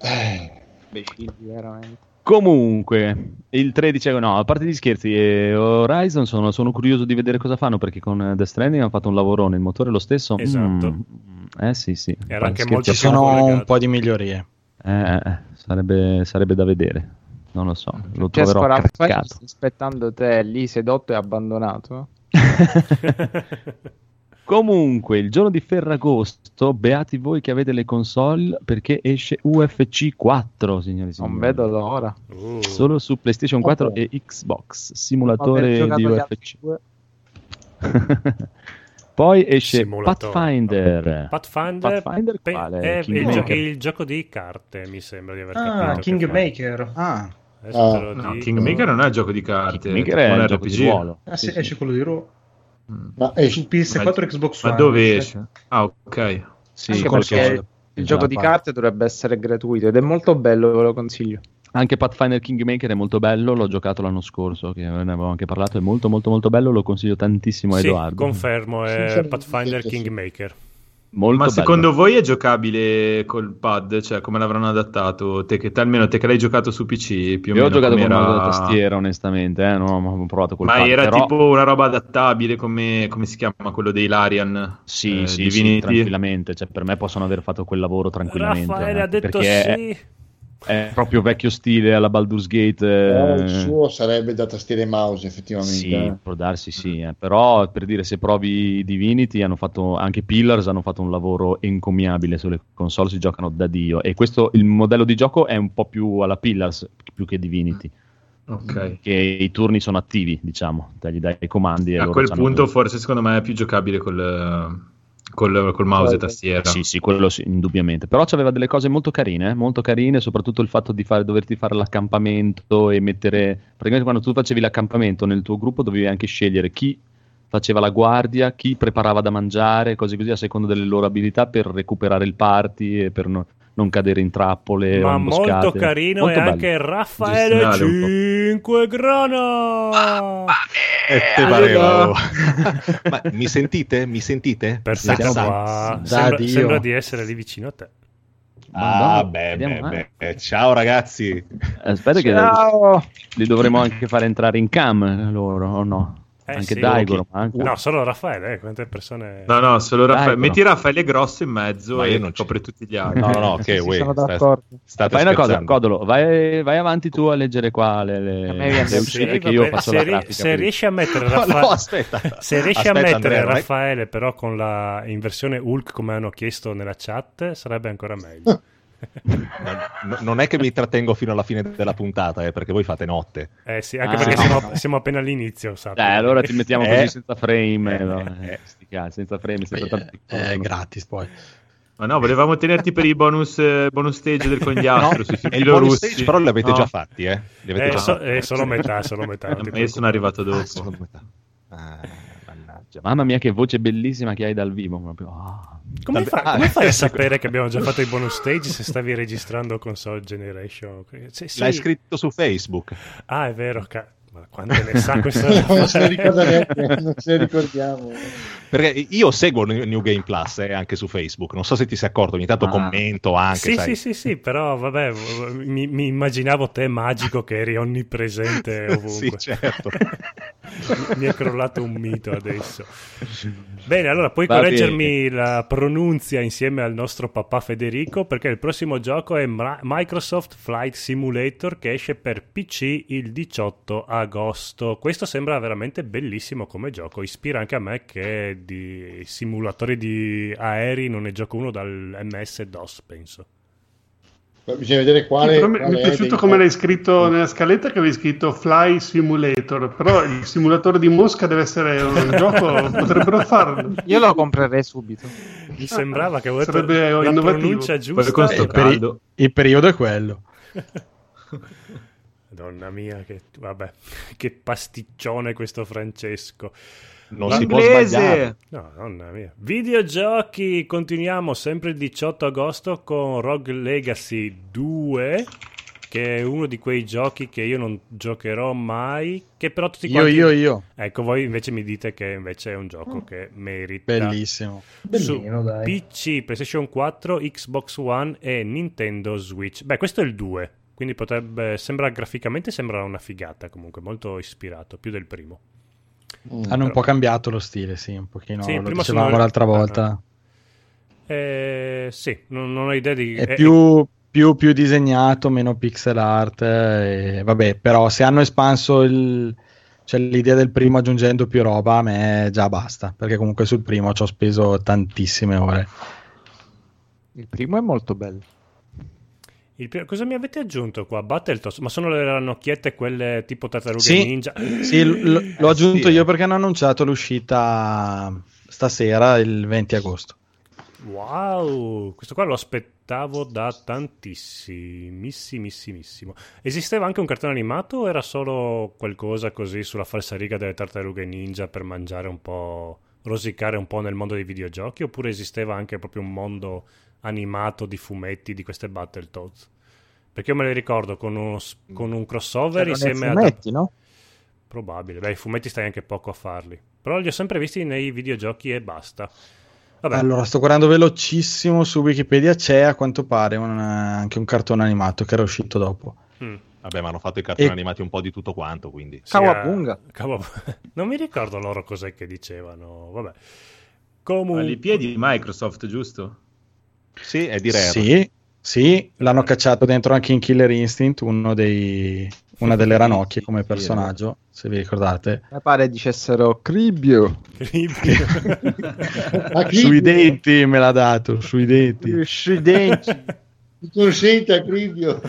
Eh, Imbecilli, veramente. Comunque, il 13, no, a parte gli scherzi, eh, Horizon sono, sono curioso di vedere cosa fanno perché con eh, Death Stranding hanno fatto un lavorone, il motore è lo stesso. Esatto. Mm, eh sì, sì. Era anche Scherzi molto Ci sono un po' di migliorie. Eh, eh, sarebbe, sarebbe da vedere. Non lo so, lo Francesco troverò craccato. aspettando te lì sedotto e abbandonato. Comunque, il giorno di Ferragosto, beati voi che avete le console perché esce UFC 4, signori e signori. Non vedo l'ora. Uh. Solo su PlayStation 4 e Xbox, simulatore di UFC. Poi esce Simulatore. Pathfinder. Pathfinder, Pathfinder pe- quale? è il, gio- il gioco di carte, mi sembra di aver Ah, capito. Kingmaker. Ah. Adesso te lo No. Kingmaker non è un gioco di carte, Kingmaker è è un RPG. di ruolo. Ah, Sì, sì, sì. esce quello di Raw. ma esce- Su PS4 Ma- e Xbox Ma One. dove esce? Ah, ok. Sì, Anche perché il gioco di parte. carte dovrebbe essere gratuito ed è molto bello, ve lo consiglio. Anche Pathfinder Kingmaker è molto bello, l'ho giocato l'anno scorso, che ne avevo anche parlato, è molto molto molto bello, lo consiglio tantissimo a Sì, Edoardo. confermo, è Pathfinder sì. Kingmaker. Molto Ma bello. secondo voi è giocabile col pad? Cioè, come l'avranno adattato? Te che, te- almeno te che l'hai giocato su PC, più o Io ho meno giocato con com'era- una tastiera, onestamente, eh, non ho provato col Ma pad, era però- tipo una roba adattabile come, come si chiama quello dei Larian? Sì, eh, sì, sì, tranquillamente. Cioè, per me possono aver fatto quel lavoro tranquillamente. Raffaele eh, ha detto perché sì. È, proprio vecchio stile alla Baldur's Gate. eh, il suo sarebbe da tastiera e mouse effettivamente. Sì, eh. può darsi sì, eh. però per dire se provi Divinity hanno fatto anche Pillars hanno fatto un lavoro encomiabile sulle console, si giocano da Dio e questo il modello di gioco è un po' più alla Pillars più che Divinity, Ok. che i turni sono attivi, diciamo, te gli dai i comandi e A loro quel punto tutto. forse secondo me è più giocabile col, col, col mouse e tastiera. Sì, sì, quello sì, indubbiamente. Però c'aveva delle cose molto carine, eh, molto carine, soprattutto il fatto di fare, doverti fare l'accampamento e mettere... Praticamente quando tu facevi l'accampamento nel tuo gruppo dovevi anche scegliere chi faceva la guardia, chi preparava da mangiare, cose così a seconda delle loro abilità per recuperare il party e per no- non cadere in trappole Ma molto carino Molto e bello. anche Raffaele Gestionale un po'. 5 grano. E te parevo. Ma mi sentite? Mi sentite? Perfetto, qua. Da Sembra, sembra di essere lì vicino a te. Ah, Madonna, beh, vediamo, beh, eh. beh. Ciao ragazzi. Aspetta che Ciao! li dovremo anche fare entrare in cam loro, o no? Eh, anche sì. Daigoro, ma anche... No, solo Raffaele, eh, quante persone... No, no, solo Raffaele. Dai, però. Metti Raffaele grosso in mezzo Ma e io non ci- copre tutti gli altri. No, no, no, ok, sì, uè, sono sta- d'accordo. state Fai una cosa. Codolo, vai, vai avanti tu a leggere qua le, le- le sì, uscite Sì, che io faccio se, la grafica. se riesci a mettere Raffaele, no, aspetta. se riesci Aspetta, a mettere Andrea, Raffaele però con la in versione Hulk come hanno chiesto nella chat sarebbe ancora meglio. No, non è che mi trattengo fino alla fine della puntata, eh, perché voi fate notte. Eh sì, anche Ah, perché no. siamo, siamo appena all'inizio, sappi. Dai, allora ti mettiamo Eh. così senza frame. Eh, no? eh. Eh, senza frame, senza Eh, tanti- è gratis poi. Ma no, volevamo tenerti per i bonus, eh, bonus stage del conigliastro No, sui e il filo bonus russi. stage però li avete No. già fatti, eh? Li avete Eh, già so- fatti. eh, solo metà, solo metà. io sono arrivato dopo. Ah, solo metà. Ah, mannaggia. Mamma mia, che voce bellissima che hai dal vivo. proprio. Ah. Come, fa- Ah, come fai a sapere che abbiamo già fatto i bonus stage se stavi registrando console generation? Sì, sì. L'hai scritto su Facebook. Ah, è vero. ca- Ma quante ne sa questo? non se ne ricorda neanche, non se ne ricordiamo. Perché io seguo New Game Plus eh, anche su Facebook, non so se ti sei accorto, ogni tanto Ah. commento anche. Sì, sai. sì, sì, sì, però vabbè, mi, mi immaginavo te magico che eri onnipresente ovunque. Sì, certo. mi è crollato un mito adesso. Bene, allora puoi Va correggermi la pronunzia insieme al nostro papà Federico perché il prossimo gioco è Microsoft Flight Simulator che esce per PC il 18 agosto. Questo sembra veramente bellissimo come gioco, ispira anche a me che di simulatori di aerei non ne gioco uno dal MS DOS, penso. Bisogna vedere quale. Sì, quale mi è è piaciuto come l'hai scritto nella scaletta che avevi scritto Fly Simulator, però il simulatore di Mosca deve essere un gioco, potrebbero farlo. Io lo comprerei subito. Mi sembrava che detto Sarebbe la innovativo. pronuncia giusta. con sto il, peri- caldo. il periodo è quello. Madonna mia, che, vabbè, che pasticcione questo Francesco. Non si può sbagliare. No, nonna mia. Videogiochi, continuiamo sempre il 18 agosto con Rogue Legacy 2, che è uno di quei giochi che io non giocherò mai, che però tutti Io, quanti... io, io. Ecco, voi invece mi dite che invece è un gioco che merita... Bellissimo. Bellino, Su dai. PC, PlayStation 4, Xbox One e Nintendo Switch. Beh, questo è il 2, quindi potrebbe... Sembra graficamente sembra una figata comunque, molto ispirato, più del primo. Mm. Hanno un po' cambiato lo stile, sì, un pochino. Sì, lo prima dicevamo sono- l'altra Ah, volta. Eh, sì, non, non ho idea di... È eh, più, più, più disegnato, meno pixel art. eh, vabbè, però se hanno espanso il, cioè, l'idea del primo aggiungendo più roba, a me già basta. Perché comunque sul primo ci ho speso tantissime ore. Il primo è molto bello. Il cosa mi avete aggiunto qua? Battletoads? Ma sono le ranocchiette quelle tipo tartarughe Sì, ninja? sì, l- l- l'ho Eh, aggiunto io perché hanno annunciato l'uscita stasera, il 20 agosto. Wow, questo qua lo aspettavo da tantissimissimissimo. Esisteva anche un cartone animato o era solo qualcosa così sulla falsariga delle tartarughe ninja per mangiare un po', rosicare un po' nel mondo dei videogiochi? Oppure esisteva anche proprio un mondo animato di fumetti di queste Battletoads? Perché io me le ricordo con, uno con un crossover Erano nei insieme a... fumetti, no? Probabile, beh, i fumetti stai anche poco a farli. Però li ho sempre visti nei videogiochi e basta. Vabbè, Allora, sto guardando velocissimo su Wikipedia, c'è a quanto pare un- anche un cartone animato che era uscito dopo. mm. Vabbè, ma hanno fatto i cartoni E- animati un po' di tutto quanto, quindi. Sì, Kawabunga. eh, Kawab- non mi ricordo loro cos'è che dicevano. Vabbè. Ma Comunque, Alle piedi di Microsoft, giusto? Sì, è di Rare. Sì, sì, l'hanno cacciato dentro anche in Killer Instinct, uno dei, una delle ranocchie come personaggio, se vi ricordate. Mi pare dicessero Cribio. Ma chi- Sui denti me l'ha dato, sui denti. Sui denti. Mi consente a Cribio.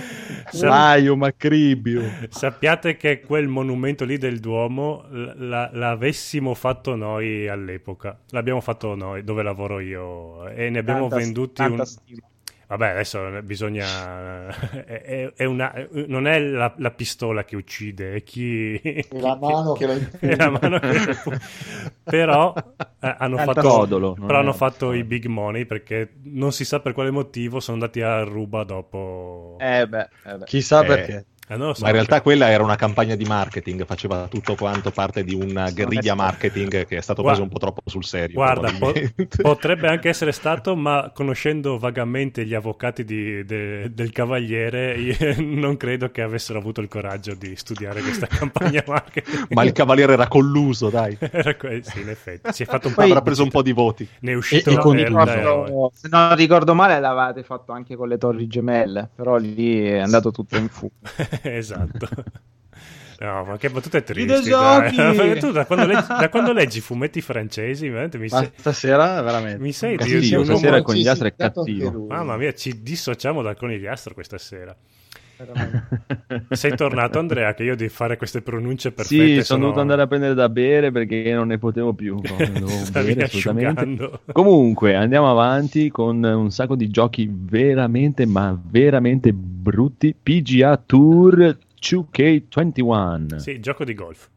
Maio, Macribio. sappiate che quel monumento lì del Duomo l- la- l'avessimo fatto noi all'epoca. L'abbiamo fatto noi, dove lavoro io, e ne abbiamo Tanta- venduti tanta un... stima. Vabbè, adesso bisogna... È, è- è una... non è la, la pistola che uccide, è chi... La mano che la È la mano che- però eh, hanno fatto, codolo, però è- hanno fatto i big money perché non si sa per quale motivo sono andati a ruba dopo Eh beh, eh beh. Chissà Eh, perché. Eh, so, Ma in realtà quella era una campagna di marketing, faceva tutto quanto parte di una guerriglia marketing che è stato Guarda- preso un po' troppo sul serio. Guarda, po- potrebbe anche essere stato, ma conoscendo vagamente gli avvocati di- de- del Cavaliere, non credo che avessero avuto il coraggio di studiare questa campagna marketing. Ma il cavaliere era colluso, dai. Era que- sì, in effetti, si è fatto un po' Avrà preso un po' di voti. Ne è uscito E- e con- il- Ricordo- se non ricordo male l'avevate fatto anche con le torri gemelle, però lì è andato tutto in fumo. esatto. No, ma che battute tristi. Tu da quando, leggi, da quando leggi fumetti francesi, veramente mi Ma sei, stasera veramente. mi sei di, Cattivo, di un stasera uomo- il conigliastro è cattivo. Mamma mia, ci dissociamo dal conigliastro questa sera. Sei tornato Andrea che io di fare queste pronunce perfette Sì, sono dovuto andare a prendere da bere perché non ne potevo più. bere. Comunque, andiamo avanti con un sacco di giochi veramente, ma veramente brutti. PGA Tour 2K21. Sì, gioco di golf.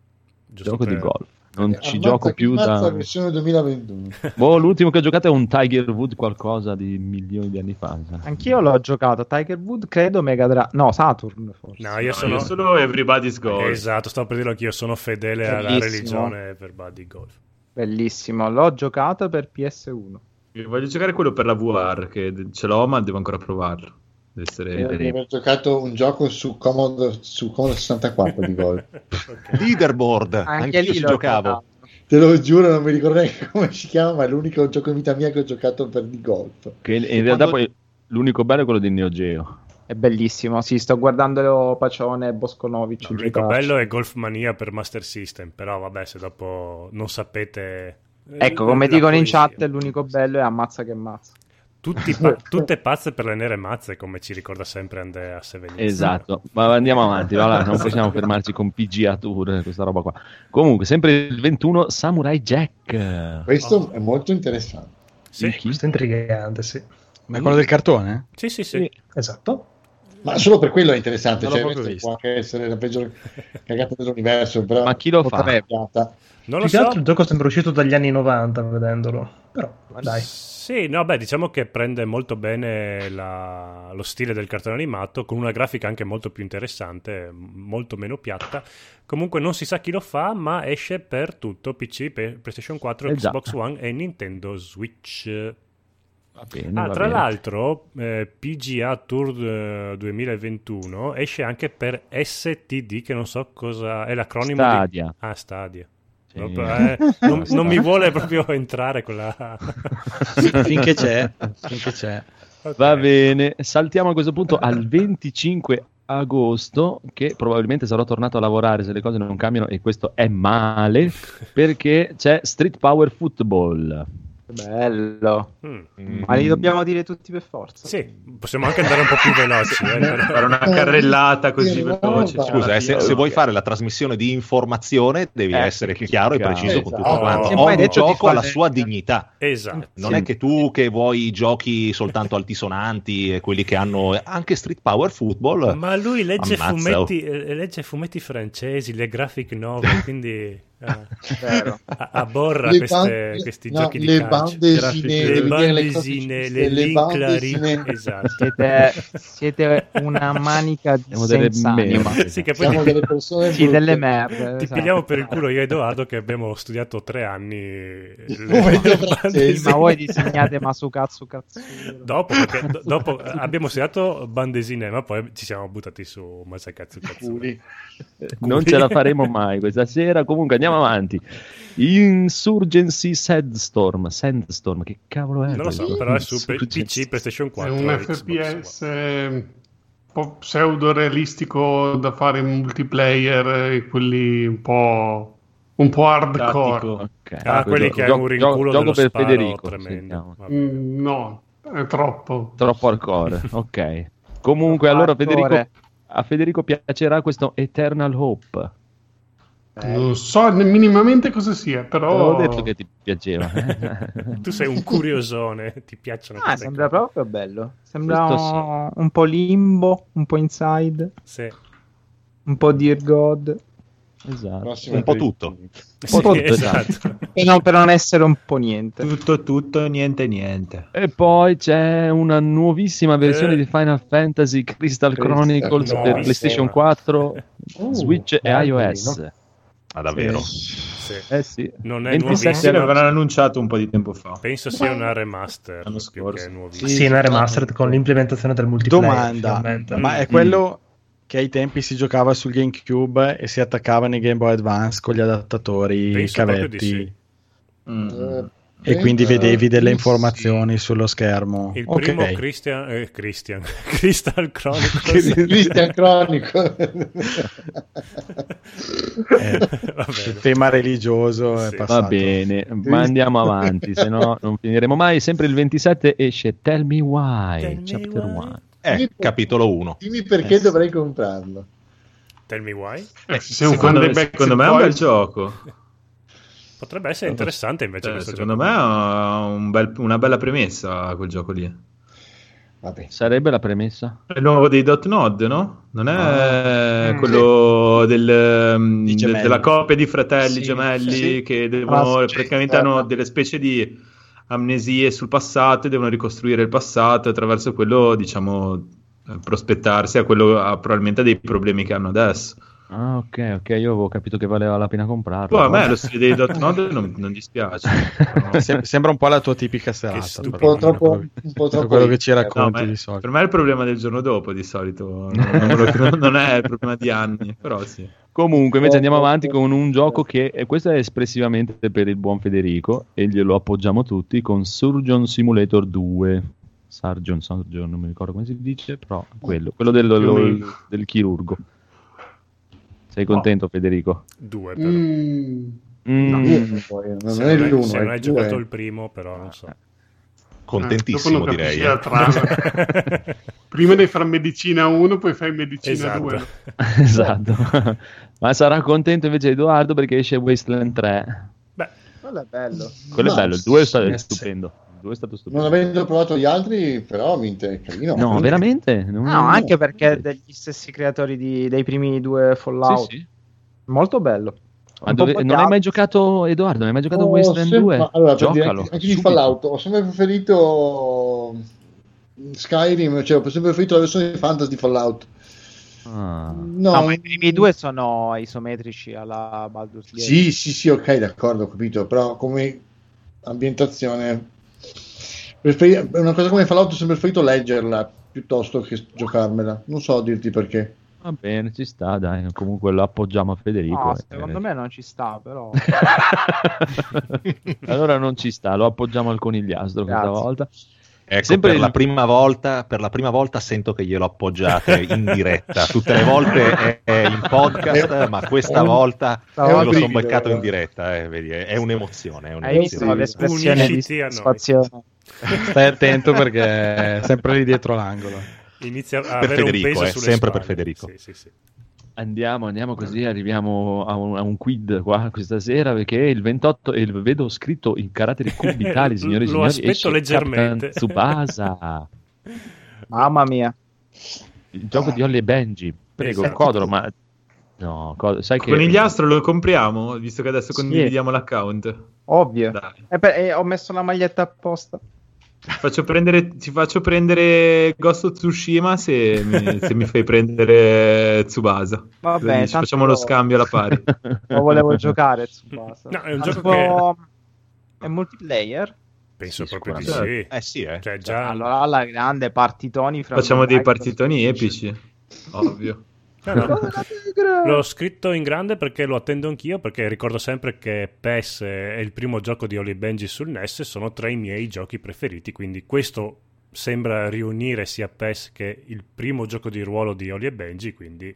Gioco di per- golf. Non ci Ammazza gioco più da... versione 2021. Boh, l'ultimo che ho giocato è un Tiger Wood qualcosa di milioni di anni fa. Anch'io l'ho giocato. Tiger Wood, credo Mega Drive. No, Saturn forse. No, io No, sono... io solo Everybody's Golf. Esatto, stavo per dirlo anch'io, sono fedele alla Bellissimo. religione per Buddy Golf. Bellissimo. L'ho giocato per PS1. Io voglio giocare quello per la VR, che ce l'ho, ma devo ancora provarlo. Deve essere... Credo di aver giocato un gioco su Commodore, su Commodore 64 di golf. Leaderboard, Anche lì ci giocavo. giocato. Te lo giuro, non mi ricordo neanche come si chiama, ma è l'unico gioco in vita mia che ho giocato per di golf. Che in realtà Quando- poi l'unico bello è quello di Neo Geo. È bellissimo. Sì, sto guardando Pacione e Bosconovic. L'unico giocarci. bello è Golf Mania per Master System, però vabbè, se dopo non sapete... eh, Ecco, come la dicono in chat, l'unico bello è ammazza che mazza. Tutti pa- tutte pazze per le nere mazze, come ci ricorda sempre Andrea Sevenizzi. Esatto, ma andiamo avanti, va là, non possiamo fermarci con PGA Tour, questa roba qua. Comunque, sempre il 21, Samurai Jack. Questo è molto interessante. Sì? Questo è intrigante, sì. Ma è quello del cartone? sì, sì. sì. Esatto. Ma solo per quello è interessante. Non Cioè, può anche essere la peggiore cagata dell'universo. Però Ma chi lo fa? cagata. Non lo Più che so. altro il gioco sembra uscito dagli anni 90 vedendolo. Però, dai. Sì, no, beh, diciamo che prende molto bene la- lo stile del cartone animato, con una grafica anche molto più interessante, molto meno piatta. Comunque non si sa chi lo fa, ma esce per tutto, PC, PlayStation 4, Eh già. Xbox One e Nintendo Switch. Va bene, Ah, va tra bene. l'altro, eh, PGA Tour eh, 2021 esce anche per STD, che non so cosa è l'acronimo Stadia. di... Ah, Stadia. Sì. No, eh, non, non mi vuole proprio entrare quella... finché c'è, finché c'è. Va bene, saltiamo a questo punto al 25 agosto, che probabilmente sarò tornato a lavorare se le cose non cambiano e questo è male, perché c'è Street Power Football. Bello. Mm. Ma li dobbiamo dire tutti per forza. Sì, possiamo anche andare un po' più veloci. eh, Fare una carrellata così veloce. cioè, Scusa, eh, se, se vuoi fare la trasmissione di informazione, devi Eh, essere chiaro e preciso con tutto Esatto. quanto. Ogni detto gioco ha la sua dignità. Esatto. Non Sì. è che tu che vuoi giochi soltanto altisonanti e quelli che hanno anche Street Power Football. Ma lui legge Ammazza, oh. fumetti, eh, legge fumetti francesi, le graphic novel, quindi eh, a- aborra Le queste- bande- questi no, giochi di le calcio. bandesine, le le bandesine, le le linclari, esatto. Siete, siete una manica di Siamo delle senza anima. merde. Sì, che poi Siamo delle persone Sì, delle merde. ti esatto. pigliamo per il culo io e Edoardo che abbiamo studiato tre anni le- le. Ma voi disegnate Masukatsu Katsu. Dopo, perché do- dopo abbiamo studiato bandesine, ma poi ci siamo buttati su Masakatsu Katsu. Non ce la faremo mai questa sera. Comunque andiamo avanti. Insurgency Sandstorm. Sandstorm, che cavolo è? Non lo so, però è su. PC, PlayStation È 4. un e Xbox FPS eh, un po' pseudo realistico da fare in multiplayer, eh, quelli un po', un po' hardcore. Tattico. Ok, Ah, questo- quelli che hai gio- un rinculo gioco dello per sparo Federico. tremendo. Mm, no, è troppo. Troppo hardcore. ok. Comunque, allora. Federico, a Federico piacerà questo Eternal Hope. Non so minimamente cosa sia, però... Avevo detto che ti piaceva. Tu sei un curiosone, ti piacciono Ah, queste sembra cose. proprio bello. Sembra Questo un po' limbo, un po' inside, Sì. un po' Dear God. esatto. Un po' tutto. Sì, tutto, esatto. Per non, per non essere un po' niente. Tutto, tutto, niente, niente. E poi c'è una nuovissima versione Eh. di Final Fantasy Crystal Crystal, Chronicles no, per no. PlayStation 4, Uh, Switch e iOS. Ah, davvero? Sì. Eh sì. Non è 27 Sì, nuovissimo. l'avevano annunciato un po' di tempo fa. Penso sia una remaster L'anno scorso. che nuovissima. Sì, una remastered con l'implementazione del multiplayer. Domanda, finalmente. ma è quello che ai tempi si giocava sul GameCube e si attaccava nei Game Boy Advance con gli adattatori Penso proprio cavetti di sì. Mm. E quindi vedevi delle sì. informazioni sullo schermo. Il Ok. primo Christian, eh, Christian Crystal Chronicles. Cristian Cronico. Eh, Va il tema religioso è Sì. passato. Va bene, ma andiamo avanti, se no non finiremo mai. Sempre il 27 esce Tell Me Why, Tell Chapter why. 1. Eh, capitolo 1. Dimmi perché Eh, sì. dovrei comprarlo. Tell me why. Eh, se Secondo, secondo me è un bel gioco. Potrebbe essere interessante invece questo secondo gioco. me è un bel- una bella premessa quel gioco lì. Vabbè. Sarebbe la premessa. È il nuovo dei Dot Node, no? Non è Ah. quello del, um, Di de- gemelli. della coppia di fratelli Sì, gemelli sì. che devono, Ah, sì, praticamente hanno delle specie di amnesie sul passato e devono ricostruire il passato attraverso quello, diciamo, eh, prospettarsi a quello, a, probabilmente a dei problemi che hanno adesso. Ah, ok, ok, io avevo capito che valeva la pena comprarlo. Poi a me lo stile dei Dot Node non, non dispiace. Sem- sembra un po' la tua tipica serata. Un po' troppo- quello che- un po' troppo quello che ci No, racconti ma di solito. per me è il problema del giorno dopo di solito, non, non è il problema di anni, però sì. Comunque, invece andiamo avanti con un gioco che, e questo è espressivamente per il buon Federico, e glielo appoggiamo tutti, con Surgeon Simulator 2. Surgeon, Surgeon, non mi ricordo come si dice, però quello, quello del, del chirurgo. Sei contento, Federico? Due però. Mm. Mm. Poi, non Se è non hai- l'uno, se non hai giocato due. il primo, però non so. Contentissimo, Eh, dopo non direi. capisci la trama. Prima devi fare medicina 1, poi fai medicina Esatto. 2. esatto. Ma sarà contento invece Edoardo perché esce Wasteland 3. Beh, Quello è bello. Quello No, è bello, il 2 è stato sì. stupendo. Il 2 è stato Non stupendo. avendo provato gli altri, però mi inter- carino. No, veramente? Non- No, anche perché è degli stessi creatori di- dei primi due Fallout. Sì, sì. Molto bello. Dove- non hai mai giocato, Edoardo? Non hai mai giocato Ho Wasteland sempre- 2? ma allora, dire, Giocalo. anche, anche di. Fallout ho sempre preferito Skyrim, cioè ho sempre preferito la versione di Fantasy di Fallout. Ah. No, No, ma i primi due sono isometrici alla Baldur's Gate. Sì, sì, sì, ok, d'accordo, ho capito, però come ambientazione preferi- una cosa come Fallout ho sempre preferito leggerla piuttosto che giocarmela. Non so dirti perché. Va bene, ci sta, dai. Comunque lo appoggiamo a Federico. No, eh. secondo me non ci sta, però. allora non ci sta, lo appoggiamo al conigliastro questa Grazie. volta. Ecco, Sempre per, il- la prima volta, per la prima volta sento che glielo appoggiate in diretta. Tutte le volte è, è in podcast, ma questa un- volta lo sono beccato in guarda. diretta. eh, vedi, è, è un'emozione. È Hai visto un'emozione. l'espressione di Unisciti soddisfazione? Stai attento perché è sempre lì dietro l'angolo. inizia a Per avere Federico, un peso eh, sulle sempre per spalle. Federico. Sì, sì, sì. Andiamo, andiamo così, arriviamo a un, a un quid qua questa sera perché il 28, e il- vedo scritto in caratteri cubitali, signori e Lo signori, aspetto esce leggermente. Tsubasa, Mamma mia. il gioco di Holly e Benji. Prego, Esatto. Codolo, ma... No, Codolo, sai che... Conigliastro lo compriamo, visto che adesso Sì. condividiamo l'account. Ovvio. Dai. E per- e ho messo la maglietta apposta. Faccio prendere, ti faccio prendere Ghost of Tsushima se mi, se mi fai prendere Tsubasa. Vabbè, dici? Facciamo lo io- scambio alla pari. Lo volevo giocare. Tsubasa. No, è un gioco tipo- È multiplayer? Penso Sì, proprio di sì. Eh sì, eh. Cioè, già... Allora alla grande partitoni fra Facciamo dei partitoni epici, ovvio. No, no. L'ho scritto in grande perché lo attendo anch'io, perché ricordo sempre che PES è il primo gioco di Oli Benji sul NES sono tra i miei giochi preferiti, quindi questo sembra riunire sia PES che il primo gioco di ruolo di Oli e Benji, quindi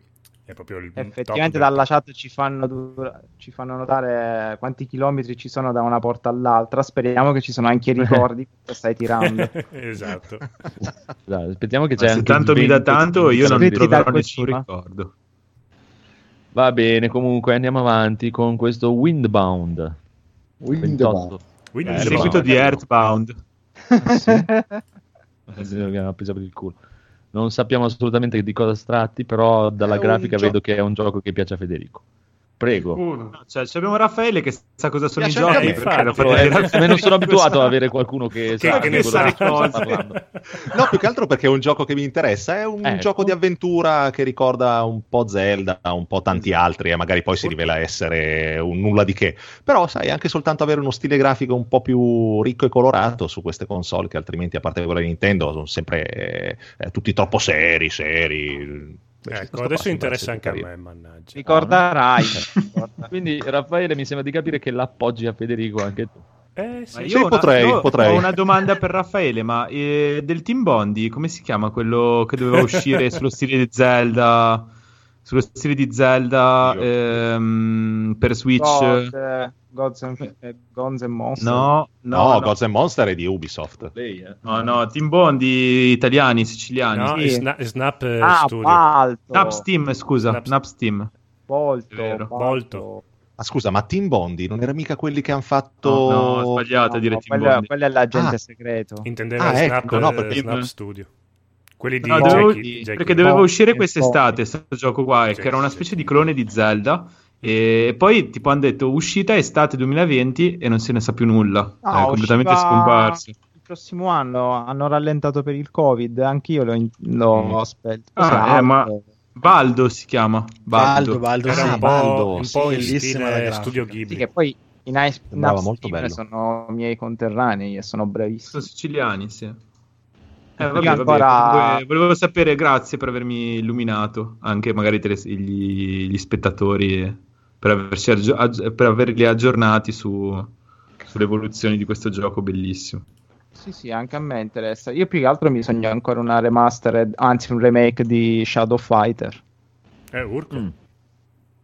è proprio il Effettivamente top dalla chat ci fanno, dura- ci fanno notare quanti chilometri ci sono da una porta all'altra. Speriamo che ci sono anche i ricordi che stai tirando. esatto. Dai, aspettiamo che c'è se anche tanto mi dà tanto, io non Scritti troverò nessun ricordo. Va bene, comunque andiamo avanti con questo Windbound. Windbound. 28. Quindi Il Eh, seguito di Earthbound. Mi ha preso per il culo. Non sappiamo assolutamente di cosa tratti, però dalla È grafica gio- vedo che è un gioco che piace a Federico. Prego. Uno. Cioè, abbiamo Raffaele che sa cosa sono i giochi. fatto Eh, non sono abituato ad avere qualcuno che, Che- sa che ne cosa sa parlando. No, più che altro perché è un gioco che mi interessa. È un Ecco. gioco di avventura che ricorda un po' Zelda, un po' tanti altri, e magari poi si rivela essere un nulla di che. Però, sai, anche soltanto avere uno stile grafico un po' più ricco e colorato su queste console, che altrimenti, a parte quella di Nintendo, sono sempre eh, eh, tutti troppo seri, seri. Questo Ecco, adesso interessa anche a me, mannaggia. Ricorda Rai. Quindi, Raffaele, mi sembra di capire che l'appoggi a Federico anche tu. Eh, Ma sì. io Sì, ho una- potrei, io potrei. Ho una domanda per Raffaele, ma eh, del Team Bondi, come si chiama quello che doveva uscire sullo stile di Zelda? Sullo stile di Zelda ehm, per Switch? God, eh, Gods and, eh, Guns and Monsters. No, No, no, no, Gods and Monster è di Ubisoft. no, no, Team Bondi italiani, siciliani. No, sì. Sna- Snap eh, Ah, Studio. Balto. Naps Team, scusa, Naps- Naps Team. Volto. Vero. Balto. Volto. Ma scusa, ma Team Bondi non era mica quelli che hanno fatto. No, no, sbagliato a dire no, Team quello, Bondi. quello è l'agente Ah. segreto. Intendeva Ah, Snap, ecco, no, eh, perché- Snap Studio. Quelli di No, Jackie- dovevo- Jackie- perché doveva uscire quest'estate questo gioco qua, che era una specie di clone di Zelda. E poi tipo hanno detto uscita estate 2020 e non se ne sa più nulla. No, è completamente scomparso. Il prossimo anno hanno rallentato per il Covid, anch'io l'ho, in- l'ho Mm. aspetto. Ah, eh, ma Baldo si chiama. Baldo, Baldo, Era sì, un po', Baldo, un sì, po' in la stile. Studio Sì, Ghibli. che poi in Ice in Sembrava Ice molto Team bello. sono miei conterranei e sono bravissimi. Sono siciliani, sì. Eh, vabbè, vabbè, ancora- comunque volevo sapere, grazie per avermi illuminato, anche magari gli, gli spettatori, per, averci aggio- aggi- per averli aggiornati su, sulle evoluzioni di questo gioco bellissimo. Sì, sì, anche a me interessa. Io più che altro mi sogno ancora una remastered, anzi un remake di Shadow Fighter. Eh, Urco. Mm.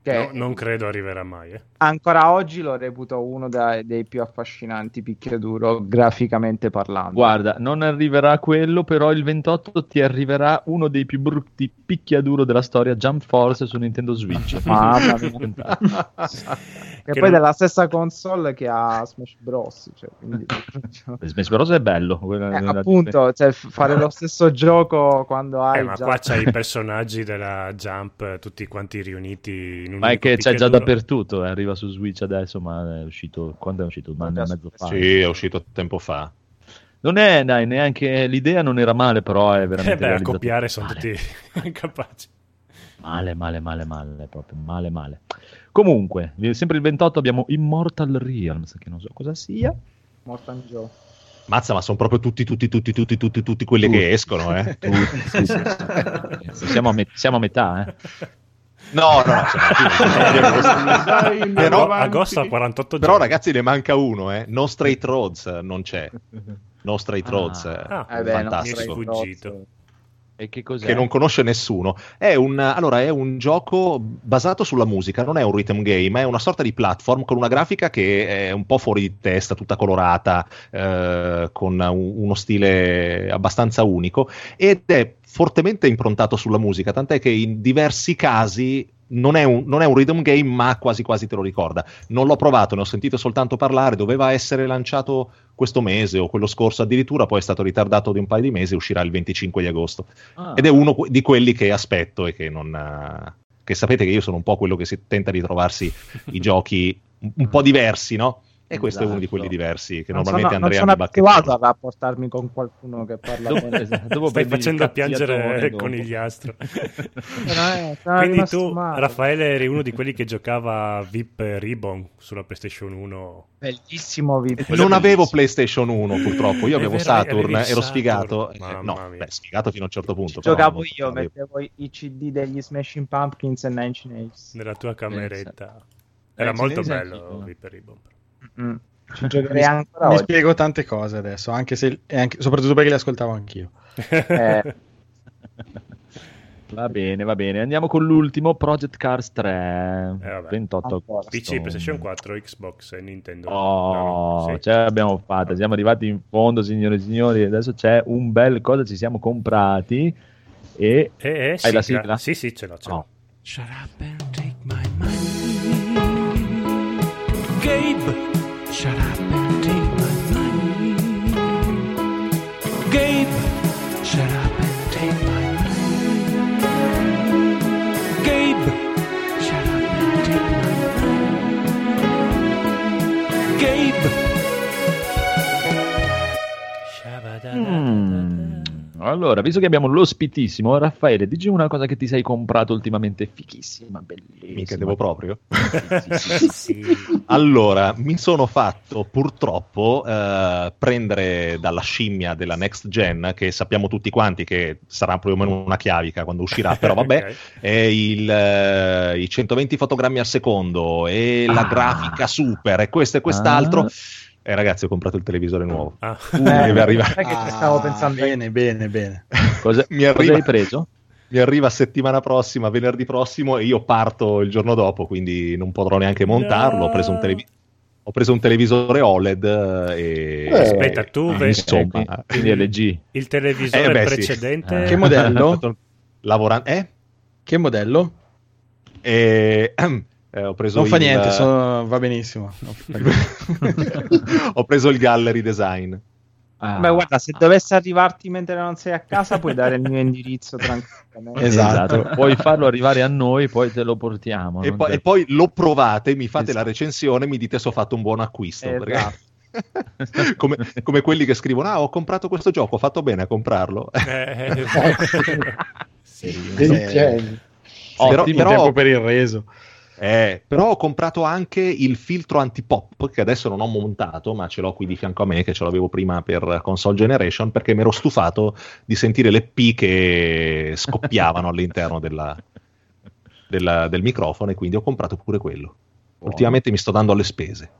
Che No, non credo arriverà mai. Eh. ancora oggi lo reputo uno dai- dei più affascinanti picchiaduro graficamente parlando. Guarda, non arriverà quello, però il 28 ti arriverà uno dei più brutti picchiaduro della storia, Jump Force su Nintendo Switch. Mamma mia. che Che poi non- della stessa console che ha Smash Bros. Cioè, quindi... Smash Bros è bello. Eh, appunto, cioè, fare lo stesso gioco quando hai Eh, ma già... qua c'hai i personaggi della Jump, eh, tutti quanti riuniti in Ma è che c'è già dappertutto, eh, arriva su Switch adesso, ma è uscito quando è uscito? Un anno e mezzo fa. Sì, è uscito tempo fa. Non è, dai, neanche l'idea non era male, però è veramente Eh beh, a copiare sono male. tutti incapaci. Male, male, male, male, proprio male, male. Comunque, sempre il 28 abbiamo Immortal Realms, che non so cosa sia. Mortal Joe. Mazza, ma sono proprio tutti, tutti, tutti, tutti, tutti, tutti quelli che escono, eh. Tutti, sì, sì, sì. Siamo, a met- siamo a metà, eh. No, no, Però-. Agosto ha 48 Però giorni. ragazzi ne manca uno, eh. No Straight Roads eh, non c'è. No Straight Ah. Roads, eh, Ah, Eh beh, fantastico. mi è sfuggito. E che che non conosce nessuno. È un, allora, è un gioco basato sulla musica, non è un rhythm game, è una sorta di platform con una grafica che è un po' fuori di testa, tutta colorata, eh, con un- uno stile abbastanza unico ed è fortemente improntato sulla musica, tant'è che in diversi casi non è, un, non è un rhythm game, ma quasi quasi te lo ricorda. Non l'ho provato, ne ho sentito soltanto parlare, doveva essere lanciato questo mese o quello scorso addirittura, poi è stato ritardato di un paio di mesi uscirà il 25 di agosto. Ah. Ed è uno di quelli che aspetto e che non. che sapete che io sono un po' quello che si tenta di trovarsi i giochi un po' diversi, no? E questo è uno di Esatto. quelli diversi che Non normalmente sono, Andrea non mi sono bacchettava. abituato a rapportarmi con qualcuno che parla Dopo, bene. esatto, dopo Stai facendo piangere cazziatore dopo. conigliastro. Eh, sono Quindi tu, male. Raffaele, eri uno di quelli che giocava VIP Ribbon sulla PlayStation 1. Bellissimo VIP. Non avevo PlayStation 1 purtroppo, io avevo Saturn, ero Saturn. sfigato. eh, Mamma no, mia. beh, sfigato fino a un certo punto. Però giocavo non- io, non avevo- mettevo i- CD degli Smashing Pumpkins e Nine Inch Nails. Nella tua cameretta. Era molto bello. VIP Ribbon. Mm. Ci Mi, ancora mi oggi. spiego tante cose adesso, anche se, e anche- soprattutto perché le ascoltavo anch'io. Eh, Va bene, va bene. Andiamo con l'ultimo, Project Cars 3. Eh, vabbè. 28 Ancora. agosto. PC, PlayStation 4, Xbox e Nintendo. Oh, No, no, sì. ce l'abbiamo fatta, siamo arrivati in fondo, signore e signori. Adesso c'è un bel cosa ci siamo comprati. E Eh, eh, hai la sigla. sigla? Sì, sì, ce l'ho. Ce l'ho. Oh. Shut up and take my Allora, visto che abbiamo l'ospitissimo, Raffaele, dici una cosa che ti sei comprato ultimamente, fichissima, bellissima. Mica devo proprio. Sì, sì. Allora, mi sono fatto purtroppo eh, prendere dalla scimmia della next gen, che sappiamo tutti quanti che sarà più o meno una chiavica quando uscirà, però vabbè, Ok. è il, eh, i 120 fotogrammi al secondo e la Ah. grafica super e questo e quest'altro. Ah. E ragazzi, ho comprato il televisore nuovo. Ah. eh, deve arrivare. sai che ci stavo Ah, pensando Bene, bene, bene. Cosa, Mi cosa arriva- hai preso? Mi arriva settimana prossima, venerdì prossimo, e io parto il giorno dopo, quindi non potrò neanche montarlo. Ho preso un, televi- ho preso un televisore OLED e... Eh, Aspetta, tu eh, ve- insomma, Quindi LG. il televisore Eh, beh, sì. precedente. Eh. Che modello? Lavorando... Eh? Che modello? E... eh, ho preso Non fa il- niente, so- va benissimo. Ho preso il gallery design. Ah. Beh, guarda, se dovesse arrivarti mentre non sei a casa, puoi dare il mio indirizzo tranquillamente. Esatto. puoi farlo arrivare a noi, poi te lo portiamo. E, poi, te- e poi lo provate, mi fate Esatto. la recensione e mi dite se ho fatto un buon acquisto. Esatto. perché- come, come quelli che scrivono: Ah, ho comprato questo gioco, ho fatto bene a comprarlo. Eh, Sì, Dei eh, geni. Però- ottimo però- tempo per il reso. Eh, però ho comprato anche il filtro antipop che adesso non ho montato, ma ce l'ho qui di fianco a me, che ce l'avevo prima per console generation, perché mi ero stufato di sentire le P che scoppiavano all'interno della- della- del microfono e quindi ho comprato pure quello. Ultimamente mi sto dando alle spese.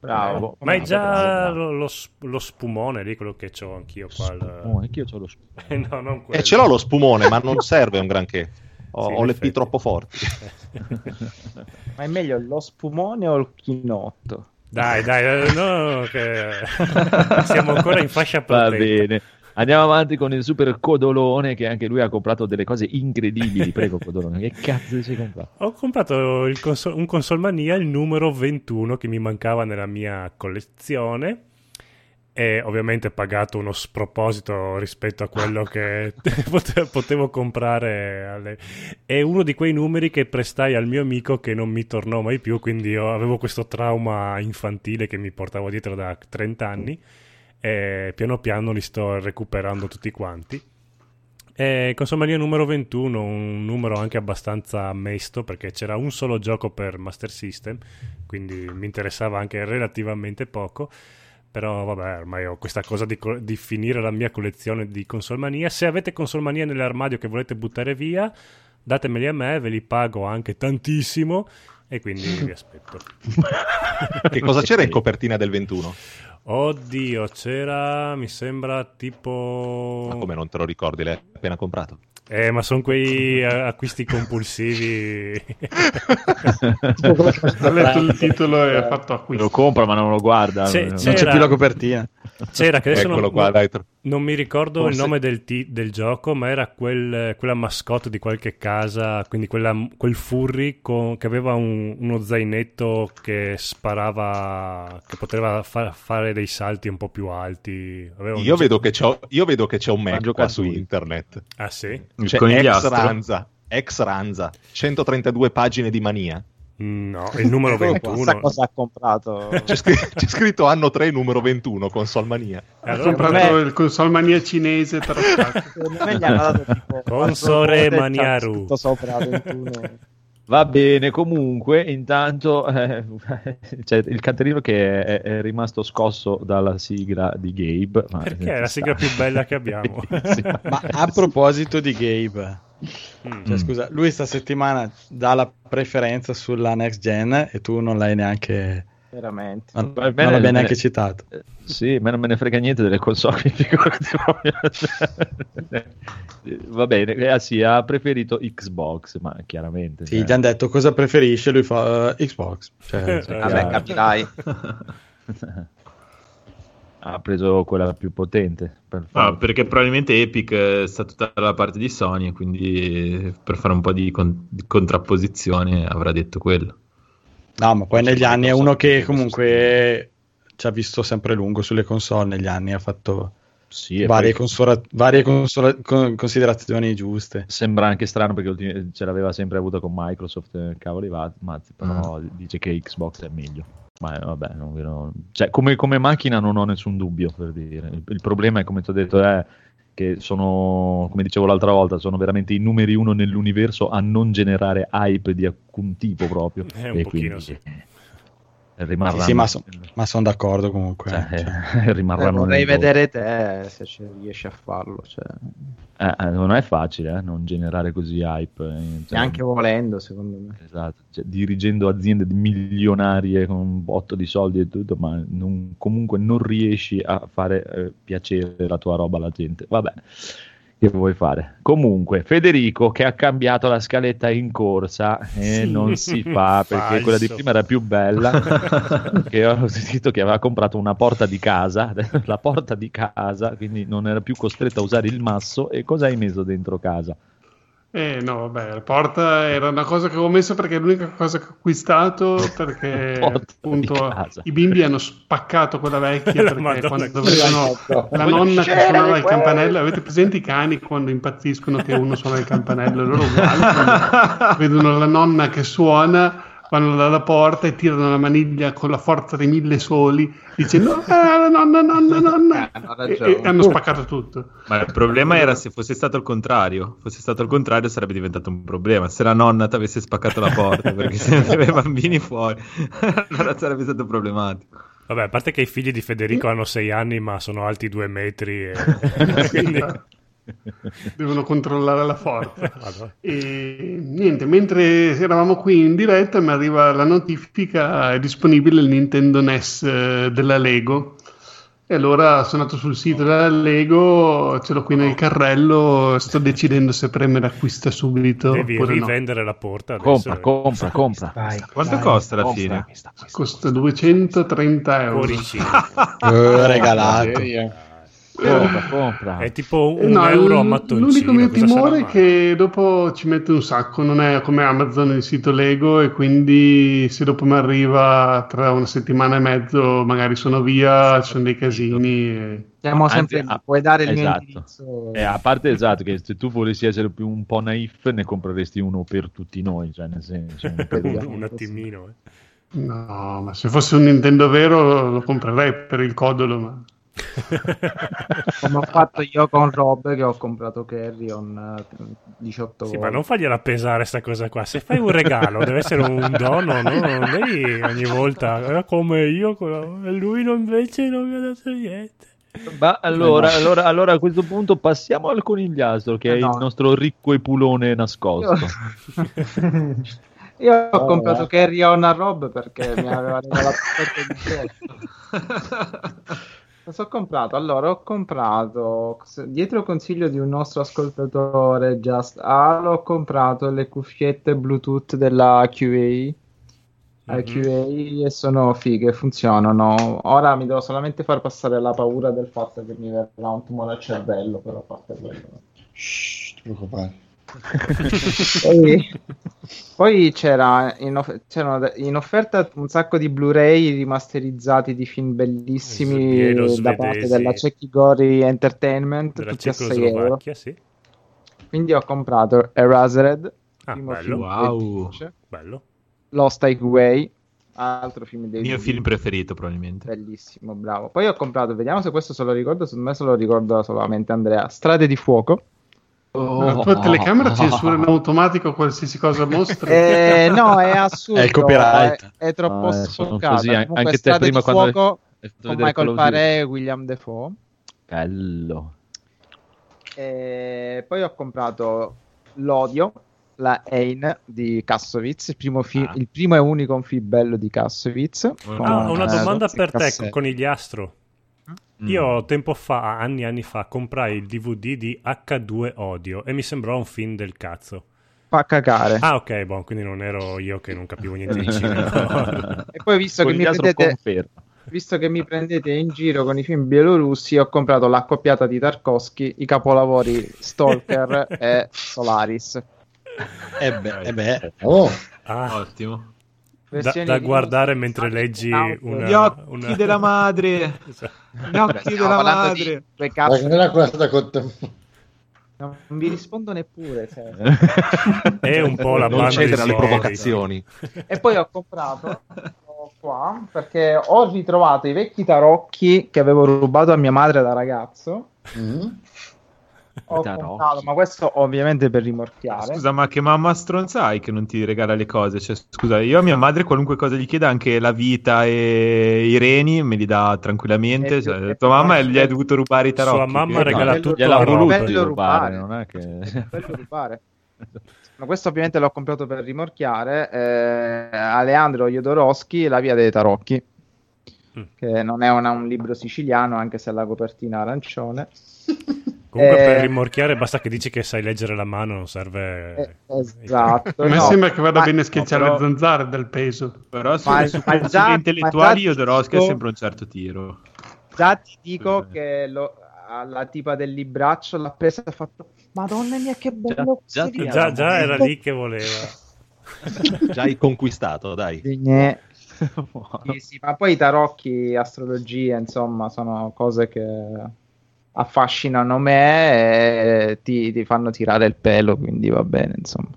Bravo. Ma è già bravo. lo, lo lo spumone lì, quello che ho anch'io qua. Oh, anch'io c'ho lo spumone. no, non quello. E ce l'ho lo spumone, ma non serve un granché. Ho, Sì, ho le. P troppo forti. Ma è meglio lo spumone o il chinotto? Dai, dai, eh, no, che siamo ancora in fascia Va protetta. bene. Andiamo avanti con il super Codolone che anche lui ha comprato delle cose incredibili. Prego Codolone, che cazzo ti sei comprato? Ho comprato il console- un Console Mania, il numero 21 che mi mancava nella mia collezione e ovviamente pagato uno sproposito rispetto a quello che pote- potevo comprare. alle- È uno di quei numeri che prestai al mio amico che non mi tornò mai più, quindi io avevo questo trauma infantile che mi portavo dietro da 30 anni e piano piano li sto recuperando tutti quanti. E Mania numero 21, un numero anche abbastanza mesto perché c'era un solo gioco per Master System, quindi mi interessava anche relativamente poco. Però vabbè, ormai ho questa cosa di, co- di finire la mia collezione di Console Mania. Se avete Console Mania nell'armadio che volete buttare via, datemeli a me, ve li pago anche tantissimo e quindi vi aspetto. che cosa c'era in copertina del 21? Oddio, c'era, mi sembra tipo... Ma come non te lo ricordi? L'hai appena comprato? Eh, ma sono quei acquisti compulsivi. Ha letto il titolo e ha fatto acquisto. Lo compra ma non lo guarda. C'è- Non- Non c'è C'era- più la copertina. C'era, che adesso Eccolo non, qua, non mi ricordo Forse- il nome del, ti- del gioco, ma era quel- quella mascotte di qualche casa, quindi quella- quel furry con- che aveva un- uno zainetto che sparava, che poteva fa- fare dei salti un po' più alti. Io vedo, che c'ho, io vedo che c'è un Mac qua su internet. Ah sì? Il C'è ex. Ranza, ex Ranza, 132 pagine di mania. No, il numero Chissà 21. cosa ha comprato. C'è, scr- c'è scritto anno 3, numero 21, console mania. Ha Allora, comprato vabbè. il console mania cinese taroccato. Secondo me gli hanno dato tipo Maniaru. c'ha scritto sopra 21. Va bene, comunque, intanto eh, c'è il canterino che è, è rimasto scosso dalla sigla di Gabe. ma- Perché è la sigla più bella che abbiamo. Ma a proposito di Gabe, Mm. cioè, scusa, lui sta settimana dà la preferenza sulla next gen e tu non l'hai neanche, Veramente. non, Va non bene. neanche citato. Sì, ma non me ne frega niente delle console, figurati. Va bene, eh, sì, ha preferito Xbox, ma chiaramente. Sì, cioè, gli hanno detto cosa preferisce, lui fa eh, Xbox. Cioè, Eh, Vabbè, capirai. ha preso quella più potente. Per Ah, perché probabilmente Epic eh, sta tutta dalla parte di Sony, e quindi per fare un po' di, con- di contrapposizione avrà detto quello. No, ma poi negli anni è uno che comunque ci ha visto sempre lungo sulle console negli anni, ha fatto Sì, varie, poi consola- varie consola- con- considerazioni giuste. sembra anche strano perché ce l'aveva sempre avuta con Microsoft, eh, cavoli va- mazzi, però Mm. dice che Xbox è meglio. Ma eh, vabbè, non, non- cioè, come, come macchina non ho nessun dubbio per dire. Il, il problema è, come ti ho detto, è che sono, come dicevo l'altra volta, sono veramente i numeri uno nell'universo a non generare hype di alcun tipo proprio. Eh, un e pochino, quindi sì. eh, rimarranno, Sì, sì, ma, so- ma sono d'accordo comunque. cioè, cioè. eh, rimarranno vorrei nel- vedere te se ci riesci a farlo. Cioè. Eh, eh, non è facile eh, non generare così hype. cioè, Neanche volendo, secondo me. Esatto, cioè, dirigendo aziende milionarie con un botto di soldi e tutto, ma non- comunque non riesci a fare eh, piacere la tua roba alla gente. Vabbè, che vuoi fare? Comunque, Federico che ha cambiato la scaletta in corsa e Sì. non si fa perché Falso. quella di prima era più bella. che ho sentito che aveva comprato una porta di casa, la porta di casa, quindi non era più costretto a usare il masso. E cosa hai messo dentro casa? Eh no, vabbè, la porta era una cosa che avevo messo perché è l'unica cosa che ho acquistato perché appunto i bimbi hanno spaccato quella vecchia La perché Madonna. quando che- vedevano la nonna che suonava il campanello, avete presente i cani quando impazziscono che uno suona il campanello, loro uguali, vedono la nonna che suona vanno dalla porta e tirano la maniglia con la forza dei mille soli dicendo ah, nonna, nonna, nonna hanno e, ragione. e hanno spaccato tutto. Ma il problema era se fosse stato il contrario. Fosse stato il contrario sarebbe diventato un problema. Se la nonna ti avesse spaccato la porta perché se ne aveva i bambini fuori, allora sarebbe stato problematico. Vabbè, a parte che i figli di Federico hanno sei anni, ma sono alti due metri. E... quindi... devono controllare la forza. E niente, mentre eravamo qui in diretta mi arriva la notifica, è disponibile il Nintendo NES eh, della Lego. E allora sono andato sul sito della Lego, ce l'ho qui nel carrello, sto decidendo se premere acquista subito Devi oppure no. rivendere la porta. Adesso. Compra, compra, compra. Vai, Quanto vai. costa alla Compra. fine? Costa 230 euro. Cuoricino. Eh, regalato. Compra, compra. È tipo Eh, un no, euro a mattoncino. L'unico mio timore è che dopo ci mette un sacco, non è come Amazon il sito Lego e quindi se dopo mi arriva tra una settimana e mezzo magari sono via, ci sono dei casini. e- Siamo Anzi, sempre ah, puoi dare il mio esatto. indirizzo. Eh, a parte esatto che se tu volessi essere più un po' naif ne compreresti uno per tutti noi, cioè nel senso un po' un, un attimino. eh. No, ma se fosse un Nintendo vero lo comprerei per il codolo, ma... Come ho fatto io con Rob che ho comprato Carrion eh, 18 Sì, volte. ma non fagliela pesare sta cosa qua. Se fai un regalo, deve essere un dono, no? Non devi ogni volta "Eh, come io, e lui non- invece non mi ha dato niente. Ma allora, allora, allora a questo punto passiamo al conigliastro che è No. il nostro ricco epulone nascosto. Io ho Oh, comprato eh. Carrion a Rob perché mi aveva regalato il di gioco. Cosa ho comprato? Allora, ho comprato dietro consiglio di un nostro ascoltatore, Just Al, ho comprato le cuffiette Bluetooth della QA. Mhm. QA e sono fighe, funzionano. Ora mi devo solamente far passare la paura del fatto che mi verrà un tumore al cervello, però a parte quello. Shh, ti preoccupare. Poi, poi c'era in, off- c'erano in offerta un sacco di Blu-ray rimasterizzati di film bellissimi da parte della Cecchigori Entertainment, Della tutti a 6 euro. Sì. Quindi ho comprato Erasered, Ah, primo bello. film Wow. Bello. Lost Highway, altro film dei Mio film preferito probabilmente. Bellissimo, bravo. Poi ho comprato, vediamo se questo se lo ricordo, secondo me se lo ricorda solamente Andrea, Strade di fuoco. La tua telecamera censura in automatico qualsiasi cosa mostri. Eh, no, è assurdo. È il copyright. È, è troppo Ah, eh, Comunque, anche te prima di quando fuoco con Michael Duty. e William Defoe. Bello. E poi ho comprato L'Odio, la Ein di Kassovitz, il primo, fi- Ah. il primo e unico film bello di Kassovitz. con, Ah, ho una eh, domanda per te, Cassè. conigliastro. Mm. Io tempo fa, anni e anni fa, comprai il DVD di H2 Odio e mi sembrò un film del cazzo. Fa cagare. Ah, ok, boh, quindi non ero io che non capivo niente di cinema. E poi visto che, prendete, visto che mi prendete in giro con i film bielorussi, ho comprato l'accoppiata di Tarkovsky, i capolavori Stalker e Solaris. Eh beh, eh beh. Oh, Ah, Ottimo. Da, da di- guardare mentre leggi una... Gli occhi una- della madre. Esatto. Gli occhi della di madre. che non è quella stata con te. Non vi rispondo neppure. cioè. È un po' la non banda cedere di alle provocazioni. E poi ho comprato qua perché ho ritrovato i vecchi tarocchi che avevo rubato a mia madre da ragazzo. Mm? Ho ma questo ovviamente per rimorchiare. Scusa, ma che mamma stronzai che non ti regala le cose? Cioè, scusa, io a mia madre qualunque cosa gli chieda, anche la vita e i reni, me li dà tranquillamente. E più- Cioè, e tua più mamma gli hai dovuto rubare i tarocchi. Sua mamma regala bello- tutto Gliel'ha voluto rubare, rubare. non è che... Bello rubare. Ma questo ovviamente l'ho comprato per rimorchiare. Eh, Aleandro Jodorowsky, La via dei tarocchi. Mm. Che non è una- un libro siciliano, anche se ha la copertina arancione. Comunque per Eh, rimorchiare basta che dici che sai leggere la mano, non serve... Eh, esatto. A me no, sembra che vada ma- bene schiacciare no, le però- zanzare del peso. Però su, Ma- su ma questi già- intellettuali già Jodorowsky è dico- sempre un certo tiro. Già ti dico che lo- la, la tipa del libraccio l'ha presa e ha fatto Madonna mia che bello già- Già, libro." già era lì che voleva. Già hai conquistato, dai. Sì, sì, ma poi i tarocchi, astrologia, insomma, sono cose che affascinano me e ti, ti fanno tirare il pelo, quindi va bene, insomma.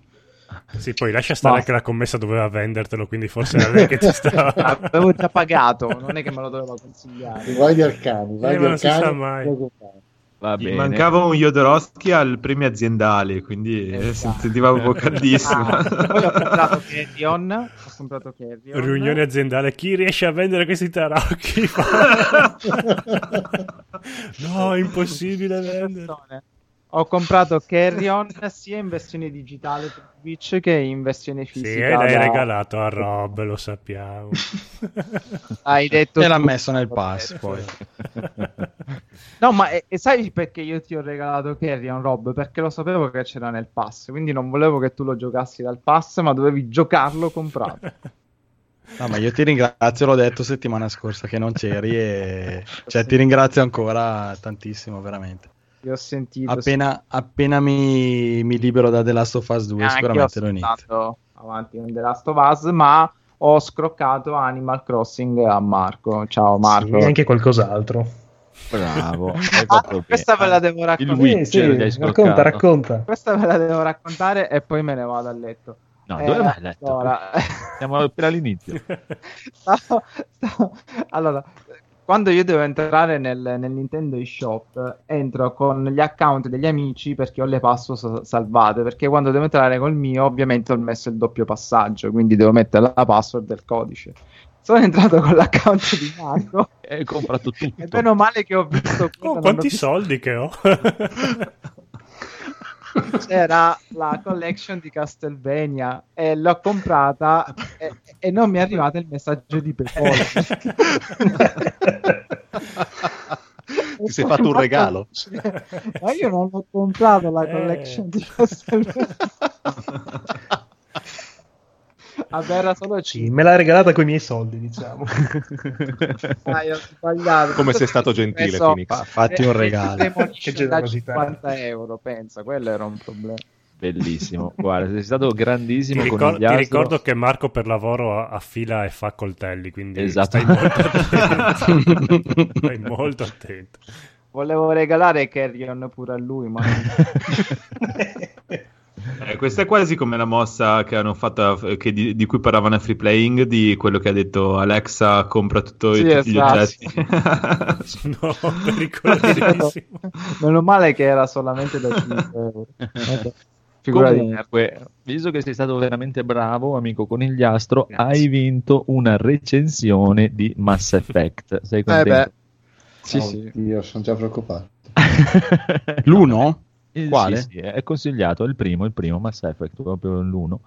Sì, poi lascia stare Basta. che la commessa doveva vendertelo, quindi forse era lei che ti stava... Avevo già pagato, non è che me lo doveva consigliare. Vai di arcani, vai Eh, di ma non si arcani. sa mai. Va bene. mancava un Jodorowsky al premio aziendale, quindi Esatto. si sentiva proprio caldissimo. Ah, poi ho comprato Carrion, ho comprato Carrion. Riunione aziendale, chi riesce a vendere questi tarocchi? no, è impossibile vendere. Ho comprato Carrion sia in versione digitale per Twitch che in versione Sì, fisica. e l'hai da- regalato a Rob, lo sappiamo. Hai detto E l'ha messo nel pass poi. No, ma e, e sai perché io ti ho regalato Carrion Rob? Perché lo sapevo che c'era nel pass, quindi non volevo che tu lo giocassi dal pass, ma dovevi giocarlo comprato. No, ma io ti ringrazio, l'ho detto settimana scorsa che non c'eri e cioè, ti ringrazio ancora tantissimo, veramente. Io ho sentito Appena, appena mi, mi libero da The Last of Us 2 Anche io sicuramente lo inizio. avanti con The Last of Us, ma ho scroccato Animal Crossing a Marco. Ciao Marco. Sì, anche qualcos'altro. Bravo. Ah, questa ve la devo raccontare. Witcher Sì, sì, racconta, racconta. Questa ve la devo raccontare e poi me ne vado a letto. No, Eh, dove vai a letto? allora- Siamo appena all'inizio. Stavo- stavo- allora, quando io devo entrare nel, nel Nintendo eShop, entro con gli account degli amici perché ho le password salvate. Perché quando devo entrare col mio, ovviamente ho messo il doppio passaggio, quindi devo mettere la password del codice. Sono entrato con l'account di Marco E hai comprato tutto. e meno male che ho visto Oh, quanti ho soldi che ho? c'era la collection di Castlevania e l'ho comprata e, e non mi è arrivato il messaggio di PayPal. Ti sei fatto un regalo. Ma io non ho comprato la Eh. collection di Castlevania. Vabbè, era solo Sì, me l'ha regalata con i miei soldi, diciamo. Dai, ho sbagliato. Come sei stato gentile, Phoenix. Fa- fatti un eh, regalo. Che da generosità. 50 euro, pensa, quello era un problema. Bellissimo. Guarda, sei stato Ti, grandissimo ricor- con il ti ricordo che Marco per lavoro affila e fa coltelli, quindi Esatto. stai molto attento. stai molto attento. Volevo regalare Carrion pure a lui, ma Eh, questa è quasi come la mossa che hanno fatto, eh, che di, di cui parlavano a Free Playing, di quello che ha detto Alexa compra tutto, Sì, tutti gli esatto. oggetti. No, pericolosissimo. meno male che era solamente da 5 euro. Vabbè, Figura di merda. Comunque, visto che sei stato veramente bravo, amico conigliastro, Grazie. hai vinto una recensione di Mass Effect. Sei Eh contento? beh, sì, sì. Io sono già preoccupato. L'uno? Eh, Quale? sì, sì, è consigliato, è il primo, il primo Mass Effect, proprio l'uno.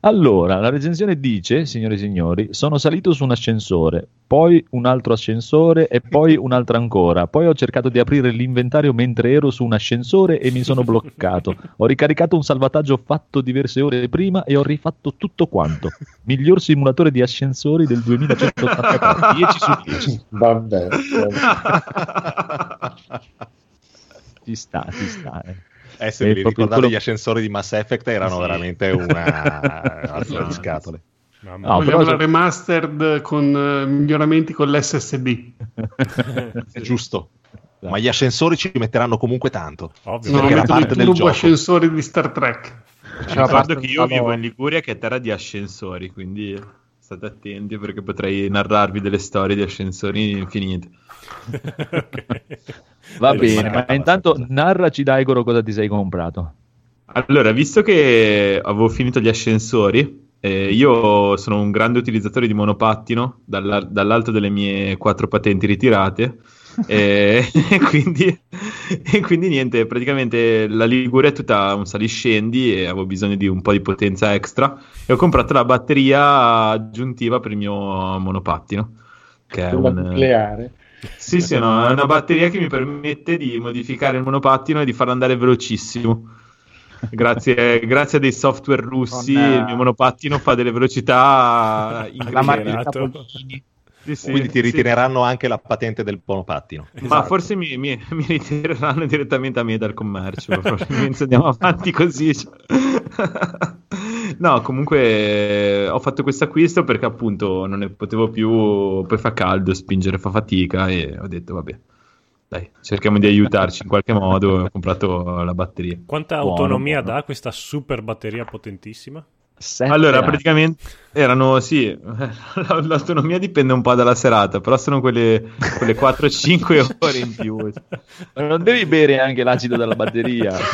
Allora, la recensione dice, signore e signori, sono salito su un ascensore, poi un altro ascensore e poi un altro ancora. Poi ho cercato di aprire l'inventario mentre ero su un ascensore e mi sono bloccato. Ho ricaricato un salvataggio fatto diverse ore prima e ho rifatto tutto quanto. Miglior simulatore di ascensori del 2183, 10 su 10. Vabbè. Ci sta, ci sta. eh. Eh, se proprio ricordate quello- gli ascensori di Mass Effect erano Sì. veramente una altra di scatole. Mamma No, Vogliamo però la remastered con eh, miglioramenti con l'SSD. È giusto. Ma gli ascensori ci metteranno comunque tanto. Ovvio, No, Perché era parte del gioco. ascensori di Star Trek. Vi la ricordo che io vivo in Liguria che è terra di ascensori, quindi state attenti perché potrei narrarvi delle storie di ascensori infinite. Ok. Va Eh, bene, ma- intanto narraci Daigoro cosa ti sei comprato. Allora, visto che avevo finito gli ascensori, eh, io sono un grande utilizzatore di monopattino dalla- dall'alto delle mie quattro patenti ritirate. e, e quindi, e quindi niente, praticamente la Liguria è tutta un saliscendi e avevo bisogno di un po' di potenza extra e ho comprato la batteria aggiuntiva per il mio monopattino. Che è Quella un, nucleare. Sì, sì, no, è una batteria che mi permette di modificare il monopattino e di farlo andare velocissimo. Grazie, grazie a dei software russi, Con, il mio monopattino fa delle velocità incredibili. Sì, sì, Quindi ti sì. ritireranno anche la patente del monopattino. Ma Esatto. forse mi, mi, mi ritireranno direttamente a me dal commercio. probabilmente andiamo avanti così. No, comunque eh, ho fatto questo acquisto perché appunto non ne potevo più. Poi fa caldo, spingere fa fatica e ho detto vabbè. Dai, cerchiamo di aiutarci in qualche modo. Ho comprato la batteria. Quanta Buono, autonomia buono. dà questa super batteria potpotentissima? Allora, praticamente erano sì, l'autonomia dipende un po' dalla serata, però sono quelle, quelle 4-5 ore in più. Non devi bere anche l'acido della batteria.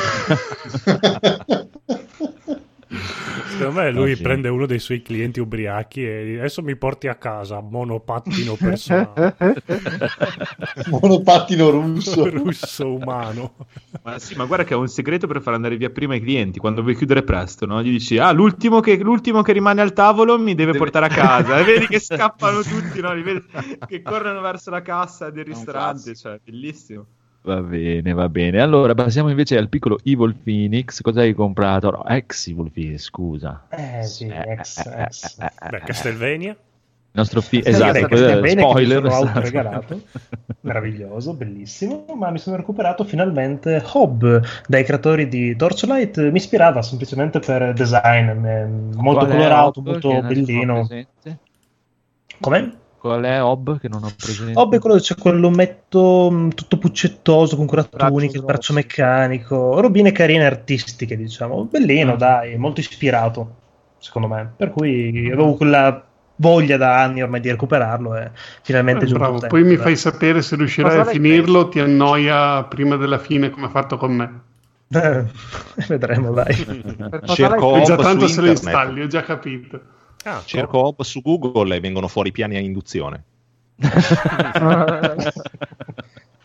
Secondo me lui Ah, sì. prende uno dei suoi clienti ubriachi e adesso mi porti a casa, monopattino personale. Monopattino russo. russo umano. Ma sì, ma guarda che è un segreto per far andare via prima i clienti. Quando vuoi chiudere presto, no? Gli dici: Ah, l'ultimo che, l'ultimo che rimane al tavolo mi deve, portare a casa. e vedi che scappano tutti, no? Li vedi che corrono verso la cassa del ristorante. Cioè, bellissimo. Va bene, va bene. Allora passiamo invece al piccolo Evil Phoenix. Cosa hai comprato? No, ex Evil Phoenix, scusa. Eh sì, ex, ex. Beh, Castlevania. Il nostro fi- esatto, mi spoiler. sono esatto. autoregalato. meraviglioso, bellissimo, ma mi sono recuperato finalmente Hob dai creatori di Torchlight, mi ispirava semplicemente per design, eh, molto Qual colorato, molto bellino. presente? Qual è Hob che non ho presente? Hob è quello c'è quell'ometto mh, tutto puccettoso con curatuni, Braccio che il braccio meccanico, robine carine artistiche, diciamo, bellino, dai, molto ispirato, secondo me. Per cui avevo quella voglia da anni ormai di recuperarlo e finalmente Eh, giunto bravo. il tempo. Poi mi fai sapere se riuscirai a finirlo, ti annoia prima della fine come ha fatto con me. Eh, vedremo, dai. Cerco E già tanto se lo installi, ho già capito. Ah, Cerco Hob su Google e vengono fuori piani a induzione.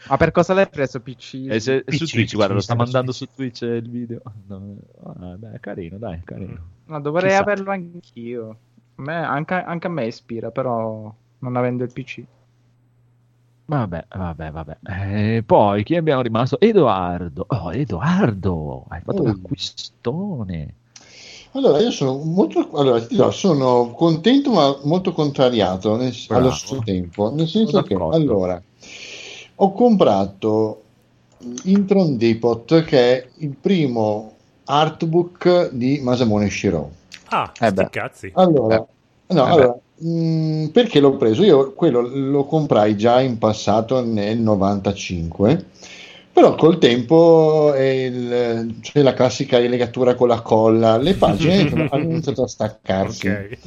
Ma per cosa l'hai preso PC? E se- su PC, Twitch, guarda, lo PC, sta mandando su Twitch il video. No, ah, dai, carino, dai, carino. No, dovrei Chissà. averlo anch'io. A me- anche, anche a me ispira, però non avendo il PC. Vabbè, vabbè, vabbè. Eh, poi chi abbiamo rimasto? Edoardo. Oh, Edoardo, hai fatto Oh. l'acquistone. Allora, io sono molto allora, dirò, sono contento ma molto contrariato nel- allo stesso tempo, nel senso Sono che d'accordo. allora ho comprato Intron Depot che è il primo artbook di Masamune Shiro. Ah, Eh sti beh. cazzi. Allora, no, Eh allora, mh, perché l'ho preso? Io quello lo comprai già in passato nel 95, però col tempo il- c'è la classica rilegatura con la colla, le pagine hanno iniziato a staccarsi. Ok.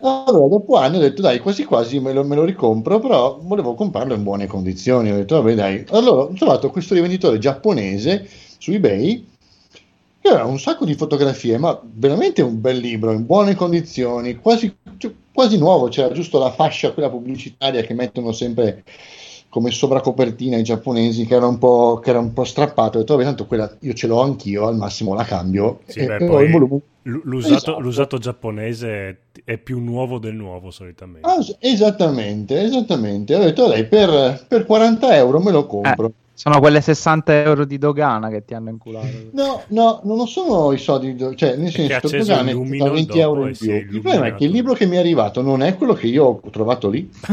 Allora, dopo anni ho detto, dai, quasi quasi me lo, me lo ricompro, però volevo comprarlo in buone condizioni. Ho detto, vabbè, dai. Allora, ho trovato questo rivenditore giapponese su eBay che aveva un sacco di fotografie, ma veramente un bel libro, in buone condizioni, quasi, cioè, quasi nuovo. C'era giusto la fascia, quella pubblicitaria che mettono sempre come sovracopertina i giapponesi, che era un po', che era un po strappato. Ho detto, vabbè, tanto quella io ce l'ho anch'io, al massimo la cambio. Sì, e, beh, e poi il volume. l'usato, Esatto. l'usato giapponese è più nuovo del nuovo solitamente. Ah, es- esattamente, esattamente. Ho detto, dai, per, per 40 euro me lo compro. Sono quelle 60 euro di dogana che ti hanno inculato. No, no, non sono i soldi, do- cioè nel che senso, acceso Dogana il è lumino 20 dopo euro in più. è Il problema è che il libro che mi è arrivato non è quello che io ho trovato lì.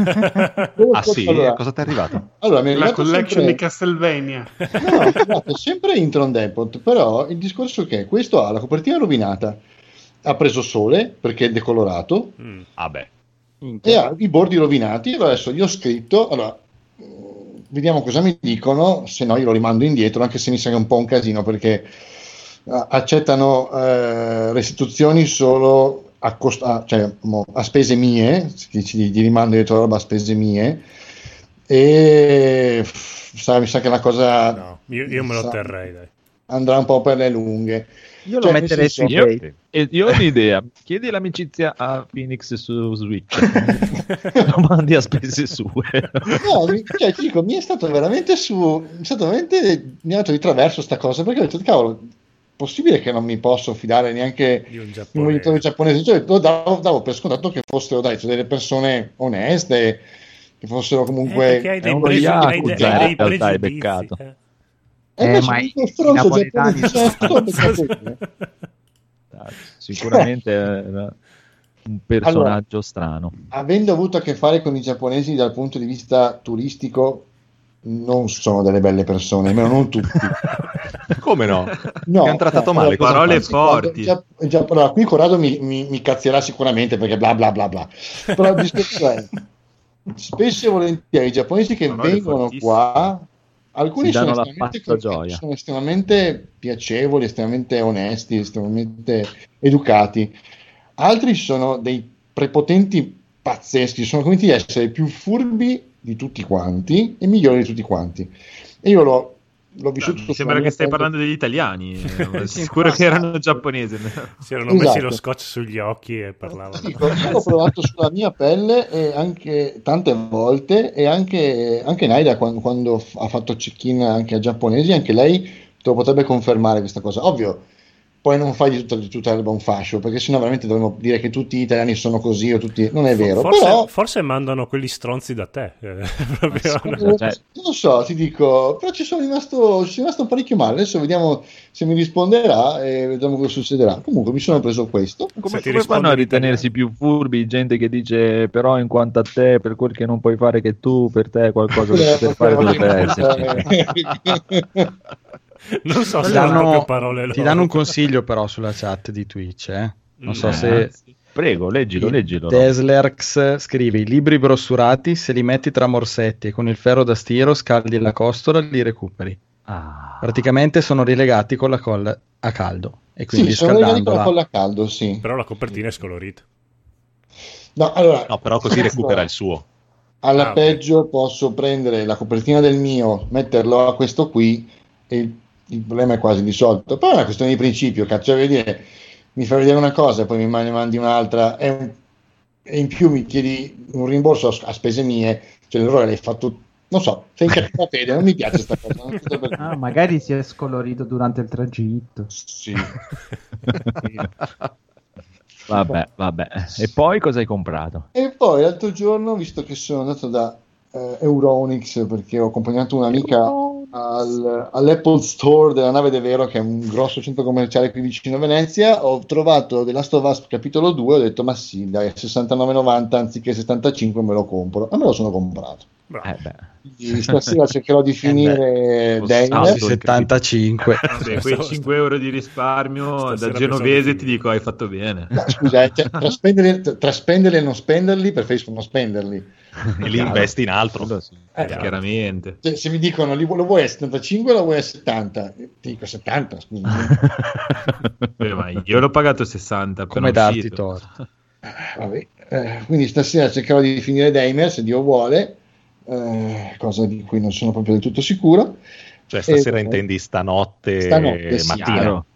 Ah sì? Allora, Cosa ti è arrivato? allora, mi è La arrivato collection sempre... di Castlevania. No, guardate, sempre Intron Depot, però il discorso è che questo ha la copertina rovinata, ha preso sole perché è decolorato Mm. Ah beh. e ha i bordi rovinati. Allora, Adesso gli ho scritto, allora, vediamo cosa mi dicono, se no io lo rimando indietro, anche se mi è un po' un casino perché eh, accettano eh, restituzioni solo a, cost- a- cioè, a spese mie, di rimando indietro la roba a spese mie e sa, mi sa che la cosa No, io, io me lo sa- terrei, dai. andrà un po' per le lunghe. Io Cioè, lo metterei su Io, eBay. e- io ho un'idea. Chiedi l'amicizia a Phoenix su Switch. lo mandi a spese sue. No, cioè, ti dico, mi è stato veramente su. Mi è stato veramente. Mi ha dato di traverso sta cosa perché ho detto, cavolo, possibile che non mi posso fidare neanche Di un giapponese. editore giapponese? Cioè, lo davo, davo per scontato che fossero, dai, cioè, delle persone oneste, che fossero Eh, comunque. perché hai è dei, pregi- hai hai dei realtà, hai pregiudizi. beccato. eh. Eh, ma i stronzo napoletani giapponese, cioè. Sicuramente. eh, no. un personaggio strano. avendo avuto a che fare con i giapponesi dal punto di vista turistico, non sono delle belle persone, almeno non tutti. Come no? No, Ti hanno trattato no, male. allora, parole forti. Già- già- allora, qui Corrado mi, mi, mi cazzierà sicuramente perché bla bla bla bla. Però il discorso è, spesso e volentieri i giapponesi che Parole vengono fortissime. qua, alcuni sono estremamente, sono estremamente piacevoli, estremamente onesti, estremamente educati. Altri sono dei prepotenti pazzeschi, sono convinti di essere più furbi di tutti quanti e migliori di tutti quanti. E io l'ho, l'ho vissuto. Mi sembra che stai parlando degli italiani. eh, Sicuro che erano giapponesi. Si erano messi Esatto. lo scotch sugli occhi e parlavano. Io l'ho provato sulla mia pelle e anche tante volte e anche, anche Naida quando, quando ha fatto check-in anche a giapponesi, anche lei te lo potrebbe confermare questa cosa. Ovvio, poi non fai di tutta, di tutta l'erba un fascio, perché sennò veramente dovremmo dire che tutti gli italiani sono così o tutti... Non è vero, Forse, però... forse mandano quelli stronzi da te. eh, proprio- Cioè- Non lo so, ti dico, però ci sono rimasto, ci sono rimasto parecchio male. Adesso vediamo se mi risponderà e vediamo cosa succederà. Comunque mi sono preso questo. Come, come fanno a ritenersi più furbi gente che dice però in quanto a te per quel che non puoi fare che tu per te qualcosa che per fare dovrebbe esserci non so Ti se sono proprio danno, parole ti loro. danno un consiglio però sulla chat di Twitch, eh? Non so Mm. se prego leggilo leggilo? Teslerx scrive i libri brossurati se li metti tra morsetti e con il ferro da stiro scaldi la costola li recuperi. Ah, Praticamente sono rilegati con la colla a caldo e quindi sì, sono legati con la colla a caldo, sì. Però la copertina è scolorita. No, allora, No, però così recupera il suo. alla Ah, peggio posso prendere la copertina del mio, metterlo a questo qui e il, problema è quasi risolto. Però è una questione di principio, cazzo, dire, mi fai vedere una cosa e poi mi mandi, un'altra è un- e in più mi chiedi un rimborso a, a spese mie, cioè l'errore l'hai fatto, non so, sei in cattiva fede, non mi piace questa cosa. non so perché. Ah, magari si è scolorito durante il tragitto. Sì. vabbè vabbè e poi cosa hai comprato? E poi l'altro giorno, visto che sono andato da eh, Euronix perché ho accompagnato un'amica al- all'Apple Store della nave De Vero, che è un grosso centro commerciale qui vicino a Venezia, ho trovato The Last of Us capitolo 2, ho detto ma sì, dai, a 69,90 anziché 75 me lo compro. E me lo sono comprato. Bravo. Eh beh, stasera cercherò di finire lo Dane. salto. Sì, 75. Vabbè, quei 5 euro di risparmio da Stasera genovese pensavo ti di- dico hai fatto bene. No, scusa, eh, cioè, tra, spenderli, tra spenderli e non spenderli, preferisco non spenderli. E li investi in altro. Eh, Chiaramente. Cioè, se mi dicono li- lo vuoi a 75 o lo vuoi a 70? Ti dico 70, scusa. Beh, ma io l'ho pagato 60 Come darti torto. Vabbè, eh, quindi stasera cercherò di finire Damer se Dio vuole, eh, cosa di cui non sono proprio del tutto sicuro. Cioè, stasera Eh, intendi stanotte, Stanotte, sì, mattina. Chiaro.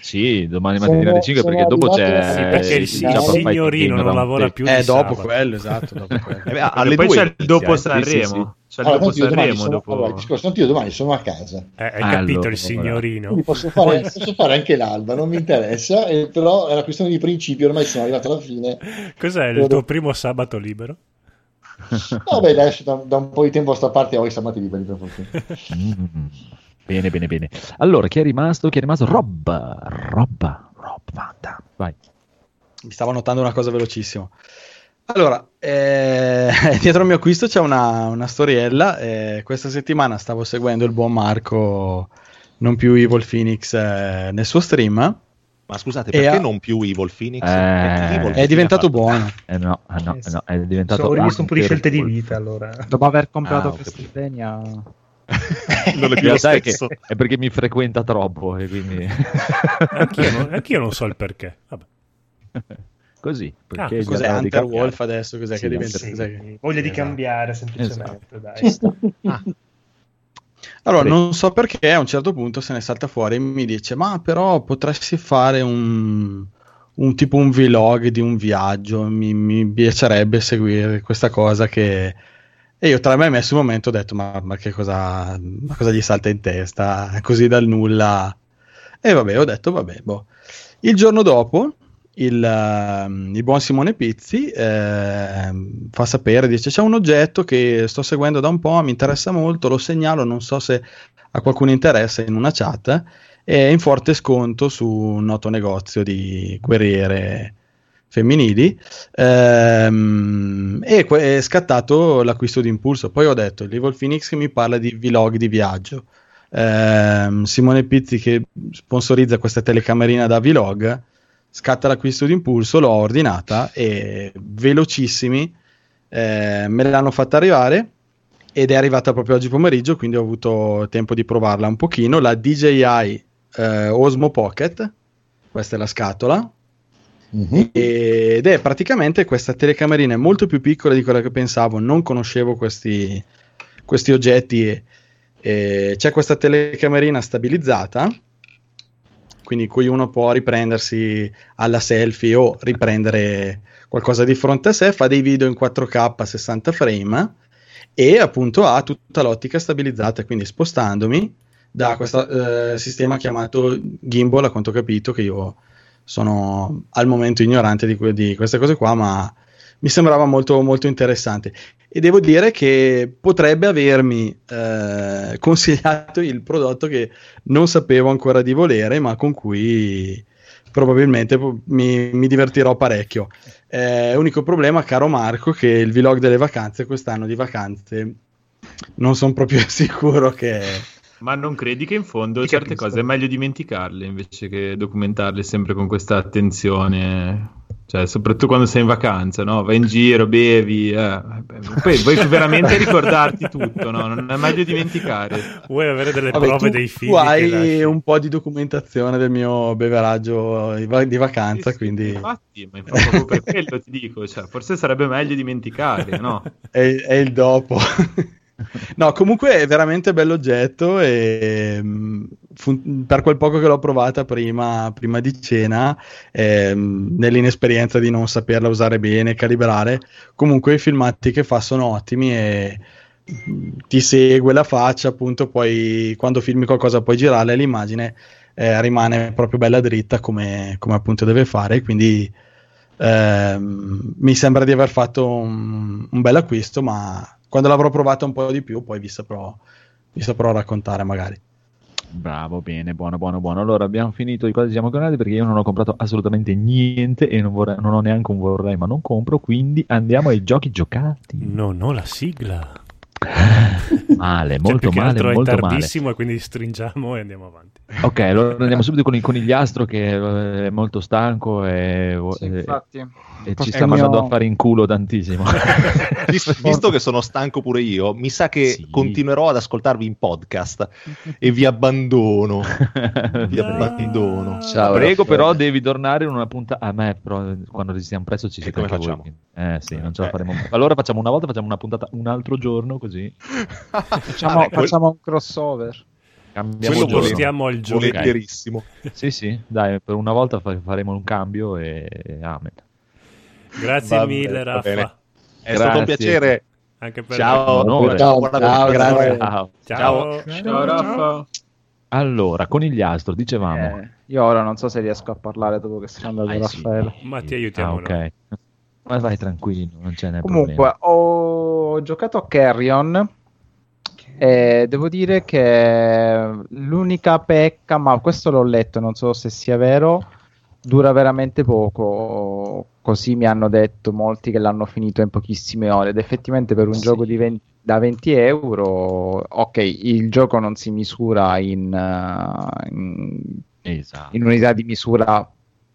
Sì, domani Sono- mattina alle 5 sono perché dopo c'è Sì, perché il, sì, il signorino non lavora Table. più Eh, dopo sabato. quello, esatto, dopo quello. Eh alle poi due c'è il dopo eh. Sanremo. Sì, sì, sì. C'è il Allora, dopo io domani Sanremo. sono, dopo... allora, il discorso, io domani sono a casa, Eh, hai Allora, capito il ora. signorino? posso fare, posso fare anche l'alba, non mi interessa, eh, però è una questione di principio, ormai sono arrivato alla fine. Cos'è il tuo primo sabato libero? No, beh, adesso da, da un po' di tempo a sta parte ho i sabati liberi per fortuna. Mm. Bene, bene, bene. Allora, chi è rimasto? Chi è rimasto? Rob. Rob. Rob Vanta. Vai. Mi stavo notando una cosa velocissimo. Allora, eh, dietro il mio acquisto c'è una, una storiella. eh, questa settimana stavo seguendo il buon Marco, non più Evil Phoenix, eh, nel suo stream. Ma scusate, perché ha- non più Evil Phoenix? Eh, Perché Evil È diventato buono. Eh no, eh no, eh no, è diventato... Ho rivisto un po' di scelte di vita allora. Dopo aver comprato Ah. Castlevania... non è In più lo è, che- stesso. è perché mi frequenta troppo e quindi... Anch'io non, anch'io non so il perché. Vabbè. Così. Perché Ah, Cos'è Hunter. Wolf adesso? Cos'è Sì, che diventa? Che- Voglia di cambiare semplicemente, Esatto. dai. Allora, Prego. non so perché a un certo punto se ne salta fuori e mi dice: Ma però potresti fare un, un tipo un vlog di un viaggio. Mi, mi piacerebbe seguire questa cosa che. E io tra me e messo un momento ho detto: Ma, ma che cosa, ma cosa gli salta in testa? Così dal nulla. E vabbè, ho detto: Vabbè, boh. Il giorno dopo. Il, ehm, il buon Simone Pizzi ehm, fa sapere, dice c'è un oggetto che sto seguendo da un po', mi interessa molto, lo segnalo, non so se a qualcuno interessa in una chat, è in forte sconto su un noto negozio di guerriere femminili ehm, e que- è scattato l'acquisto di impulso. Poi ho detto l'Evil Phoenix che mi parla di vlog di viaggio. Ehm, Simone Pizzi che sponsorizza questa telecamerina da vlog scatta l'acquisto di impulso, l'ho ordinata e velocissimi eh, me l'hanno fatta arrivare ed è arrivata proprio oggi pomeriggio, quindi ho avuto tempo di provarla un pochino. La DJI eh, Osmo Pocket, questa è la scatola, Mhm. ed è praticamente questa telecamerina è molto più piccola di quella che pensavo, non conoscevo questi, questi oggetti. E, e c'è questa telecamerina stabilizzata, quindi cui uno può riprendersi alla selfie o riprendere qualcosa di fronte a sé, fa dei video in 4K a 60 frame e appunto ha tutta l'ottica stabilizzata, quindi spostandomi da questo eh, sistema chiamato gimbal, a quanto ho capito, che io sono al momento ignorante di, que- di queste cose qua, ma mi sembrava molto, molto interessante. E devo dire che potrebbe avermi eh, consigliato il prodotto che non sapevo ancora di volere, ma con cui probabilmente mi, mi divertirò parecchio. Eh, unico problema, caro Marco, che il vlog delle vacanze, quest'anno di vacanze, non sono proprio sicuro che... Ma non credi che in fondo certe capisco. cose è meglio dimenticarle invece che documentarle sempre con questa attenzione? Cioè, soprattutto quando sei in vacanza, no? Vai in giro, bevi, eh. Poi vuoi veramente ricordarti tutto, no? Non è meglio dimenticare. Vuoi avere delle Vabbè, prove tu, dei figli? tu hai un po' di documentazione del mio beveraggio di va- di vacanza, quindi Infatti, ma infatti proprio per quello ti dico, cioè, forse sarebbe meglio dimenticare, no? è, è il dopo. no, comunque è veramente bell'oggetto e mm, fun- per quel poco che l'ho provata prima, prima di cena, ehm, nell'inesperienza di non saperla usare bene, calibrare, comunque i filmati che fa sono ottimi e mm, ti segue la faccia, appunto, poi quando filmi qualcosa puoi girarla e l'immagine eh, rimane proprio bella dritta come, come appunto deve fare, quindi ehm, mi sembra di aver fatto un, un bel acquisto, ma quando l'avrò provata un po' di più poi vi saprò, vi saprò raccontare magari. Bravo, bene, buono, buono, buono. Allora abbiamo finito di cosa siamo tornati perché io non ho comprato assolutamente niente e non, vorrei- non ho neanche un vorrei, ma non compro. Quindi andiamo ai giochi giocati. Non ho la sigla. Male, Cioè, molto che male, altro molto è male. tardissimo e quindi stringiamo e andiamo avanti. Ok, allora andiamo subito con il conigliastro che eh, è molto stanco e, Sì, e- e ci sta mio- a fare in culo tantissimo. Vis- visto che sono stanco pure io, mi sa che Sì. continuerò ad ascoltarvi in podcast e vi abbandono. vi abbandono. Ciao, Prego, però devi tornare in una puntata. A me, però, quando registriamo presto ci siete anche voi. facciamo? Eh sì, non ce la Eh. faremo. Allora facciamo una volta, facciamo una puntata un altro giorno, così Facciamo, Vabbè, quel- facciamo un crossover. cambiamo Quello il giorno. Spostiamo il gioco. Volentierissimo. Sì, sì, dai, per una volta fa- faremo un cambio e amen. Grazie Va mille, bene, Raffa. bene. È Grazie. stato un piacere. Anche per Ciao. Onore. Ciao, Buona ciao, grazie. Ciao. Ciao. Ciao Raffa. Allora, conigliastro, dicevamo. Eh, io ora non so se riesco a parlare dopo che sia andato Ah, sì. Raffaele. Ma ti Ah, aiutiamo noi. ok. Ma vai tranquillo, non ce n'è Comunque, problema. ho giocato a Carrion e devo dire che l'unica pecca, ma questo l'ho letto, non so se sia vero, dura veramente poco. Così mi hanno detto molti che l'hanno finito in pochissime ore. Ed effettivamente per un Sì. gioco di 20 da 20 euro, ok, il gioco non si misura in, eh, in Esatto. in unità di misura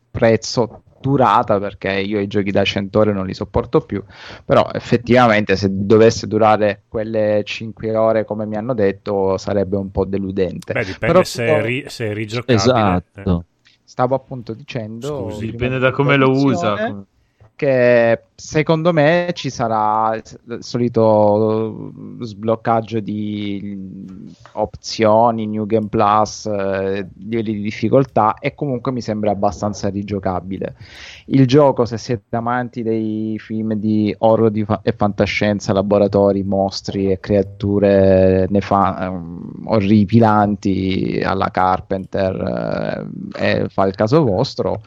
prezzo durata perché io i giochi da 100 ore non li sopporto più però effettivamente se dovesse durare quelle 5 ore come mi hanno detto sarebbe un po' deludente Beh, dipende Però se, è ri- se è rigiocabile. Esatto. stavo appunto dicendo Scusi. Dipende di da come lo usa. Che secondo me ci sarà il solito sbloccaggio di opzioni, New Game Plus, eh, livelli di difficoltà e comunque mi sembra abbastanza rigiocabile. Il gioco, se siete amanti dei film di horror di fa- e fantascienza, laboratori, mostri e creature nefa- ehm, orripilanti alla Carpenter, eh, fa il caso vostro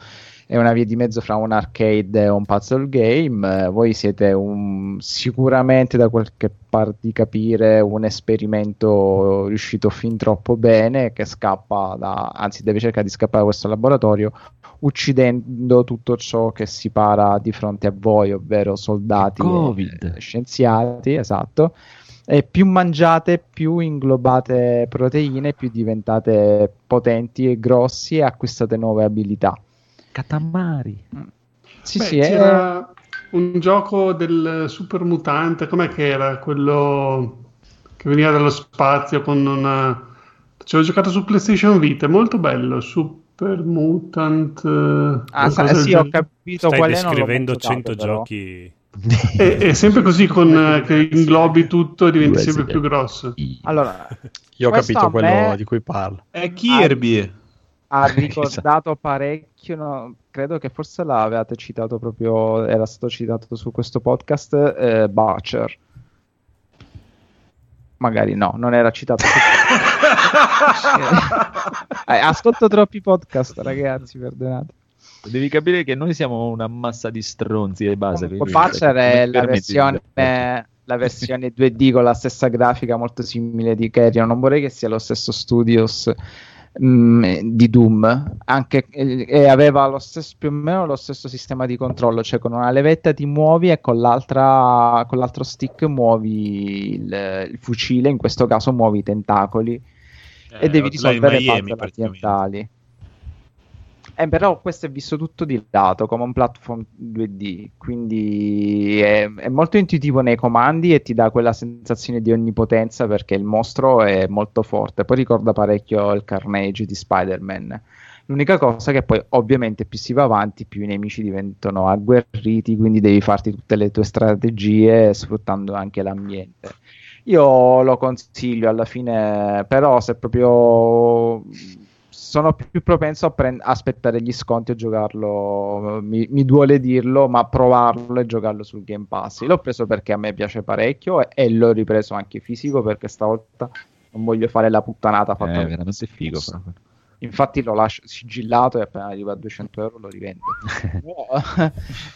è una via di mezzo fra un arcade e un puzzle game. Eh, Voi siete un, sicuramente, da quel che par di capire, un esperimento riuscito fin troppo bene che scappa da, anzi, deve cercare di scappare da questo laboratorio uccidendo tutto ciò che si para di fronte a voi, ovvero soldati e scienziati, esatto. E più mangiate, più inglobate proteine, più diventate potenti e grossi e acquistate nuove abilità. Katamari. Sì, Beh, sì, è- c'era un gioco del super mutante, com'è che era? Quello che veniva dallo spazio con una... Ci ho giocato su PlayStation Vita, è molto bello, Super Mutant... eh, Ah, sa- sì, ho capito Stai qual è, descrivendo giocato, 100 però. giochi. È, è sempre così con, eh, che inglobi tutto e diventi sempre più grosso. Allora, Io ho capito quello me di cui parla. È Kirby. Ha ricordato parecchio, no, credo che forse l'avevate citato proprio, era stato citato su questo podcast, eh, Butcher. Magari no, non era citato. Eh, ascolto troppi podcast, ragazzi, perdonate. Devi capire che noi siamo una massa di stronzi e base. quindi- Butcher è la di- versione, la versione 2D con la stessa grafica molto simile di Carrion. Non vorrei che sia lo stesso studios mm, di Doom, anche, e e aveva lo stesso, più o meno lo stesso sistema di controllo, cioè con una levetta ti muovi e con, l'altra, con l'altro stick muovi il, il fucile, in questo caso muovi i tentacoli e Eh, devi Hotline risolvere Miami, puzzle ambientali. Eh, però questo è visto tutto di lato come un platform 2D, quindi è, è molto intuitivo nei comandi e ti dà quella sensazione di onnipotenza perché il mostro è molto forte. Poi ricorda parecchio il Carnage di Spider-Man. L'unica cosa che poi ovviamente più si va avanti, più i nemici diventano agguerriti, quindi devi farti tutte le tue strategie sfruttando anche l'ambiente. Io lo consiglio alla fine, però se proprio sono più propenso a prend- aspettare gli sconti e giocarlo, mi, mi duole dirlo, ma provarlo e giocarlo sul Game Pass. L'ho preso perché a me piace parecchio e, e l'ho ripreso anche fisico perché stavolta non voglio fare la puttanata È fatta veramente figo. proprio. Infatti lo lascio sigillato e appena arriva a 200 euro lo rivendo. Però,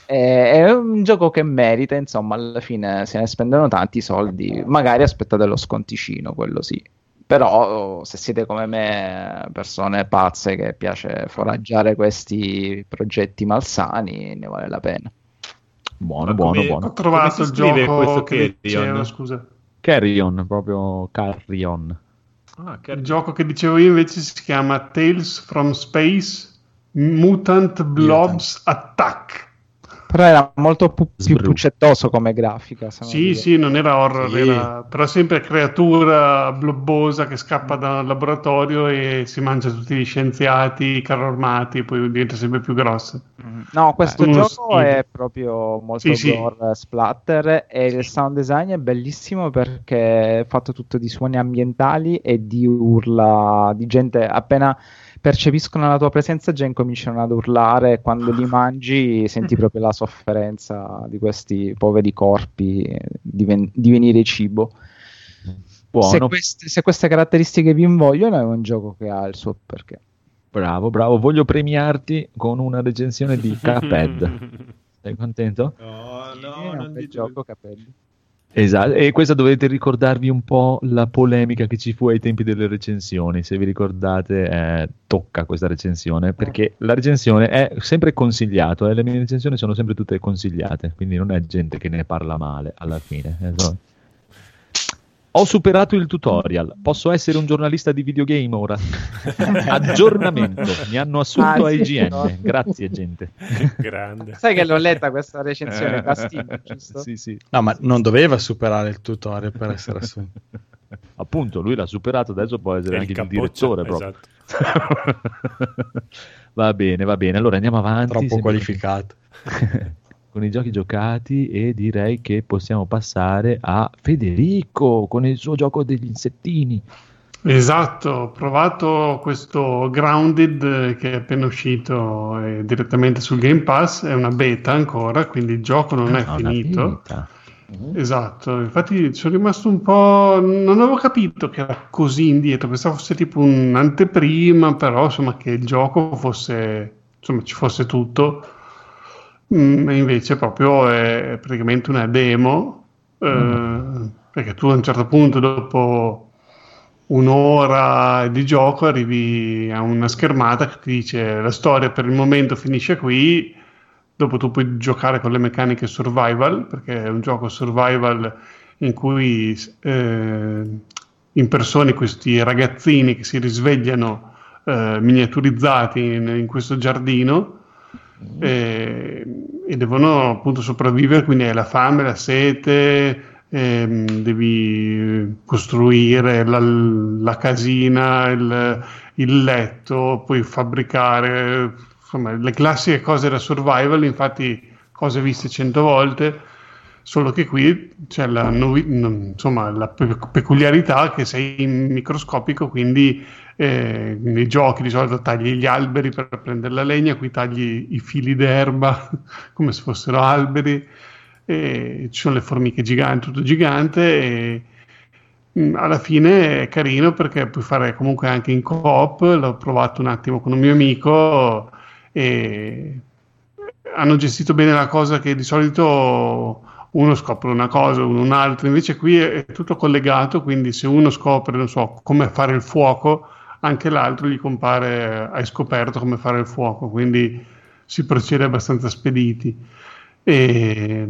è, è un gioco che merita, insomma, alla fine se ne spendono tanti soldi, magari aspettate lo sconticino, quello sì. Però se siete come me, persone pazze che piace foraggiare questi progetti malsani, ne vale la pena. Buono, Ma buono, come- buono. Ho trovato il gioco questo che Carrion? dicevo, scusa. Carrion, proprio Carrion. Ah, Il gioco che dicevo io invece si chiama Tales from Space Mutant Blobs Attack. Però era molto pu- più puccettoso come grafica. non Sì, sì, non era horror, Sì. era però sempre creatura blobbosa che scappa da un laboratorio e si mangia tutti gli scienziati, i carro armati, poi diventa sempre più grossa. Mm. No, questo uno gioco è proprio molto Sì, sì. gore, splatter e il sound design è bellissimo perché è fatto tutto di suoni ambientali e di urla di gente appena percepiscono la tua presenza già incominciano ad urlare e quando li mangi senti proprio la sofferenza di questi poveri corpi eh, diven- divenire cibo. Se Buono, queste, se queste caratteristiche vi invogliono è un gioco che ha il suo perché. bravo, bravo. Voglio premiarti con una recensione di Cuphead. Sei contento? No, no, è un non bel gioco, capelli. Esatto, e questa dovete ricordarvi un po' la polemica che ci fu ai tempi delle recensioni. Se vi ricordate, eh, tocca questa recensione perché la recensione è sempre consigliato. eh, Le mie recensioni sono sempre tutte consigliate, quindi non è gente che ne parla male alla fine. eh, no. Ho superato il tutorial. Posso essere un giornalista di videogame ora? Aggiornamento. Mi hanno assunto Ah, a IGN. no. Grazie, gente. Grande. Sai che l'ho letta questa recensione da Steam, giusto? Sì, sì. No, ma non doveva superare il tutorial per essere assunto. Appunto, lui l'ha superato, adesso può essere anche il, capoccia, direttore proprio. esatto. va bene, va bene. Allora andiamo avanti. Troppo qualificato. Con i giochi giocati e direi che possiamo passare a Federico con il suo gioco degli insettini. Esatto, ho provato questo Grounded che è appena uscito eh, direttamente sul Game Pass, è una beta ancora, quindi il gioco non è Ah, una finito. beta. Esatto, infatti sono rimasto un po'. Non avevo capito che era così indietro, pensavo fosse tipo un'anteprima, però insomma che il gioco fosse. insomma ci fosse tutto. Mm, e invece proprio è praticamente una demo, eh, perché tu a un certo punto, dopo un'ora di gioco arrivi a una schermata che ti dice la storia per il momento finisce qui, dopo tu puoi giocare con le meccaniche survival, perché è un gioco survival in cui eh, impersoni questi ragazzini che si risvegliano eh, miniaturizzati in, in, questo giardino e, e devono appunto sopravvivere, quindi hai la fame, la sete, ehm, devi costruire la, la casina, il, il, letto, poi fabbricare, insomma, le classiche cose da survival, infatti cose viste cento volte, solo che qui c'è la, novi- insomma, la pe- peculiarità che sei microscopico, quindi eh, nei giochi di solito tagli gli alberi per prendere la legna, qui tagli i fili d'erba come se fossero alberi. E ci sono le formiche giganti, tutto gigante e mh, alla fine è carino perché puoi fare comunque anche in coop, l'ho provato un attimo con un mio amico e hanno gestito bene la cosa che di solito uno scopre una cosa, uno un'altra, invece qui è, è tutto collegato, quindi se uno scopre, non so, come fare il fuoco, anche l'altro gli compare, hai scoperto come fare il fuoco, quindi si procede abbastanza spediti. E,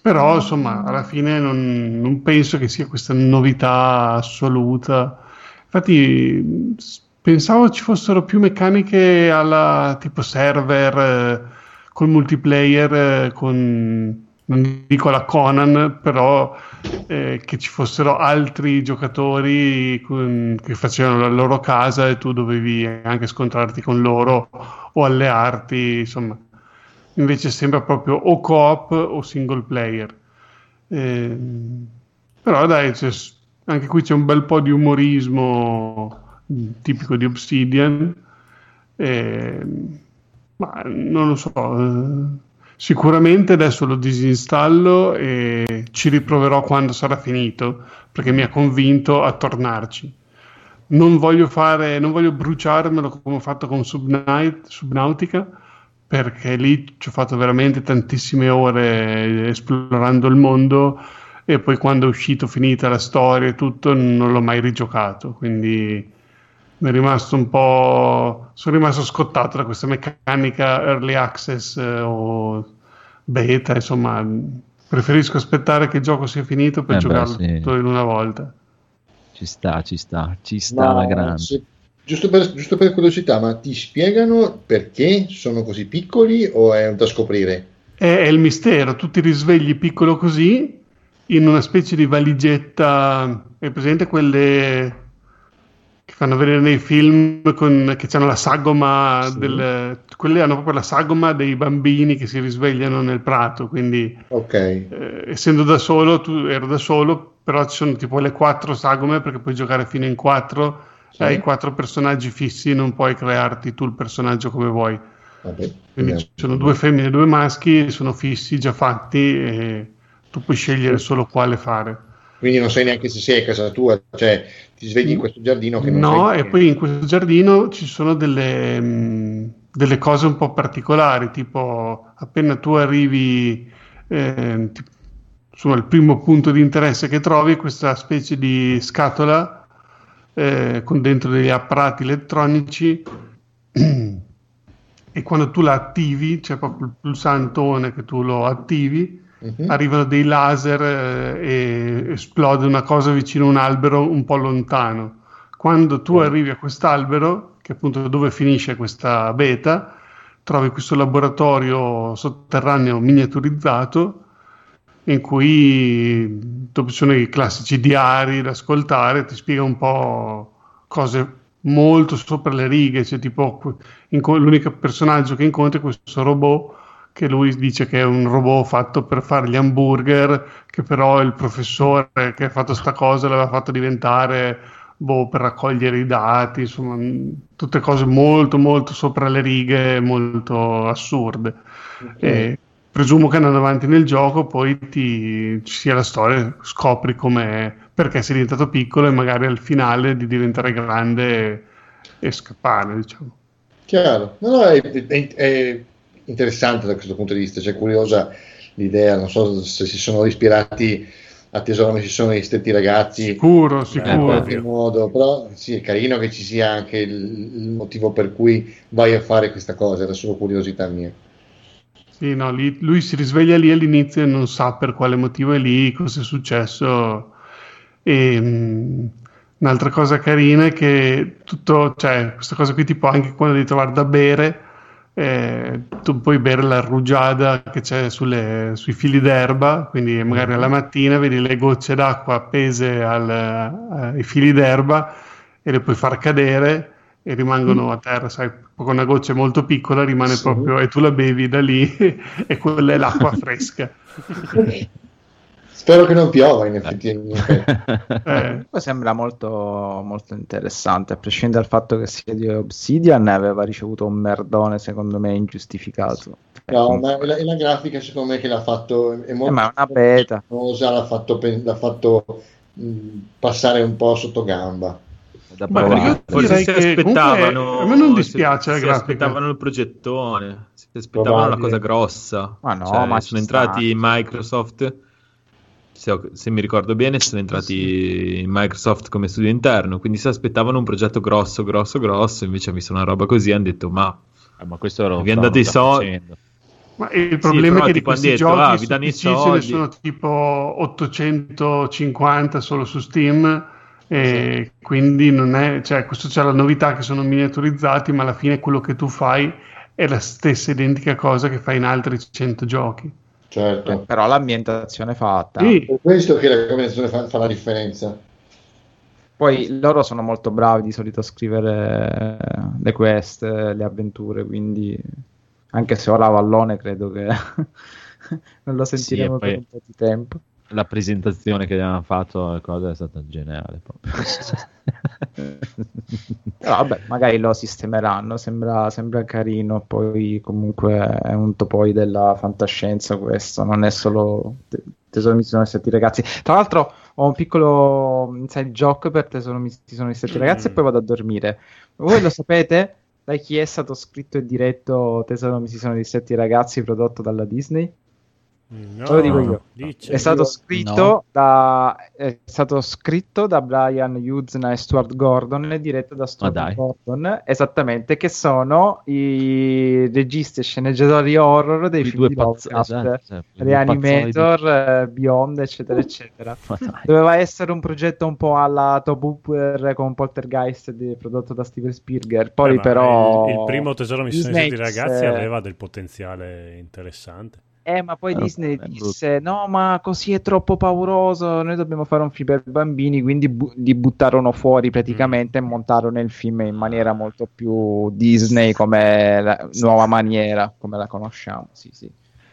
però insomma alla fine non, non, penso che sia questa novità assoluta infatti pensavo ci fossero più meccaniche alla tipo server eh, col multiplayer eh, con non dico la Conan però eh, che ci fossero altri giocatori con, che facevano la loro casa e tu dovevi anche scontrarti con loro o allearti insomma invece sembra proprio o co-op o single player. Eh, però dai, anche qui c'è un bel po' di umorismo tipico di Obsidian, eh, ma non lo so. Sicuramente adesso lo disinstallo e ci riproverò quando sarà finito, perché mi ha convinto a tornarci. Non voglio, fare, non voglio bruciarmelo come ho fatto con Subnight, Subnautica, perché lì ci ho fatto veramente tantissime ore esplorando il mondo e poi quando è uscito, finita la storia e tutto, non l'ho mai rigiocato, quindi rimasto un po'... sono rimasto scottato da questa meccanica early access eh, o beta, insomma, preferisco aspettare che il gioco sia finito per eh giocarlo beh, sì. tutto in una volta. Ci sta, ci sta, ci sta Ma la grande. se- giusto, per, giusto per curiosità, ma ti spiegano perché sono così piccoli o è da scoprire? È, è il mistero, tu ti risvegli piccolo così in una specie di valigetta, è presente quelle fanno vedere nei film con, che hanno la sagoma, del, quelle hanno proprio la sagoma dei bambini che si risvegliano nel prato, quindi Ok, eh, essendo da solo, tu ero da solo, però ci sono tipo le quattro sagome perché puoi giocare fino in quattro, Sì. hai quattro personaggi fissi, non puoi crearti tu il personaggio come vuoi. vabbè. Quindi ci sono due femmine e due maschi, sono fissi, già fatti e tu puoi scegliere solo quale fare. Quindi non sai neanche se sei a casa tua, cioè ti svegli in questo giardino che non No, sai e poi in questo giardino ci sono delle, mh, delle cose un po' particolari, tipo appena tu arrivi, eh, ti- insomma, il primo punto di interesse che trovi è questa specie di scatola eh, con dentro degli apparati elettronici. E quando tu la attivi, c'è proprio il pulsantone che tu lo attivi, Mhm. arrivano dei laser eh, e esplode una cosa vicino a un albero un po' lontano. Quando tu arrivi a quest'albero, che appunto dove finisce questa beta, trovi questo laboratorio sotterraneo miniaturizzato in cui ci sono i classici diari da ascoltare, ti spiega un po' cose molto sopra le righe, c'è tipo l'unico personaggio che incontri è questo robot che lui dice che è un robot fatto per fare gli hamburger, che però il professore che ha fatto sta cosa l'aveva fatto diventare boh, per raccogliere i dati, insomma, mh, tutte cose molto molto sopra le righe, molto assurde. E presumo che andando avanti nel gioco poi ti, ci sia la storia, scopri come perché sei diventato piccolo e magari al finale di diventare grande e, e scappare, diciamo. Chiaro, no, no, è, è- è interessante da questo punto di vista, cioè curiosa l'idea, non so se si sono ispirati a Tesoro ci sono gli stetti ragazzi Sicuro, in sicuro. qualche modo, però sì, è carino che ci sia anche il, il motivo per cui vai a fare questa cosa, era solo curiosità mia. Sì, no, lì- lui si risveglia lì all'inizio e non sa per quale motivo è lì, cosa è successo. E, mh, un'altra cosa carina è che tutto, cioè, questa cosa qui, tipo anche quando devi trovare da bere, eh, tu puoi bere la rugiada che c'è sulle- sui fili d'erba, quindi magari alla mattina vedi le gocce d'acqua appese al- ai fili d'erba e le puoi far cadere e rimangono a terra, sai, con una goccia molto piccola rimane Sì. proprio e tu la bevi da lì e quella è l'acqua fresca. Spero che non piova in effetti. Eh, sembra molto, molto interessante, a prescindere dal fatto che sia di Obsidian, aveva ricevuto un merdone secondo me ingiustificato. No, ma è la, è la grafica secondo me che l'ha fatto, è molto Eh, ma è una beta. famosa, l'ha fatto, l'ha fatto mh, passare un po' sotto gamba. Ma io Forse si aspettavano. comunque a me non dispiace la si, si grafica. aspettavano il progettone, si aspettavano una Probabile. cosa grossa. Ma no, Cioè, ma sono sta. entrati in Microsoft. Se, ho- se mi ricordo bene, sono entrati in Microsoft come studio interno. Quindi si aspettavano un progetto grosso, grosso, grosso. Invece ha visto una roba così e hanno detto: Ma Eh, ma questo lo vi hanno dato i soldi. Ma il Sì, problema però è che di hanno questi detto, giochi ah, vi danno i PC ce ne soldi. sono tipo 850 solo su Steam e quindi non è, cioè questo c'è la novità che sono miniaturizzati, ma alla fine quello che tu fai è la stessa identica cosa che fai in altri 100 giochi. Certo. Però l'ambientazione fatta. Sì, Per questo che la combinazione fa, fa la differenza. Poi loro sono molto bravi di solito a scrivere le quest, le avventure, quindi anche se ora Vallone credo che non lo sentiremo poi- per un po' di tempo. La presentazione che abbiamo fatto cosa è stata geniale. vabbè, magari lo sistemeranno, sembra, sembra carino, poi comunque è un topoi della fantascienza questo, non è solo te- Tesoro mi sono stati ragazzi. Tra l'altro ho un piccolo inside joke per Tesoro mi sono stati ragazzi e poi vado a dormire. Voi lo sapete? Da chi è stato scritto e diretto Tesoro mi si sono distretti ragazzi prodotto dalla Disney? No, lo dico io. dice- È stato scritto, No. da, è stato scritto da Brian Yuzna e Stuart Gordon e diretto da Stuart. Gordon, esattamente, che sono i registi e sceneggiatori horror dei I film di Lovecraft, esatto, esatto, Reanimator, eh, Beyond, eccetera, eccetera. Doveva essere un progetto un po' alla Top Hooper con Poltergeist di- prodotto da Steven Spielberg, poi Eh, però... il, il primo tesoro missione Disney di ragazzi disse- aveva del potenziale interessante. Eh, ma poi Eh, Disney disse: No, ma così è troppo pauroso. Noi dobbiamo fare un film per bambini. Quindi bu- li buttarono fuori praticamente e montarono il film in maniera molto più Disney, come la nuova maniera, come la conosciamo. Sì, sì.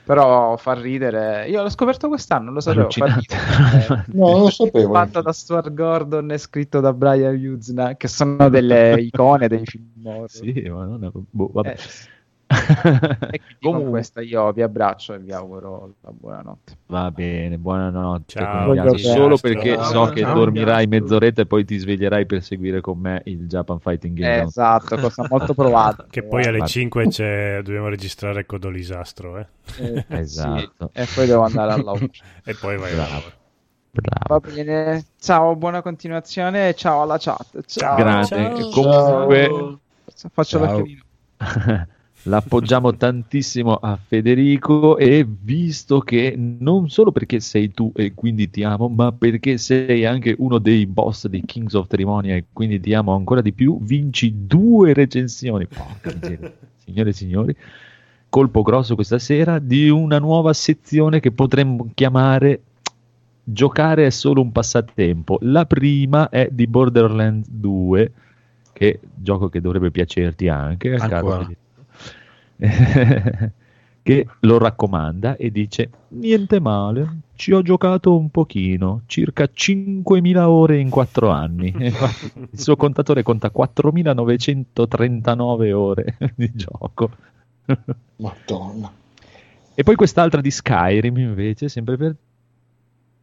Però fa ridere. Io l'ho scoperto quest'anno, lo sapevo. Fa ridere. No, non lo sapevo. Fatto da Stuart Gordon e scritto da Brian Yuzna, che sono delle icone dei film horror. Sì, ma non è... boh, vabbè. Eh, E Comunque, questa io vi abbraccio e vi auguro la buonanotte. va bene, buonanotte. Ciao, Solo perché Ciao, so che ciao. dormirai mezz'oretta e poi ti sveglierai per seguire con me il Japan Fighting Game. Esatto, cosa molto provata. Che poi alle guarda. 5 c'è, dobbiamo registrare Codo Disastro, eh? Eh, Esatto. sì, E poi devo andare al lavoro. E poi vai Bravo. Bravo. Va bene, ciao, buona continuazione e ciao alla chat. Ciao. Grande. ciao. Comunque, Faccio Ciao. l'occhiolino. L'appoggiamo tantissimo a Federico e visto che non solo perché sei tu e quindi ti amo, ma perché sei anche uno dei boss di Kings of Trimonia e quindi ti amo ancora di più, vinci due recensioni. Porca miseria. Signore e signori, colpo grosso questa sera di una nuova sezione che potremmo chiamare Giocare è solo un passatempo. La prima è di Borderlands 2, che gioco che dovrebbe piacerti anche. Federico. che lo raccomanda e dice niente male, ci ho giocato un pochino, circa 5.000 ore in 4 anni. Il suo contatore conta 4.939 ore di gioco. Madonna. E poi quest'altra di Skyrim invece, sempre per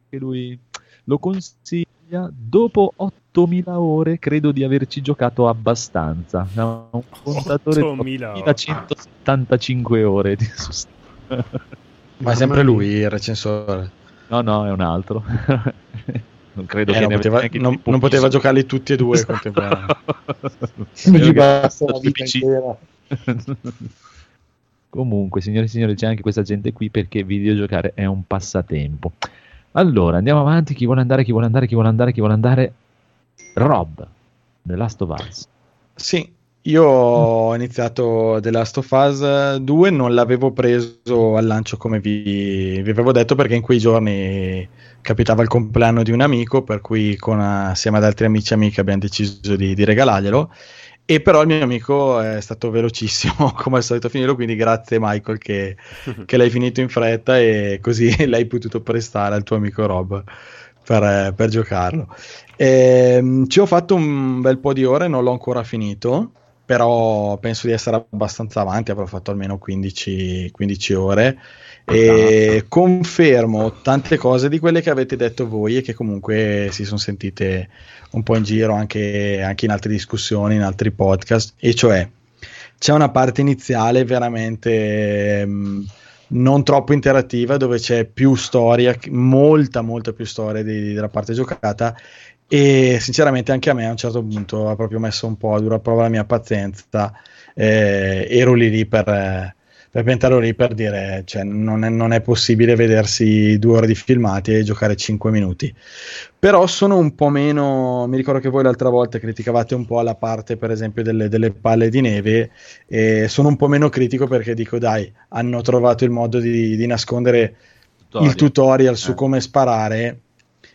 che lui lo consiglia dopo 8000 ore credo di averci giocato abbastanza ha un contatore 8000 di ore. 1175 ore di su- Ma è sempre lui il recensore. No, no, è un altro. non credo Eh, che non, ne poteva, non- non poteva giocarli tutti e due contemporaneamente. Non gli Spero che- basta la vita PC. intera. Comunque, signore e signori, c'è anche questa gente qui perché videogiocare è un passatempo. Allora, andiamo avanti. Chi vuole andare, chi vuole andare, chi vuole andare, chi vuole andare? Rob, The Last of Us. Sì, io ho iniziato The Last of Us 2, non l'avevo preso al lancio come vi, vi avevo detto perché in quei giorni capitava il compleanno di un amico, per cui con, assieme ad altri amici e amiche abbiamo deciso di, di regalarglielo. E però il mio amico è stato velocissimo come al solito a finirlo, quindi grazie Michael che, che l'hai finito in fretta e così l'hai potuto prestare al tuo amico Rob per, per giocarlo. Ehm, ci ho fatto un bel po' di ore, non l'ho ancora finito, però penso di essere abbastanza avanti, avrò fatto almeno 15, 15 ore. E confermo tante cose di quelle che avete detto voi e che comunque si sono sentite un po' in giro anche, anche in altre discussioni, in altri podcast, e cioè c'è una parte iniziale veramente mh, non troppo interattiva dove c'è più storia, molta molta più storia di- della parte giocata e sinceramente anche a me a un certo punto ha proprio messo un po' a dura prova la mia pazienza eh, ero lì lì per, eh, per piantarlo lì per dire cioè, non, è, non è possibile vedersi due ore di filmati e giocare 5 minuti. Però sono un po' meno mi ricordo che voi l'altra volta criticavate un po' la parte per esempio delle, delle palle di neve e sono un po' meno critico perché dico dai hanno trovato il modo di, di nascondere il tutorial su Eh. come sparare.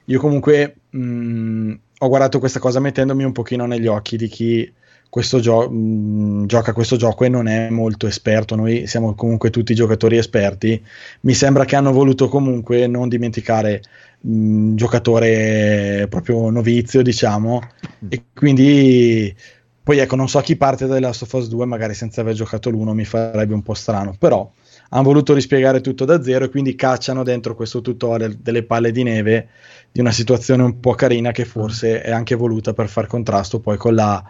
Io comunque mh, ho guardato questa cosa mettendomi un pochino negli occhi di chi questo gio- mh, gioca questo gioco e non è molto esperto. Noi siamo comunque tutti giocatori esperti. Mi sembra che hanno voluto comunque non dimenticare mh, giocatore proprio novizio, diciamo, e quindi poi ecco, non so chi parte da Last of Us 2, magari senza aver giocato l'uno mi farebbe un po' strano, però hanno voluto rispiegare tutto da zero e quindi cacciano dentro questo tutorial delle palle di neve di una situazione un po' carina che forse è anche voluta per far contrasto poi con la,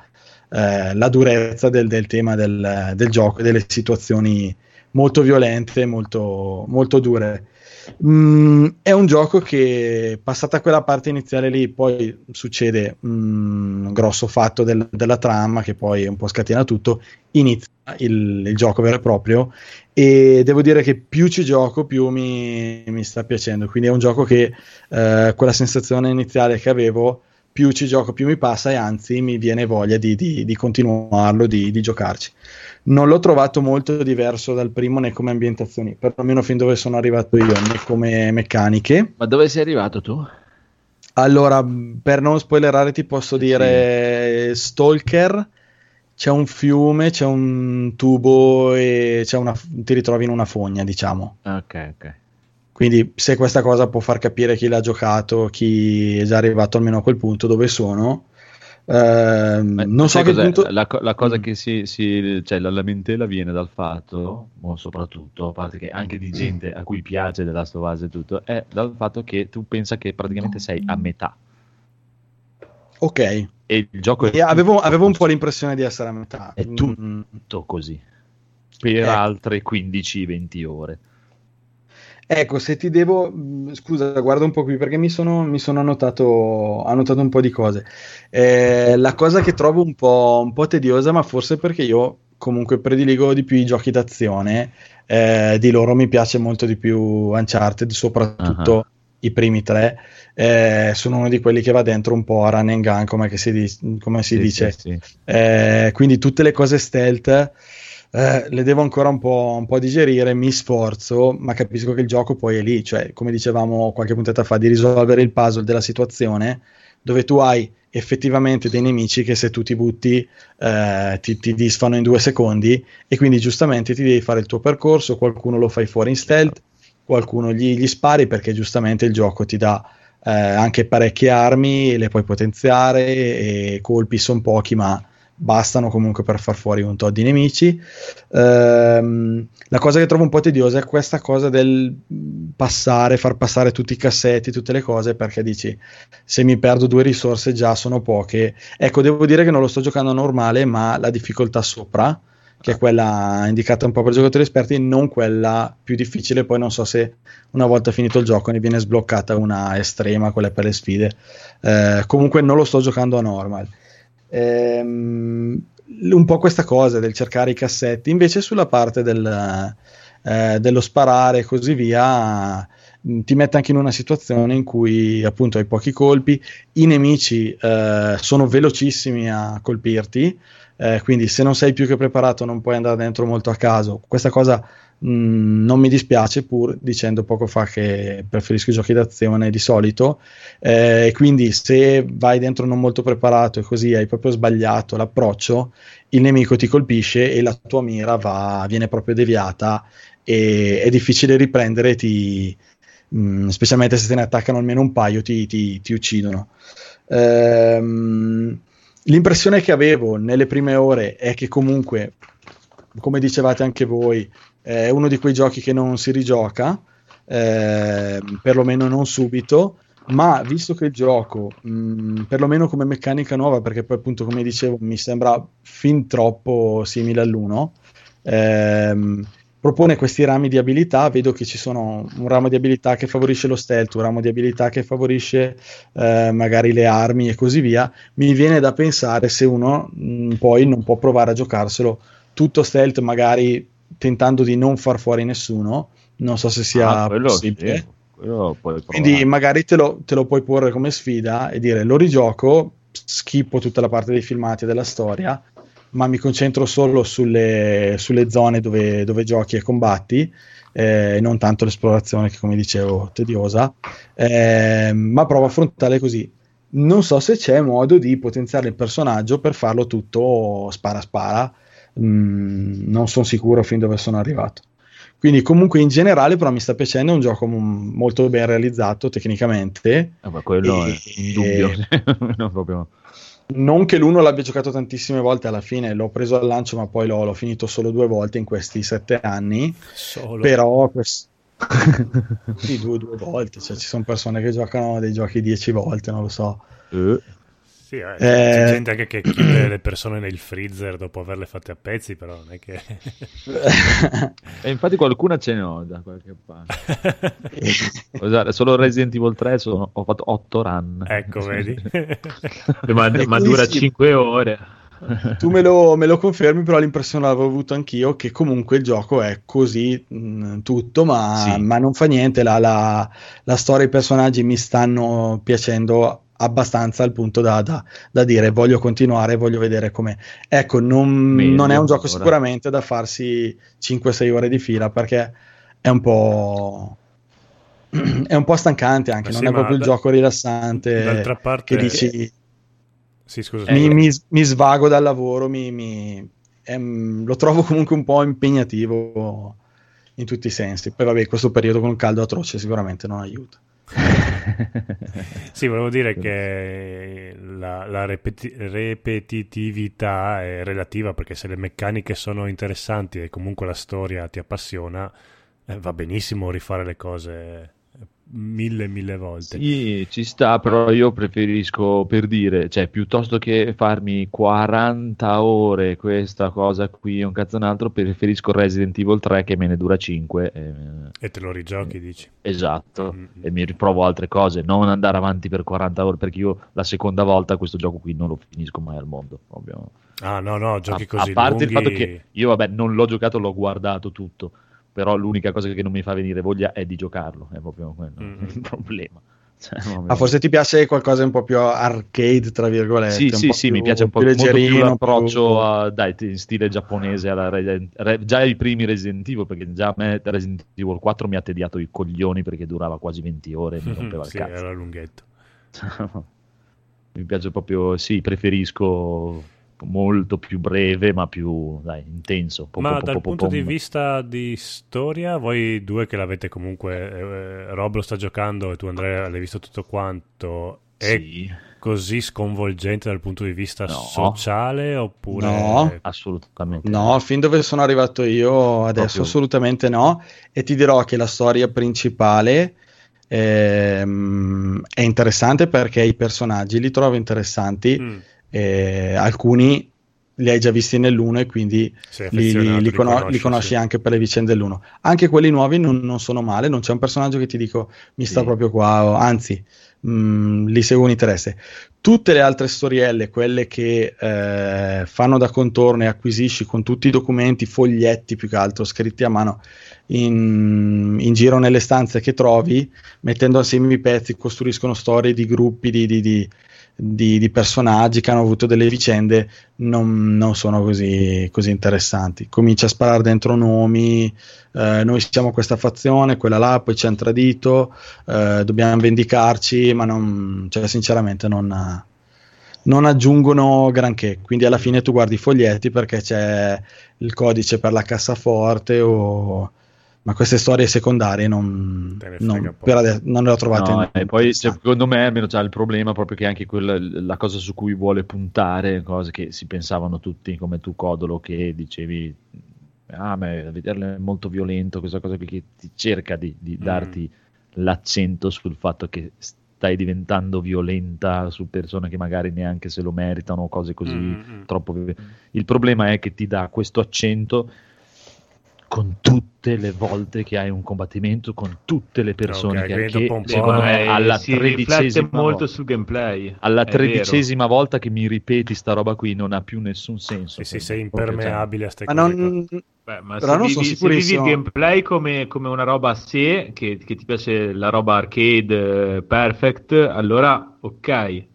eh, la durezza del, del tema del, del gioco e delle situazioni molto violente, molto, molto dure. Mm, è un gioco che passata quella parte iniziale lì poi succede mm, un grosso fatto del- della trama che poi un po' scatena tutto inizia il, il gioco vero e proprio e devo dire che più ci gioco più mi, mi sta piacendo. Quindi è un gioco che eh, quella sensazione iniziale che avevo più ci gioco più mi passa e anzi mi viene voglia di, di- di continuarlo di, di giocarci non l'ho trovato molto diverso dal primo né come ambientazioni, perlomeno fin dove sono arrivato io, né come meccaniche. Ma dove sei arrivato tu? Allora, per non spoilerare, ti posso dire Stalker. C'è un fiume, c'è un tubo e c'è una, ti ritrovi in una fogna, diciamo. Ok, ok. Quindi, se questa cosa può far capire chi l'ha giocato, chi è già arrivato almeno a quel punto dove sono, ehm, non so che punto. La, la cosa che si, si- cioè la lamentela viene dal fatto, soprattutto, a parte che anche di gente a cui piace della Us e tutto, è dal fatto che tu pensa che praticamente sei a metà. Ok. E il gioco è avevo, avevo un po' l'impressione di essere a metà. È tutto così. Per Ecco. altre 15-20 ore. Ecco, se ti devo, mh, scusa, guarda un po' qui perché mi sono, mi sono annotato, annotato un po' di cose. Eh, la cosa che trovo un po', un po' tediosa, ma forse perché io comunque prediligo di più i giochi d'azione, eh, di loro mi piace molto di più Uncharted, soprattutto i primi tre. Eh, sono uno di quelli che va dentro un po' a run and gun, come, si, di- come si Sì, dice. sì, sì. Eh, quindi tutte le cose stealth eh, le devo ancora un po', un po' digerire, mi sforzo, ma capisco che il gioco poi è lì, cioè come dicevamo qualche puntata fa, di risolvere il puzzle della situazione dove tu hai effettivamente dei nemici che se tu ti butti eh, ti, ti disfano in due secondi e quindi giustamente ti devi fare il tuo percorso, qualcuno lo fai fuori in stealth, qualcuno gli, gli spari perché giustamente il gioco ti dà eh, anche parecchie armi, le puoi potenziare e colpi sono pochi ma bastano comunque per far fuori un tot di nemici. Ehm, la cosa che trovo un po' tediosa è questa cosa del passare, far passare tutti i cassetti, tutte le cose, perché dici se mi perdo due risorse già sono poche. Ecco, devo dire che non lo sto giocando normale, ma la difficoltà sopra che è quella indicata un po' per giocatori esperti, non quella più difficile. Poi non so se una volta finito il gioco ne viene sbloccata una estrema, quella per le sfide. Eh, comunque non lo sto giocando a normal. Ehm, un po' questa cosa del cercare i cassetti, invece sulla parte del, eh, dello sparare e così via mh, ti mette anche in una situazione in cui appunto hai pochi colpi, i nemici eh, sono velocissimi a colpirti, eh, quindi se non sei più che preparato non puoi andare dentro molto a caso. Questa cosa mh, non mi dispiace pur dicendo poco fa che preferisco i giochi d'azione di solito eh, quindi se vai dentro non molto preparato e così hai proprio sbagliato l'approccio, il nemico ti colpisce e la tua mira va, viene proprio deviata e è difficile riprendere, ti, mh, specialmente se te ne attaccano almeno un paio, ti, ti, ti uccidono. Ehm, l'impressione che avevo nelle prime ore è che comunque, come dicevate anche voi, è uno di quei giochi che non si rigioca, eh, perlomeno non subito, ma visto che il gioco, mh, perlomeno come meccanica nuova, perché poi appunto come dicevo mi sembra fin troppo simile all'uno, ehm, propone questi rami di abilità, vedo che ci sono un ramo di abilità che favorisce lo stealth, un ramo di abilità che favorisce eh, magari le armi e così via, mi viene da pensare se uno mh, poi non può provare a giocarselo tutto stealth, magari tentando di non far fuori nessuno, non so se sia Ah, quello possibile. sì, quello. Quindi magari te lo, te lo puoi porre come sfida e dire lo rigioco, schippo tutta la parte dei filmati e della storia, ma mi concentro solo sulle, sulle zone dove, dove giochi e combatti, eh, non tanto l'esplorazione che come dicevo tediosa, eh, ma provo a affrontarle così. Non so se c'è modo di potenziare il personaggio per farlo tutto spara spara, Non sono sicuro fin dove sono arrivato. Quindi comunque in generale però mi sta piacendo, è un gioco m- molto ben realizzato tecnicamente. Eh, ma quello E- è indubbio. No, proprio. Non che l'uno l'abbia giocato tantissime volte alla fine, l'ho preso al lancio ma poi l'ho, l'ho finito solo due volte in questi sette anni, Solo. però quest- sì, due, due volte, cioè ci sono persone che giocano dei giochi dieci volte, non lo so. Sì, eh, Eh, c'è gente anche che chiude le persone nel freezer dopo averle fatte a pezzi, però non è che... E infatti qualcuna ce ne ho da qualche parte. Solo Resident Evil 3 sono- ho fatto 8 run. Ecco, vedi? ma, ma dura sì. 5 ore. tu me lo, me lo confermi, però l'impressione l'avevo avuto anch'io che comunque il gioco è così mh, tutto, ma, Sì. ma non fa niente. La, la- la storia e i personaggi mi stanno piacendo abbastanza al punto da, da- da dire voglio continuare, voglio vedere com'è. Ecco, non, Meglio, non è un gioco allora. sicuramente da farsi 5-6 ore di fila perché è un po'. È un po' stancante anche, Ma non sì, è proprio il da- gioco rilassante D'altra parte... che dici Sì, scusa. mi, mi- mi svago dal lavoro, mi, mi- ehm, lo trovo comunque un po' impegnativo in tutti i sensi. Poi vabbè, questo periodo con il caldo atroce sicuramente non aiuta. Sì, volevo dire che la, la repeti- repetitività è relativa perché se le meccaniche sono interessanti e comunque la storia ti appassiona, eh, va benissimo rifare le cose mille, mille volte. Sì, ci sta, però io preferisco per dire, cioè, piuttosto che farmi 40 ore questa cosa qui e un cazzo un altro, preferisco Resident Evil 3 che me ne dura 5. e- E te lo rigiochi, dici? Esatto, Mm. e mi riprovo altre cose, non andare avanti per 40 ore, perché io la seconda volta questo gioco qui non lo finisco mai al mondo. Proprio. Ah, no, no, giochi a, così a parte lunghi... il fatto che io, vabbè, non l'ho giocato, l'ho guardato tutto, però l'unica cosa che non mi fa venire voglia è di giocarlo, è proprio quello Mm. il problema. Cioè, Ma forse ti piace qualcosa un po' più arcade, tra virgolette. sì, un sì, po' sì, più- mi piace un po' più molto più leggerino, l'approccio più- a, dai, in stile giapponese alla Resident- Re- già i primi Resident Evil, perché già a me Resident Evil 4 mi ha tediato i coglioni perché durava quasi 20 ore e mi rompeva sì, il cazzo. era lunghetto. mi piace proprio, sì, preferisco molto più breve ma più, dai, intenso. Po- Ma po- dal po- punto pom. di vista di storia, voi due che l'avete comunque, eh, Rob lo sta giocando e tu Andrea l'hai visto tutto quanto, è Sì. così sconvolgente dal punto di vista No. sociale oppure... No. Assolutamente. No, fin dove sono arrivato io adesso Proprio. assolutamente no. E ti dirò che la storia principale ehm, è interessante perché i personaggi li trovo interessanti. Mm. Eh, alcuni li hai già visti nell'1 e quindi li, li li cono- conosci, li conosci sì. anche per le vicende dell'1. Anche quelli nuovi non, non sono male, non c'è un personaggio che ti dico mi sta Sì. proprio qua, o- anzi, mh, li seguo un interesse. Tutte le altre storielle, quelle che eh, fanno da contorno e acquisisci con tutti i documenti, foglietti più che altro scritti a mano in, in giro nelle stanze che trovi, mettendo assieme i pezzi, costruiscono storie di gruppi di, di- di- di- di personaggi che hanno avuto delle vicende, non, non sono così, così interessanti. Comincia a sparare dentro nomi, eh, noi siamo questa fazione, quella là, poi ci hanno tradito, eh, dobbiamo vendicarci, ma non, cioè, sinceramente non, non aggiungono granché. Quindi alla fine tu guardi i foglietti perché c'è il codice per la cassaforte o... Ma queste storie secondarie non, non- adesso non le ho trovate. No, e poi cioè, secondo me almeno c'ha il problema proprio che anche quella, la cosa su cui vuole puntare, cose che si pensavano tutti come tu Codolo che dicevi ah ma vederlo è molto violento, questa cosa qui che ti cerca di, di Mm. darti l'accento sul fatto che stai diventando violenta su persone che magari neanche se lo meritano, cose così Mm, mm. troppo Il problema è che ti dà questo accento con tutte le volte che hai un combattimento con tutte le persone Ok, che, che dopo un po'- secondo me Eh, alla si riflette tredicesima molto volta- sul gameplay. alla è vero. tredicesima volta che mi ripeti sta roba qui non ha più nessun senso Sì, sì, sei impermeabile a ste Ma cose non, Beh, ma Però se non vivi, sono se vivi il gameplay come, come una roba a sé, che, che ti piace la roba arcade eh, perfect, allora ok, eh,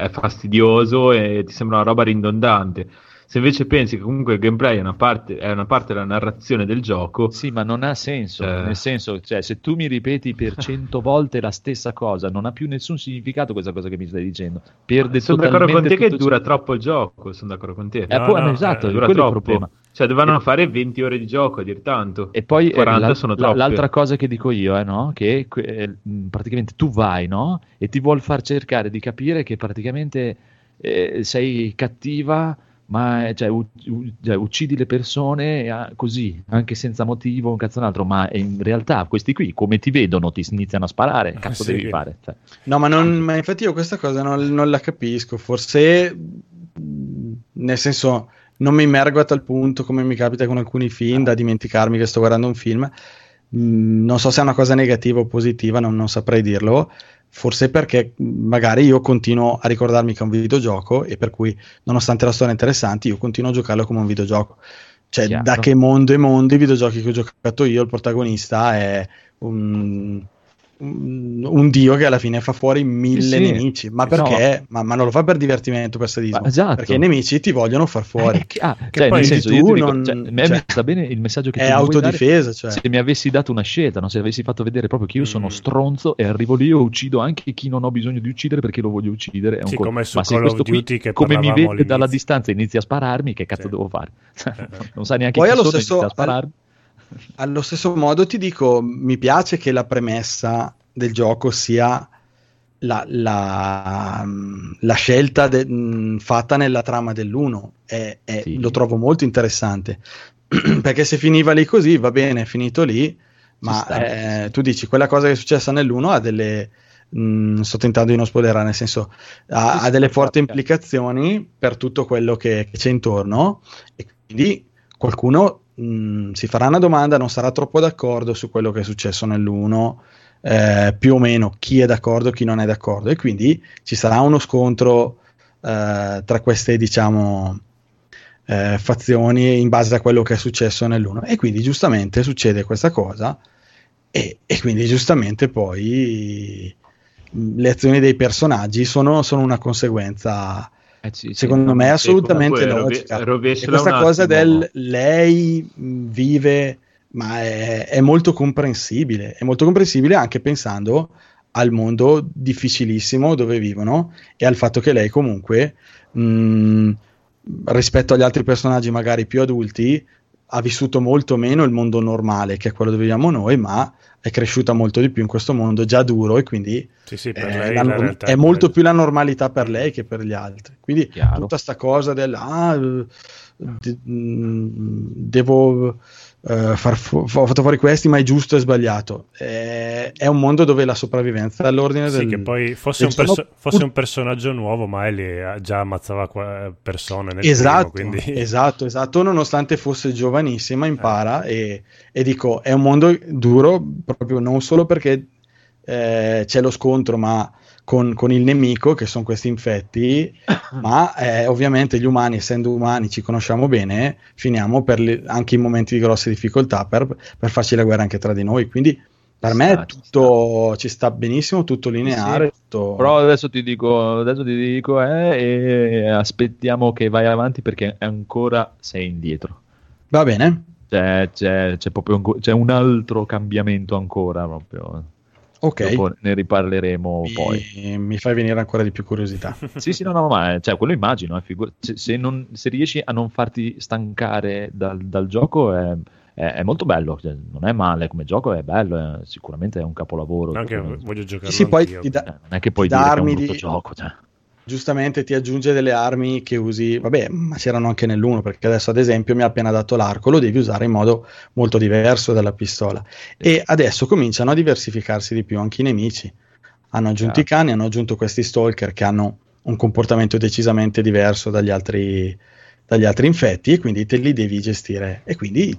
è fastidioso e ti sembra una roba ridondante. Se invece pensi che comunque il gameplay è una parte, è una parte della narrazione del gioco, Sì, ma non ha senso, Eh. nel senso, cioè, se tu mi ripeti per cento volte la stessa cosa, non ha più nessun significato questa cosa che mi stai dicendo. Perde sono d'accordo con totalmente te che dura ciò- troppo il gioco, sono d'accordo con te. Eh, No, no, esatto, eh, dura quello è il troppo. problema. Cioè, dovevano E- fare 20 ore di gioco a dir tanto. E poi eh, 40 la- sono troppe. l'altra cosa che dico io è no? che eh, praticamente tu vai no? e ti vuol far cercare di capire che praticamente eh, sei cattiva, ma eh, cioè, u- u- cioè, uccidi le persone ah, così, anche senza motivo, un cazzo un altro, ma in realtà questi qui come ti vedono ti iniziano a sparare, cazzo Sì. devi fare? Cioè, No, ma, non- ma infatti io questa cosa non, non la capisco. Forse, nel senso, non mi immergo a tal punto come mi capita con alcuni film da dimenticarmi che sto guardando un film. Mh, non so se è una cosa negativa o positiva, non, non saprei dirlo. Forse perché magari io continuo a ricordarmi che è un videogioco e per cui, nonostante la storia interessante, io continuo a giocarlo come un videogioco. Cioè, Chiaro. da che mondo e mondo i videogiochi che ho giocato io, il protagonista è un, un, un dio che alla fine fa fuori mille Sì, nemici. Ma No. perché? Ma, ma non lo fa per divertimento, per sadismo. Ma esatto. Perché i nemici ti vogliono far fuori. Eh, che- ah, Che cioè, poi nel senso, tu dico, non- cioè, a me cioè, mi sta bene il messaggio che è tu mi vuoi dare. autodifesa, cioè. Se mi avessi dato una scelta, no? se avessi fatto vedere proprio che io sono Mm. stronzo e arrivo lì e uccido anche chi non ho bisogno di uccidere perché lo voglio uccidere, è un Sì, colpo. come ma se questo qui, come mi vede dalla distanza e inizia a spararmi, che cazzo Sì. devo fare? Eh, eh. non sa neanche Poi chi allo sono stesso- inizia a spararmi. Allo stesso modo ti dico, mi piace che la premessa del gioco sia la, la- la scelta de- mh, fatta nella trama dell'1. È- è- Sì. Lo trovo molto interessante. Perché se finiva lì così, va bene, è finito lì, ma sta. eh, tu dici quella cosa che è successa nell'1 ha delle... mh, sto tentando di non spoilerare, nel senso ha, ha delle forti implicazioni per tutto quello che, che c'è intorno e quindi qualcuno mh, si farà una domanda, non sarà troppo d'accordo su quello che è successo nell'1, eh, più o meno chi è d'accordo, chi non è d'accordo, e quindi ci sarà uno scontro eh, tra queste, diciamo, eh, fazioni in base a quello che è successo nell'1. E quindi giustamente succede questa cosa, e, e quindi giustamente poi mh, le azioni dei personaggi sono, sono una conseguenza Eh, sì, sì, secondo no, me E assolutamente logica. E rovesciala questa cosa attimo. del lei vive, ma è, è molto comprensibile, è molto comprensibile anche pensando al mondo difficilissimo dove vivono e al fatto che lei comunque mh, rispetto agli altri personaggi magari più adulti ha vissuto molto meno il mondo normale che è quello dove viviamo noi, ma è cresciuta molto di più in questo mondo già duro e quindi Sì, sì, per lei la la è molto più la normalità per lei che per gli altri. Quindi Chiaro. tutta sta cosa del ah, de- mh, devo eh, far fu- ho fatto fuori questi, ma è giusto e sbagliato. Eh, è un mondo dove la sopravvivenza è all'ordine Sì, del che poi fosse un, perso- fosse un personaggio nuovo, ma Ellie già ammazzava qua- persone nel Esatto, primo, quindi... esatto, esatto, nonostante fosse giovanissima impara e, e dico è un mondo duro proprio non solo perché eh, c'è lo scontro ma con, con il nemico che sono questi infetti ma eh, ovviamente gli umani essendo umani ci conosciamo bene finiamo per le- anche in momenti di grosse difficoltà per, per farci la guerra anche tra di noi quindi per me è tutto ci sta benissimo tutto lineare tutto- Però adesso ti dico, adesso ti dico eh, aspettiamo che vai avanti perché ancora sei indietro. va bene C'è, c'è- c'è proprio un, c'è un altro cambiamento ancora proprio. Ok Dopo ne riparleremo poi. mi, mi fai venire ancora di più curiosità Sì, sì, no, no, ma eh, cioè, quello immagino. eh, figu- se, se non- se riesci a non farti stancare dal, dal gioco è, è- è molto bello. cioè, non è male come gioco, è bello. è- sicuramente è un capolavoro. Anche Eh, voglio giocare Sì, sì, poi ti dà- non è che puoi ti dire che è un brutto di- gioco. cioè. Giustamente ti aggiunge delle armi che usi, vabbè, ma c'erano anche nell'uno, perché adesso ad esempio mi ha appena dato l'arco, lo devi usare in modo molto diverso dalla pistola. E adesso cominciano a diversificarsi di più anche i nemici. Hanno aggiunto i cani, hanno aggiunto questi stalker che hanno un comportamento decisamente diverso dagli altri, dagli altri infetti e quindi te li devi gestire. E quindi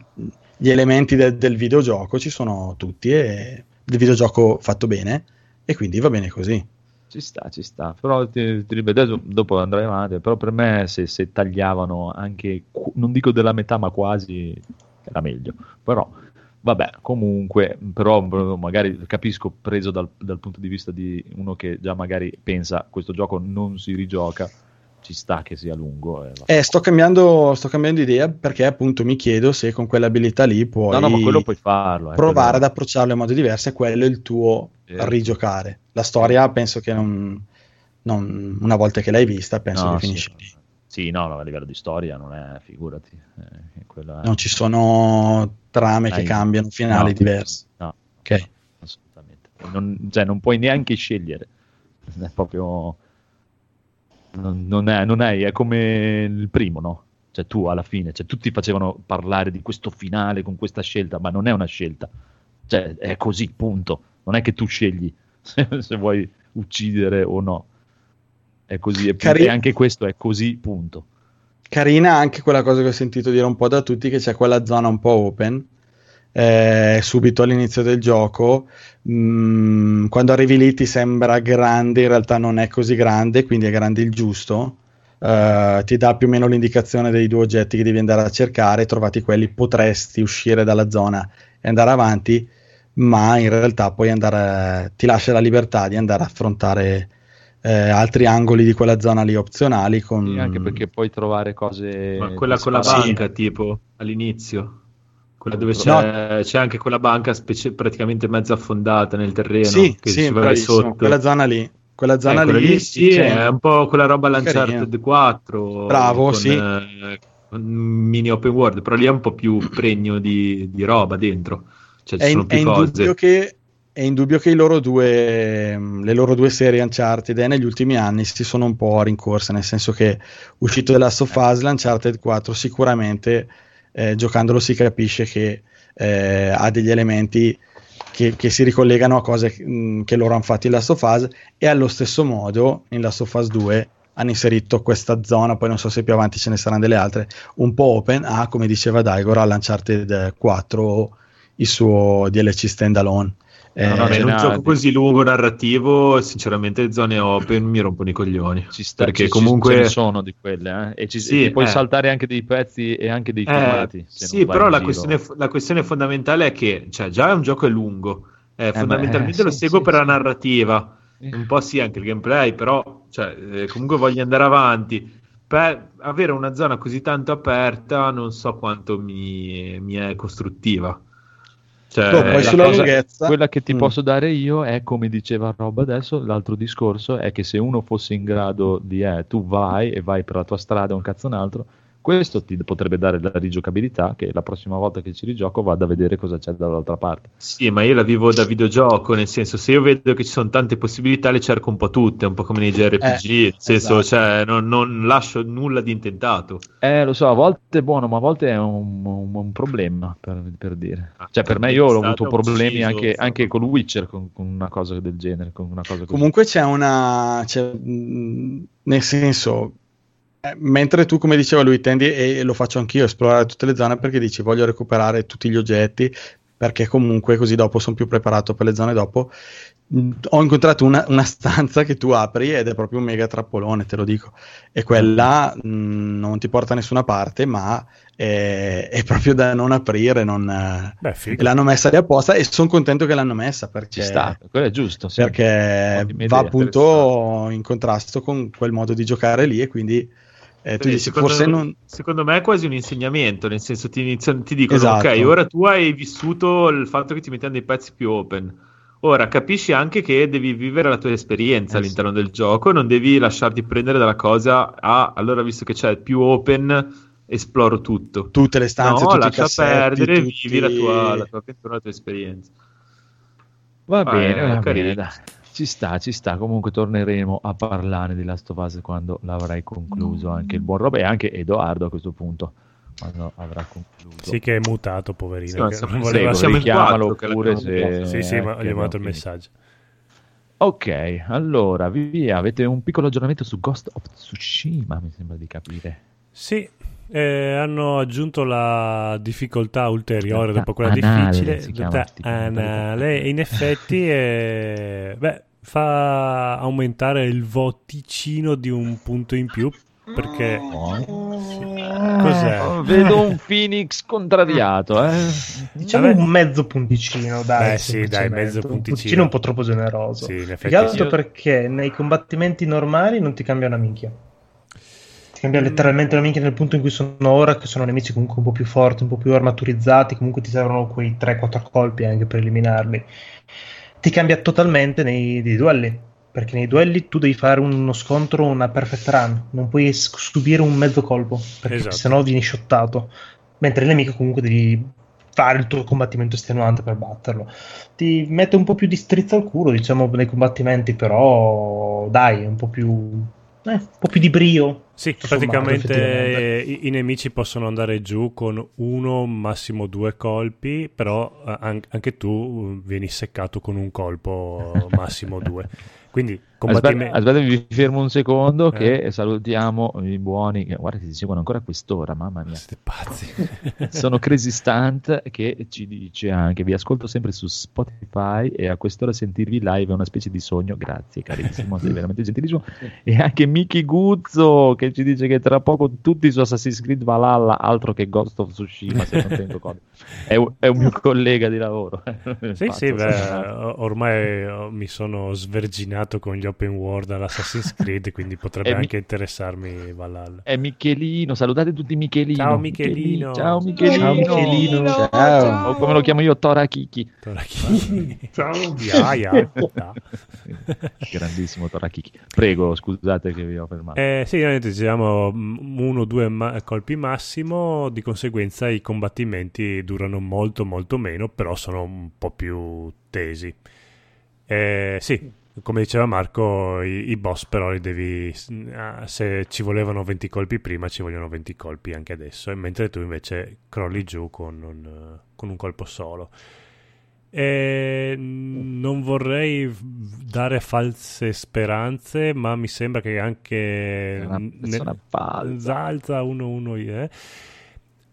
gli elementi de- del videogioco ci sono tutti e il videogioco fatto bene e quindi va bene così. Ci sta, ci sta. Però ti, ti ripeto, dopo andrei avanti. Però per me, se, se tagliavano anche, non dico della metà, ma quasi, era meglio. Però, vabbè, comunque, però magari capisco, preso dal, dal punto di vista di uno che già magari pensa questo gioco non si rigioca, ci sta che sia lungo. e va. Eh, sto cambiando, sto cambiando idea perché appunto mi chiedo se con quell'abilità lì puoi no, no, puoi farlo. eh, provare quello- ad approcciarlo in modo diverso e quello è il tuo Eh. rigiocare. La storia penso che non, non- una volta che l'hai vista penso No, che sì, finisci lì. Sì, no, no, a livello di storia non è, figurati. eh, è- Non ci sono trame che Dai. cambiano, finali diversi. No, Ok. assolutamente. Non, cioè, non puoi neanche scegliere. È proprio. Non, non è, non è, è come il primo, no? Cioè, tu alla fine, cioè, tutti facevano parlare di questo finale con questa scelta, ma non è una scelta. Cioè, è così, punto. Non è che tu scegli se, se vuoi uccidere o no. È così, e, Cari- e anche questo è così, punto. Carina anche quella cosa che ho sentito dire un po' da tutti, che c'è quella zona un po' open, eh, subito all'inizio del gioco. Mm, quando arrivi lì ti sembra grande, in realtà non è così grande, quindi è grande il giusto. Eh, ti dà più o meno l'indicazione dei due oggetti che devi andare a cercare, trovati quelli, potresti uscire dalla zona e andare avanti, ma in realtà poi andare, ti lascia la libertà di andare a affrontare eh, altri angoli di quella zona lì opzionali con Sì, anche perché puoi trovare cose. Ma quella con la banca, tipo all'inizio, quella dove c'è, No. c'è anche quella banca specie- praticamente mezza affondata nel terreno Sì, che sì, si sotto. quella zona lì. Quella zona Eh, quella lì, lì sì, è un po' quella roba Carino. Uncharted 4. Bravo, con, sì. eh, mini open world, però lì è un po' più pregno di, di roba dentro. Cioè, ci è, sono in- più è cose. indubbio che, è indubbio che i loro due, mh, le loro due serie Uncharted eh, negli ultimi anni si sono un po' rincorse, nel senso che uscito della Last of Us, l'Uncharted 4 sicuramente eh, giocandolo si capisce che eh, ha degli elementi che, che si ricollegano a cose mh, che loro hanno fatto in Last of Us e allo stesso modo in Last of Us 2 hanno inserito questa zona, poi non so se più avanti ce ne saranno delle altre, un po' open a, come diceva Daigor, all'Uncharted 4 il suo DLC standalone. No, no, Eh, in un gioco così lungo, narrativo, sinceramente le zone open mi rompono i coglioni. Ci sta, perché ci- comunque ce ne sono di quelle, eh, e, ci, Sì, e puoi eh. saltare anche dei pezzi e anche dei Eh, filmati. sì, però la questione, la questione fondamentale è che cioè, già è un gioco è lungo, eh, beh, fondamentalmente eh, lo sì, seguo sì, per sì. la narrativa, un po' sì anche il gameplay, però cioè, eh, comunque voglio andare avanti. Per avere una zona così tanto aperta non so quanto mi, mi è costruttiva. Cioè, sulla cosa- lunghezza- Quella che ti Mm. posso dare io è come diceva Rob adesso, l'altro discorso è che se uno fosse in grado di eh, tu vai e vai per la tua strada un cazzo un altro, Questo ti potrebbe dare la rigiocabilità che la prossima volta che ci rigioco vado a vedere cosa c'è dall'altra parte. Sì, ma io la vivo da videogioco, nel senso, se io vedo che ci sono tante possibilità, le cerco un po' tutte, un po' come nei JRPG, Eh, nel senso, esatto. cioè, non, non lascio nulla di intentato. Eh, lo so, a volte è buono, ma a volte è un, un- un problema, per, per dire. Cioè, per me io ho avuto problemi ucciso, anche, anche con Witcher, con, con una cosa del genere, con una cosa così. Comunque c'è una. c'è, mh, nel senso, mentre tu, come diceva lui, tendi, e lo faccio anch'io, esplorare tutte le zone perché dici voglio recuperare tutti gli oggetti perché comunque così dopo sono più preparato per le zone dopo. Ho incontrato una, una stanza che tu apri ed è proprio un mega trappolone, te lo dico. E quella mh, non ti porta a nessuna parte, ma è, è proprio da non aprire. Non, eh, Beh, l'hanno messa lì apposta e sono contento che l'hanno messa perché Ci sta, quello è giusto. sì. perché va idea, appunto in contrasto con quel modo di giocare lì e quindi eh, tu Quindi, dici secondo, forse non secondo me è quasi un insegnamento, nel senso ti, iniziano- ti dicono, Esatto. ok, ora tu hai vissuto il fatto che ti mettiamo dei pezzi più open. Ora capisci anche che devi vivere la tua esperienza Eh, all'interno del gioco, non devi lasciarti prendere dalla cosa, ah, allora visto che c'è più open, esploro tutto. tutte le stanze, no, tutti i lascia cassetti, perdere, tutti- vivi la tua, la tua avventura, la tua esperienza. Va Ah, bene, va bene, dai. Ci sta, ci sta. Comunque torneremo a parlare di Last of Us quando l'avrai concluso anche il buon Rob e anche Edoardo a questo punto quando avrà concluso. Sì, che è mutato, poverino. Sì, ma che siamo- voleva- siamo in richiamalo quattro che pure l'abbiamo se... Sì, sì, ma gli ho mandato il messaggio. Ok, allora, via, avete un piccolo aggiornamento su Ghost of Tsushima, mi sembra di capire. Sì, eh, hanno aggiunto la difficoltà ulteriore dopo quella anale, difficile, chiama, anale, e in effetti eh, beh, fa aumentare il voticino di un punto in più perché cos'è? Oh, vedo un Phoenix contrariato, eh. Diciamo Vabbè. un mezzo punticino, dai. Beh, sì, dai, mezzo Un punticino. punticino un po' troppo generoso. Sì, in Più effetti altro sì. perché nei combattimenti normali non ti cambia una minchia. Ti cambia letteralmente una minchia nel punto in cui sono ora, che sono nemici comunque un po' più forti, un po' più armaturizzati, comunque ti servono quei 3-4 colpi anche per eliminarli. Ti cambia totalmente nei, nei duelli, perché nei duelli tu devi fare uno scontro, una perfect run, non puoi subire un mezzo colpo, perché Esatto. sennò vieni shottato. Mentre il nemico comunque devi fare il tuo combattimento estenuante per batterlo. Ti mette un po' più di strizza al culo, diciamo, nei combattimenti, però dai, un po' più... eh, un po' più di brio. Sì, praticamente i, i nemici possono andare giù con uno, massimo due colpi, però eh, an- anche tu eh, vieni seccato con un colpo, massimo due. Quindi Aspetta, combattimento... aspetta, mi fermo un secondo Eh. che salutiamo i buoni guarda che si seguono ancora a quest'ora, mamma mia. Siete pazzi. Sono Crazy Stunt che ci dice anche vi ascolto sempre su Spotify e a quest'ora sentirvi live è una specie di sogno. Grazie carissimo, sei veramente gentilissimo. E anche Miki Guzzo che ci dice che tra poco tutti su Assassin's Creed Valhalla, altro che Ghost of Tsushima, se non tengo conto. È un, è un mio collega di lavoro. Sì, Pazzo, sì, beh, ormai oh, mi sono sverginato con gli open world all'Assassin's Creed, quindi potrebbe mi- anche interessarmi Valhalla. È Michelino, salutate tutti Michelino. Ciao, Michelino. Ciao Michelino. Ciao, Michelino. Ciao. O come lo chiamo io, Tora Kiki. Ciao. Ya. Grandissimo Tora Kiki. Prego, scusate che vi ho fermato. Eh, sì, ovviamente diciamo mm, uno o due ma- colpi massimo, di conseguenza i combattimenti durano molto molto meno, però sono un po' più tesi. Eh, sì, come diceva Marco, i, i boss però li devi... ah, Se ci volevano 20 colpi prima, ci vogliono 20 colpi anche adesso, e mentre tu invece crolli giù con un, con un colpo solo. E non vorrei dare false speranze, ma mi sembra che anche. Zalza 1-1 eh,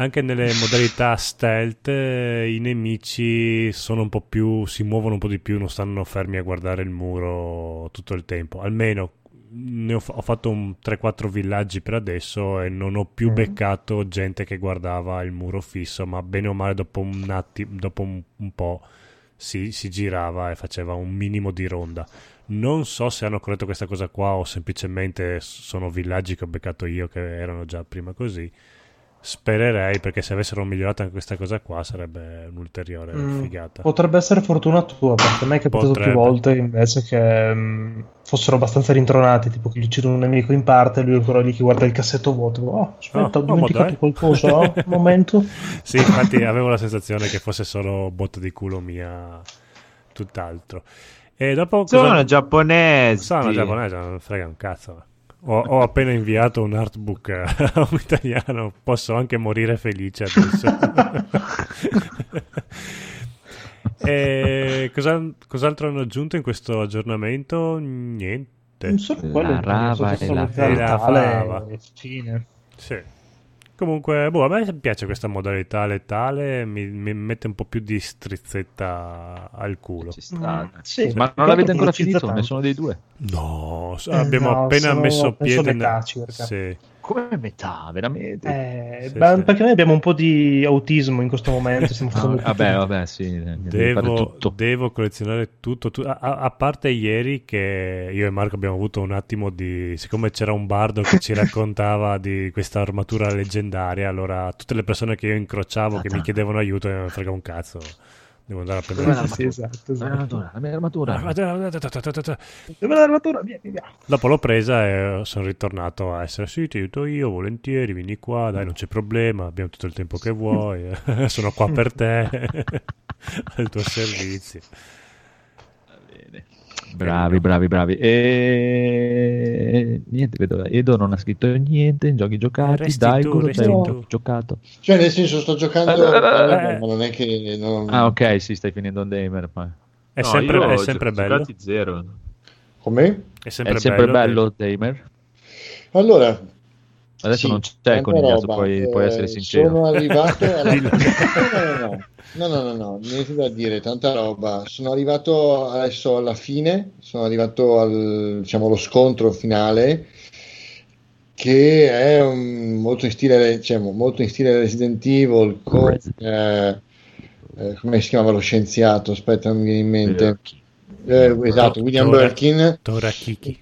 anche nelle modalità stealth eh, i nemici sono un po' più si muovono un po' di più, non stanno fermi a guardare il muro tutto il tempo. Almeno ne ho, ho fatto un 3-4 villaggi per adesso e non ho più Mm. beccato gente che guardava il muro fisso, ma bene o male dopo un attimo, dopo un, un po' si, si girava e faceva un minimo di ronda. Non so se hanno corretto questa cosa qua o semplicemente sono villaggi che ho beccato io che erano già prima così. Spererei perché se avessero migliorato anche questa cosa qua sarebbe un'ulteriore Mm, figata. Potrebbe essere fortuna tua, perché a me è capitato Potrebbe. più volte invece che mm, fossero abbastanza rintronati, tipo che gli uccide un nemico in parte e lui è ancora lì che guarda il cassetto vuoto. Oh, aspetta, Oh, ho oh, dimenticato dai. qualcosa, oh, un momento. Sì, infatti avevo la sensazione che fosse solo botta di culo mia, tutt'altro. E dopo Sono cosa... giapponesi. Sono giapponese, non frega un cazzo. Ho, ho appena inviato un artbook a un italiano, posso anche morire felice adesso. e cosa- cos'altro hanno aggiunto in questo aggiornamento? Niente. Solo La quello, rava solo e la letale La fava. e. Sì. Comunque, boh, a me piace questa modalità letale, mi, mi mette un po' più di strizzetta al culo. Ci sta. Mm, sì, Ma non l'avete ancora finito? tanto. Nessuno dei due? No, Eh, abbiamo no, appena sono- messo piede. circa. Sì. Come metà, veramente? Eh, Sì, beh, sì. Perché noi abbiamo un po' di autismo in questo momento. Stiamo facendo Ah, tutto. vabbè, vabbè, sì. Devo, tutto. devo collezionare tutto, tu- a, a- parte ieri che io e Marco abbiamo avuto un attimo di... siccome c'era un bardo che ci raccontava di questa armatura leggendaria, allora tutte le persone che io incrociavo che mi chiedevano aiuto mi frega un cazzo, devo andare a prendere... Sì, sì, esatto, La esatto. mia armatura, la mia armatura. Dove è l'armatura? Vieni, vieni. Dopo l'ho presa e sono ritornato a essere sì, ti aiuto io, volentieri, vieni qua, dai, non c'è problema, abbiamo tutto il tempo che vuoi, sono qua per te, al tuo servizio. Bravi, bravi, bravi. E niente, vedo, Edo non ha scritto niente, giochi giocati, Resti dai, tu, cosa hai tu. giocato? Cioè, nel senso, sto giocando, Eh, eh, ma non è che... non- Ah, ok, sì, stai finendo un Damer. Ma... È No, sempre, è sempre bello. giocati zero. Come? È sempre, È sempre bello. bello, Damer. Allora, Adesso Sì, non c'è conigliato, roba. puoi, puoi Eh, essere sincero. Sono arrivato alla... Dillo. no, no, no, no, no, no, no, niente da dire, tanta roba. Sono arrivato adesso alla fine, sono arrivato al, diciamo, allo scontro finale che è un- molto in stile, diciamo, molto in stile Resident Evil con, eh, eh, come si chiamava lo scienziato? Aspetta, non mi viene in mente. Eh, esatto, William Tora- Birkin. Tora Kiki.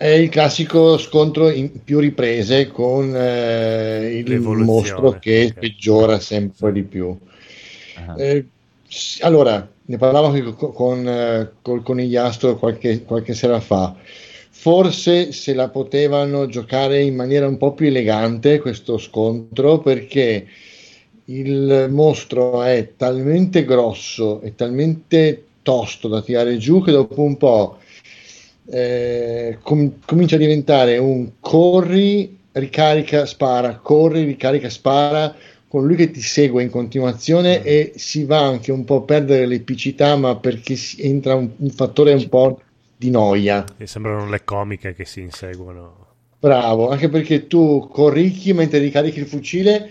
È il classico scontro in più riprese con eh, il mostro che ok. peggiora sempre di più. Ah. Eh, allora, ne parlavo con, eh, col conigliastro qualche, qualche sera fa. Forse se la potevano giocare in maniera un po' più elegante questo scontro perché il mostro è talmente grosso e talmente tosto da tirare giù che dopo un po' eh, com- comincia a diventare un corri, ricarica, spara, corri, ricarica, spara con lui che ti segue in continuazione e si va anche un po' a perdere l'epicità ma perché entra un, un fattore un po' di noia. E sembrano le comiche che si inseguono. Bravo, anche perché tu corricchi mentre ricarichi il fucile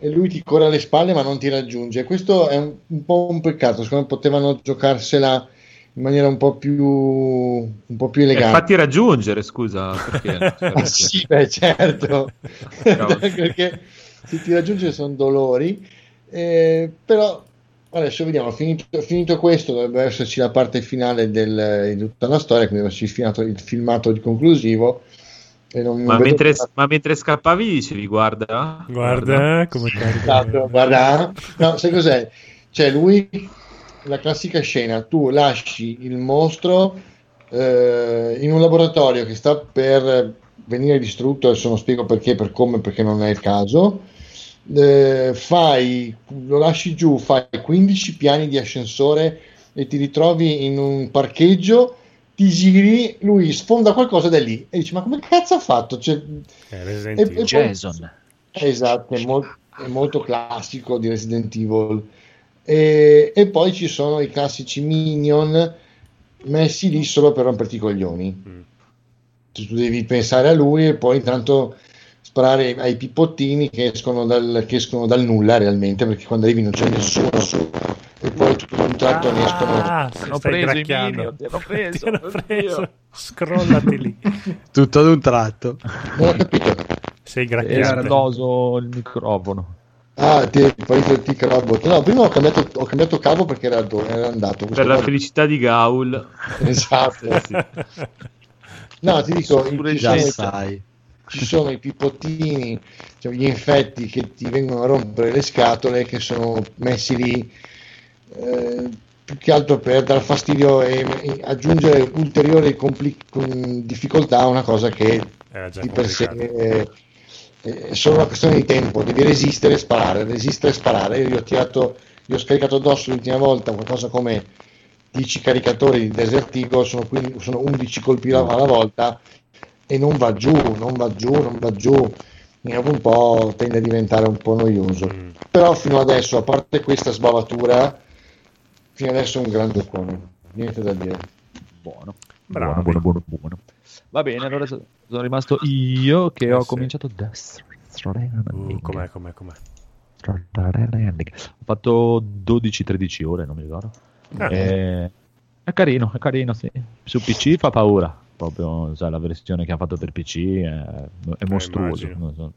e lui ti corre alle spalle ma non ti raggiunge. Questo è un, un po' un peccato, secondo me potevano giocarsela in maniera un po' più, un po' più Eh, elegante. fatti raggiungere, scusa. Perché? Ah, sì, beh, certo, perché se ti raggiunge sono dolori, eh, però adesso vediamo, finito, finito questo dovrebbe esserci la parte finale del- di tutta la storia, quindi deve esserci il filmato, il filmato di conclusivo. E non, non Ma vedo mentre, ma mentre scappavi dicevi guarda, Guarda come carica. Esatto, guarda, no, sai cos'è? Cioè lui, la classica scena, tu lasci il mostro eh, in un laboratorio che sta per venire distrutto, adesso non spiego perché, per come, perché non è il caso, eh, fai, lo lasci giù, fai 15 piani di ascensore e ti ritrovi in un parcheggio, ti giri, lui sfonda qualcosa da lì e dici ma come cazzo ha fatto? Cioè, Eh, Resident e- Evil. e poi- Jason. Esatto, è, mol- è molto classico di Resident Evil. E, e poi ci sono i classici minion messi lì solo per romperti i coglioni. Mm. Tu tu devi pensare a lui e poi intanto sparare ai pippottini che escono dal, che escono dal nulla realmente, perché quando arrivi non c'è nessuno su e poi tutto d'un tratto ne escono. Ah, si Hanno stai preso i gracchiando. minion, ti hanno preso, Ti preso. Scrollati lì. Tutto ad un tratto. Non ho capito. Sei È gracchiante. esploso il microfono. Ah, ti hai fatto il tick robot. No, prima ho cambiato, ho cambiato cavo perché era, era andato. Per la felicità di Gaul. Esatto. No, ti dico, Pure Già sai. ci sono i pipottini, cioè gli infetti che ti vengono a rompere le scatole che sono messi lì eh, più che altro per dar fastidio e, e aggiungere ulteriori compli- difficoltà a una cosa che di per sé. È, è solo una questione di tempo, devi resistere e sparare, resistere e sparare. Io gli ho tirato, gli ho scaricato addosso l'ultima volta qualcosa come 10 caricatori di Desert Eagle, sono, quindi- sono 11 colpi alla volta e non va giù, non va giù, non va giù. Dopo un po' tende a diventare un po' noioso. Mm. Però fino adesso, a parte questa sbavatura, fino adesso è un gran giocone, niente da dire. Buono. Bravi. Buono, buono, buono, buono. Va bene, allora so- sono rimasto io che Eh, ho sì. cominciato Stranding. Uh, com'è, com'è, com'è? Ho fatto 12-13 ore, non mi ricordo. Ah. Eh, è carino, è carino, sì. Su PC fa paura. Proprio sai, la versione che hanno fatto per PC è, è non so.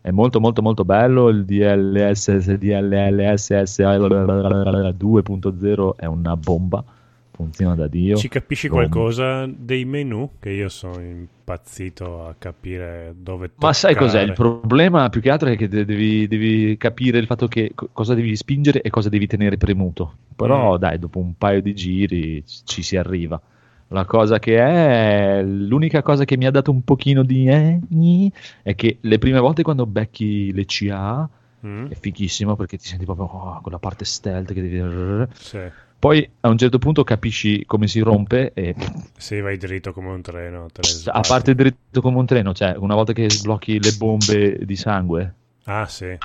È molto molto molto bello. Il DLSS DLLSS 2.0 è una bomba. Funziona da Dio. Ci capisci Lo- qualcosa dei menu? Che io sono impazzito a capire dove Ma sai toccare. cos'è? Il problema più che altro è che de- devi, devi capire il fatto che co- cosa devi spingere e cosa devi tenere premuto. Però Mm. dai, dopo un paio di giri ci ci si arriva. La cosa che è, l'unica cosa che mi ha dato un pochino di eh, gni, è che le prime volte quando becchi le CA Mm? è fighissimo perché ti senti proprio oh, quella parte stealth che devi... Sì. Poi a un certo punto capisci come si rompe e Sì, vai dritto come un treno. a parte dritto come un treno, cioè una volta che sblocchi le bombe di sangue, Ah, sì.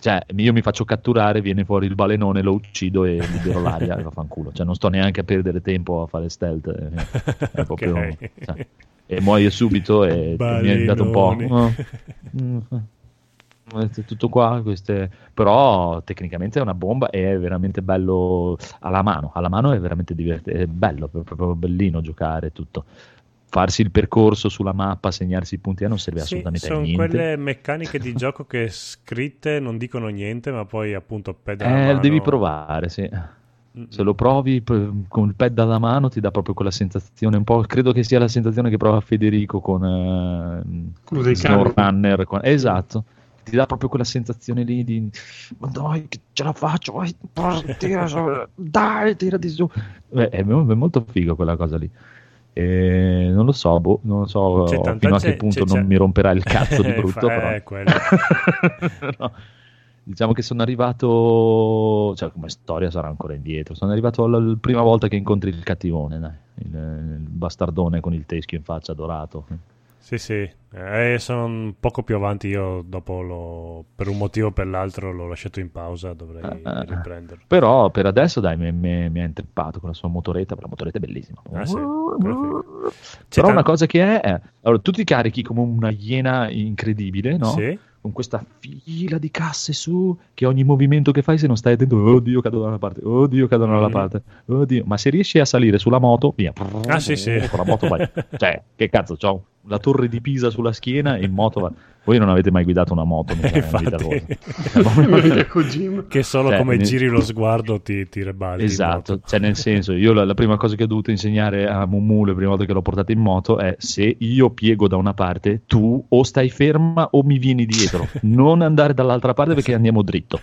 cioè io mi faccio catturare, viene fuori il balenone, lo uccido e libero l'aria e vaffanculo. Cioè non sto neanche a perdere tempo a fare stealth. eh, È proprio, Ok. cioè, e muoio subito e mi è dato un po'... Balenone. "Oh, mm, eh, tutto qua, queste... però tecnicamente è una bomba e è veramente bello alla mano, alla mano è veramente divertente, è bello, è proprio bellino giocare tutto. Farsi il percorso sulla mappa, segnarsi i punti, eh, non serve Sì, assolutamente a sono niente. quelle meccaniche di gioco che scritte non dicono niente, ma poi appunto pedala Eh, mano. devi provare, sì. Se lo provi con il pad alla mano ti dà proprio quella sensazione un po', credo che sia la sensazione che prova Federico con eh, Quello dei cani. SnowRunner. con- Esatto, ti dà proprio quella sensazione lì di ma dai che ce la faccio, vai, tira su, dai, tirati su. Beh, è, mo- è molto figo quella cosa lì. E non lo so, boh, non lo so C'è fino a che punto c'è- non c'è- mi romperà il cazzo di Eh, brutto. però. eh, quello. No. Diciamo che sono arrivato, cioè come storia sarà ancora indietro. Sono arrivato alla prima volta che incontri il cattivone, dai. Il, il bastardone con il teschio in faccia dorato. Sì, sì, eh, sono poco più avanti. Io dopo, lo, per un motivo o per l'altro, l'ho lasciato in pausa. Dovrei Ah, riprenderlo. Però per adesso, dai, mi, ha intrippato con la sua motoretta. La motoretta è bellissima. Ah, sì, Però tan- una cosa che è, è allora, tu ti carichi come una iena incredibile, no? Sì? Con questa fila di casse su, che ogni movimento che fai, se non stai attento, oddio, cado da una parte, oddio, cado dalla Mm. parte, oddio. Ma se riesci a salire sulla moto, via. Ah, sì, sì. Con la moto vai. Cioè, che cazzo, c'ho la torre di Pisa sulla schiena e in moto va. Voi non avete mai guidato una moto, vita Infatti. Che solo Cioè, come ne- giri lo sguardo ti, ti rebalti. Esatto, cioè nel senso, io la, la prima cosa che ho dovuto insegnare a Mumu le prime volte che l'ho portata in moto è se io piego da una parte, tu o stai ferma o mi vieni dietro, non andare dall'altra parte perché andiamo dritto.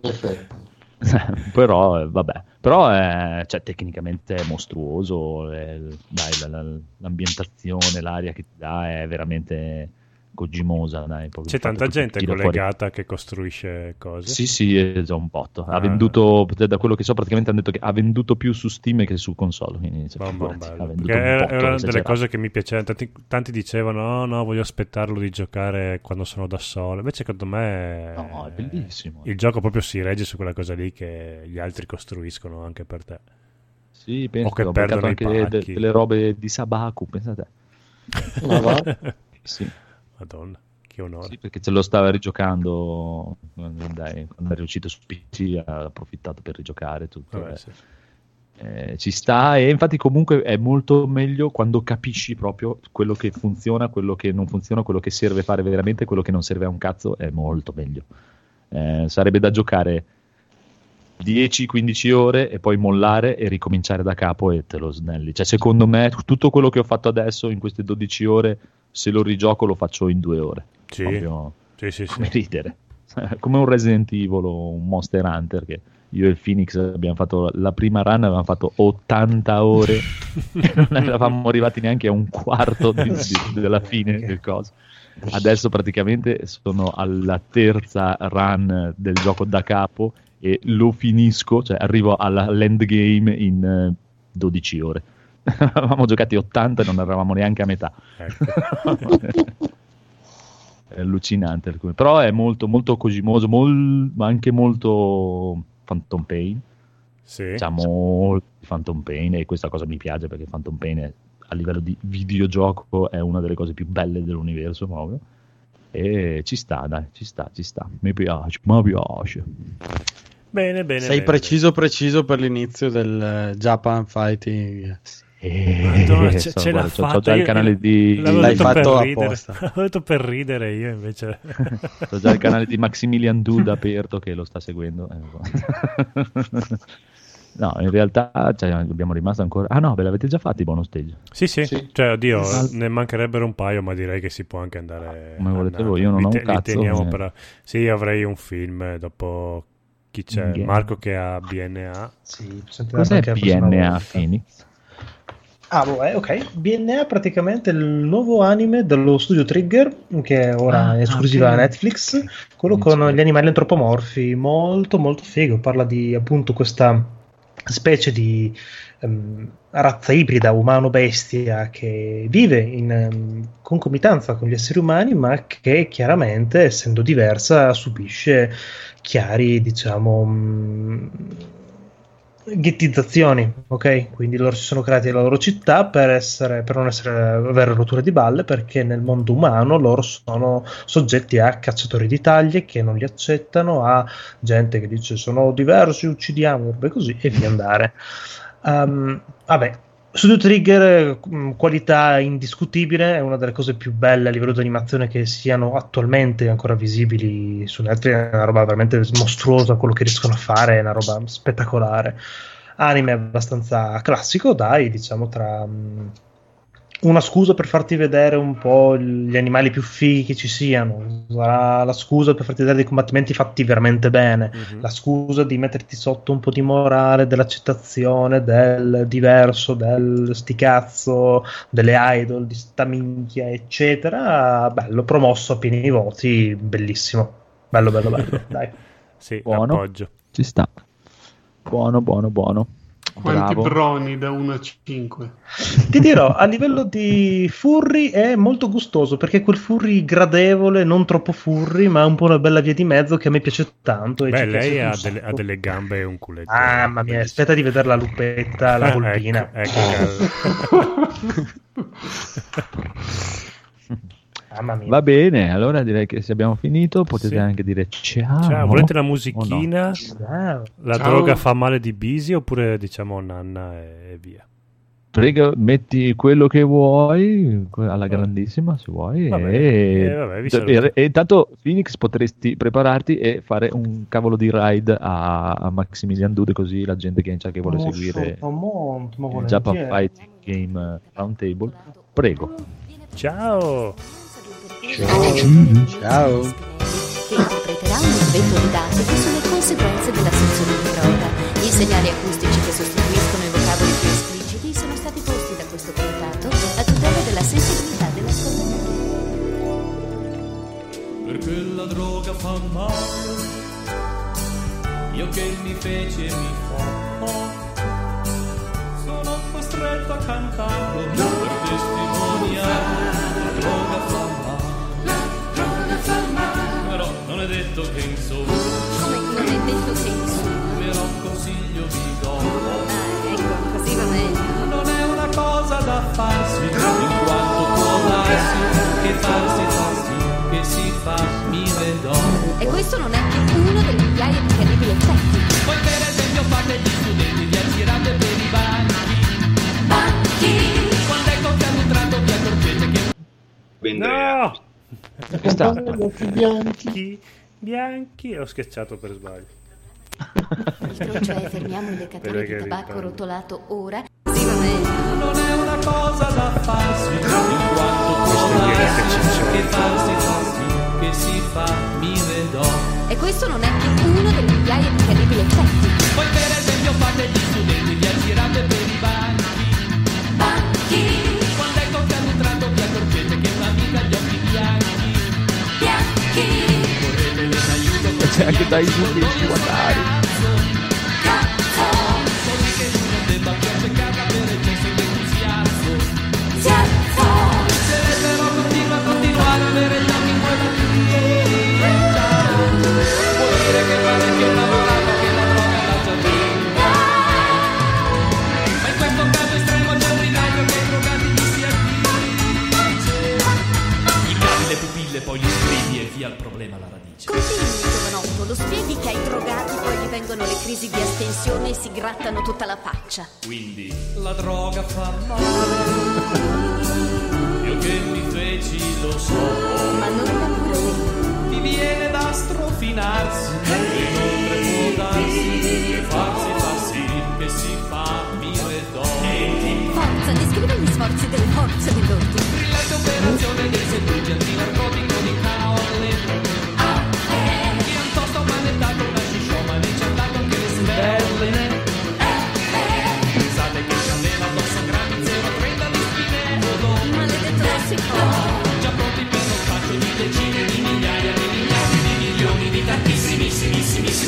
Perfetto. però eh, vabbè, però è, cioè, tecnicamente è mostruoso, è- dai, la- la- l'ambientazione, l'aria che ti dà è veramente Kojimosa. Dai, C'è tanta gente fuori- collegata che costruisce cose. Sì, sì, è già un botto. Ha Ah. venduto, da quello che so, praticamente hanno detto che ha venduto più su Steam che su console. Quindi, cioè, Bom, bom, ha un era, botto, era una delle cose che mi piacevano. Tanti, tanti dicevano: No, no, voglio aspettarlo di giocare quando sono da solo. Invece, secondo me, No, è bellissimo. il gioco proprio si regge su quella cosa lì che gli altri costruiscono anche per te. Sì, penso O che ho perdono i anche de- pacchi. delle robe di Sabaku, pensate. Ma va? Sì, Madonna, che onore. sì, perché ce lo stava rigiocando. Dai, quando è riuscito su PC ha approfittato per rigiocare tutto. Vabbè, sì. Eh, ci sta e infatti comunque è molto meglio quando capisci proprio quello che funziona, quello che non funziona, quello che serve fare veramente, quello che non serve a un cazzo è molto meglio. Eh, sarebbe da giocare 10-15 ore e poi mollare e ricominciare da capo e te lo snelli. Cioè, secondo me, tutto quello che ho fatto adesso in queste 12 ore se lo rigioco lo faccio in due ore. Sì. Proprio Sì, sì, sì. come ridere. come un Resident Evil o un Monster Hunter che io e il Phoenix abbiamo fatto la prima run avevamo fatto 80 ore e non eravamo arrivati neanche a un quarto di- di- della fine del coso. Adesso praticamente sono alla terza run del gioco da capo e lo finisco, cioè arrivo all'endgame in eh, 12 ore. Avevamo giocati 80 e non eravamo neanche a metà. Ecco. è allucinante. Però è molto, molto cosimoso, mol- ma anche molto Phantom Pain. Sì. C'ha molto Phantom Pain e questa cosa mi piace perché Phantom Pain è- a livello di videogioco è una delle cose più belle dell'universo proprio. E ci sta, dai, ci sta, ci sta. Mi piace, mi piace. Bene, bene. Sei bene, preciso preciso per l'inizio del eh, Japan Fighting. Madonna, Eh, ce, so, ce l'ha guarda, c'ho- c'ho fatta. già il canale di- L'hai fatto apposta. L'avevo detto per ridere io invece. Ho già il canale di Maximilian Dude aperto che lo sta seguendo. Eh, No, in realtà cioè, abbiamo rimasto ancora. Ah no, ve l'avete già fatti i bonus stage? Sì, sì, Sì. cioè, oddio, Esatto. ne mancherebbero un paio, ma direi che si può anche andare. Come volete voi, io non Li ho un cazzo, teniamo eh. per- Sì, avrei un film eh, dopo chi c'è? Yeah. Marco che ha BNA. Sì, Cos'è BNA volta. Phoenix? Ah, boh, eh, ok. BNA praticamente il nuovo anime dello studio Trigger, che ora Ah, è esclusiva ok. a Netflix, quello con gli animali antropomorfi, molto molto figo. Parla di appunto questa specie di ehm, razza ibrida umano-bestia che vive in ehm, concomitanza con gli esseri umani, ma che chiaramente, essendo diversa, subisce chiari, diciamo, mh, ghettizzazioni, ok? Quindi loro si sono creati la loro città per, essere, per non essere, avere rotture di balle, perché nel mondo umano loro sono soggetti a cacciatori di taglie che non li accettano, a gente che dice sono diversi, uccidiamo, robe così, e via andare. Um, vabbè, Studio Trigger, mh, qualità indiscutibile, è una delle cose più belle a livello di animazione che siano attualmente ancora visibili su Netflix, è una roba veramente mostruosa quello che riescono a fare, è una roba spettacolare. Anime abbastanza classico, dai, diciamo tra mh, una scusa per farti vedere un po' gli animali più fighi che ci siano, sarà la scusa per farti vedere dei combattimenti fatti veramente bene, Mhm. la scusa di metterti sotto un po' di morale, dell'accettazione del diverso, del sti cazzo, delle idol, di sta minchia, eccetera. Bello, promosso a pieni voti, bellissimo. Bello, bello, bello. Dai. Sì, Buono. appoggio. Ci sta. Buono, buono, buono. Quanti Bravo. broni da 1 a 5? Ti dirò, a livello di furry è molto gustoso perché è quel furry gradevole, non troppo furry, ma un po' una bella via di mezzo che a me piace tanto. e Beh, lei ha delle, ha delle gambe e un culetto. Mamma mia, aspetta di vedere la lupetta, la volpina. ecco, ecco, Mamma mia. Va bene, allora direi che se abbiamo finito potete Sì. anche dire ciao. Ciao, volete la no? musichina? Ciao. La Ciao. droga fa male di Bisi oppure diciamo nanna e via? Prego, metti quello che vuoi, alla grandissima se vuoi. Va e... bene, eh, vabbè, e, e intanto Phoenix potresti prepararti e fare un cavolo di ride a, a Maximilian Dude così la gente che, che vuole Oh, seguire il Japan. Fighting Game Roundtable. Prego. Ciao! Ciao. che interpreterà un evento didattico sulle conseguenze della sezione di prova. I segnali acustici che sostituiscono i vocaboli più espliciti sono stati posti da questo comitato a tutela della sensibilità dell'ascoltatore. perché la droga fa male. Io che mi fece mi fo, sono costretto a cantarlo per che insomma, Come non è detto che insomma. però un consiglio vi do. Ah, ecco, così va meglio. Non è una cosa da farsi, in quanto può darsi che farsi fa sì, che si fa mi vedò. E questo non è che uno dei migliaia di terribili effetti. Voi per esempio fate gli studenti, vi aggirate per i banchi. Banchi! Quando è contato un tratto vi accorgete che No! Che sta? Bianchi, bianchi, ho schiacciato per sbaglio. Il truccio è fermiamo il leccatore di tabacco rotolato ora. Così va non è una cosa da farsi, in quanto che farsi che si fa, mi vedò. E questo non è che uno delle migliaia di terribili effetti. Voi per esempio fate gli studenti, vi addice. Gli cavi le pupille, poi li scrivi e via il problema alla radice. Giovanotto, lo spieghi che ai drogati poi gli vengono le crisi di astensione e si grattano tutta la faccia. Quindi la droga fa male. Io che mi feci lo so. Ma non era pure lei. Ti viene da strofinarsi. E inoltre può darsi che farsi fa sì che si fa mio e do. Forza, descrive gli sforzi delle forze dell'ordine. Brillante operazione dei seduggi antinarcotico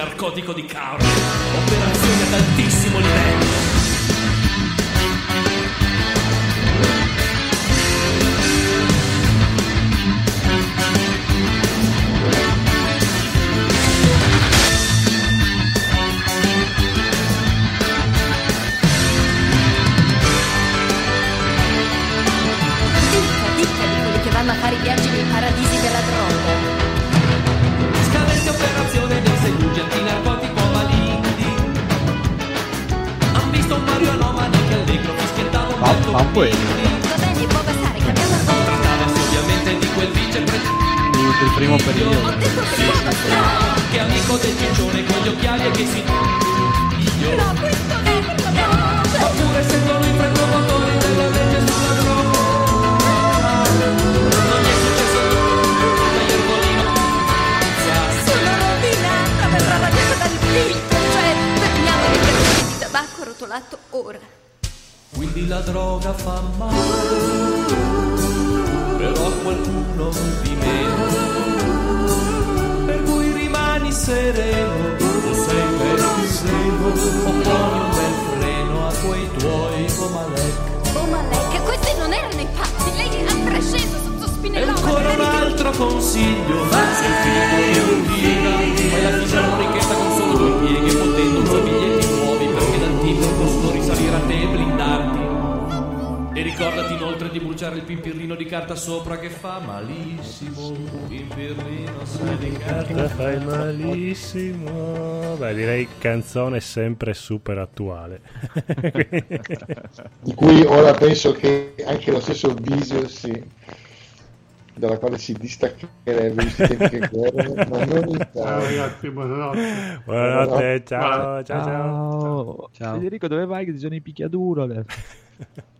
antinarcotico di Caorle. Operazione ad altissimo livello. A fare i viaggi nei paradisi della droga. Scadente operazione dei segugi antinarcotico maligni. Han visto un Mario Anomali che allegro fischiettava un bel poi Va bene, può bastare, cambiamo argomento. Trattavasi ovviamente di quel vicepresidente del primo periodo. Ho detto che amico del ciccione con gli occhiali e che si Io No, questo rotolato ora. Quindi la droga fa male Però a qualcuno di meno Per cui rimani sereno O sei per seno O poni un bel freno a quei tuoi omalec Oh, Malek, questi non erano i pazzi. Lei ha trasceso sotto E spinellone. ancora un altro consiglio Se il film ti tira Fai la fisarmonicetta con solo due pieghi risalire a te e blindarti E ricordati inoltre di bruciare il pimpirrino di carta sopra Che fa malissimo Pimpirrino sai di Carta carta fai malissimo. Beh, direi canzone sempre super attuale. di cui ora penso che anche lo stesso Visio si dalla quale si distaccherebbe visti i tempi che corrono, ma non in Ciao ragazzi, buonanotte. Buonanotte, ciao, Buonanotte. ciao, ciao. Ciao. Federico, dove vai che ci sono i picchiaduro?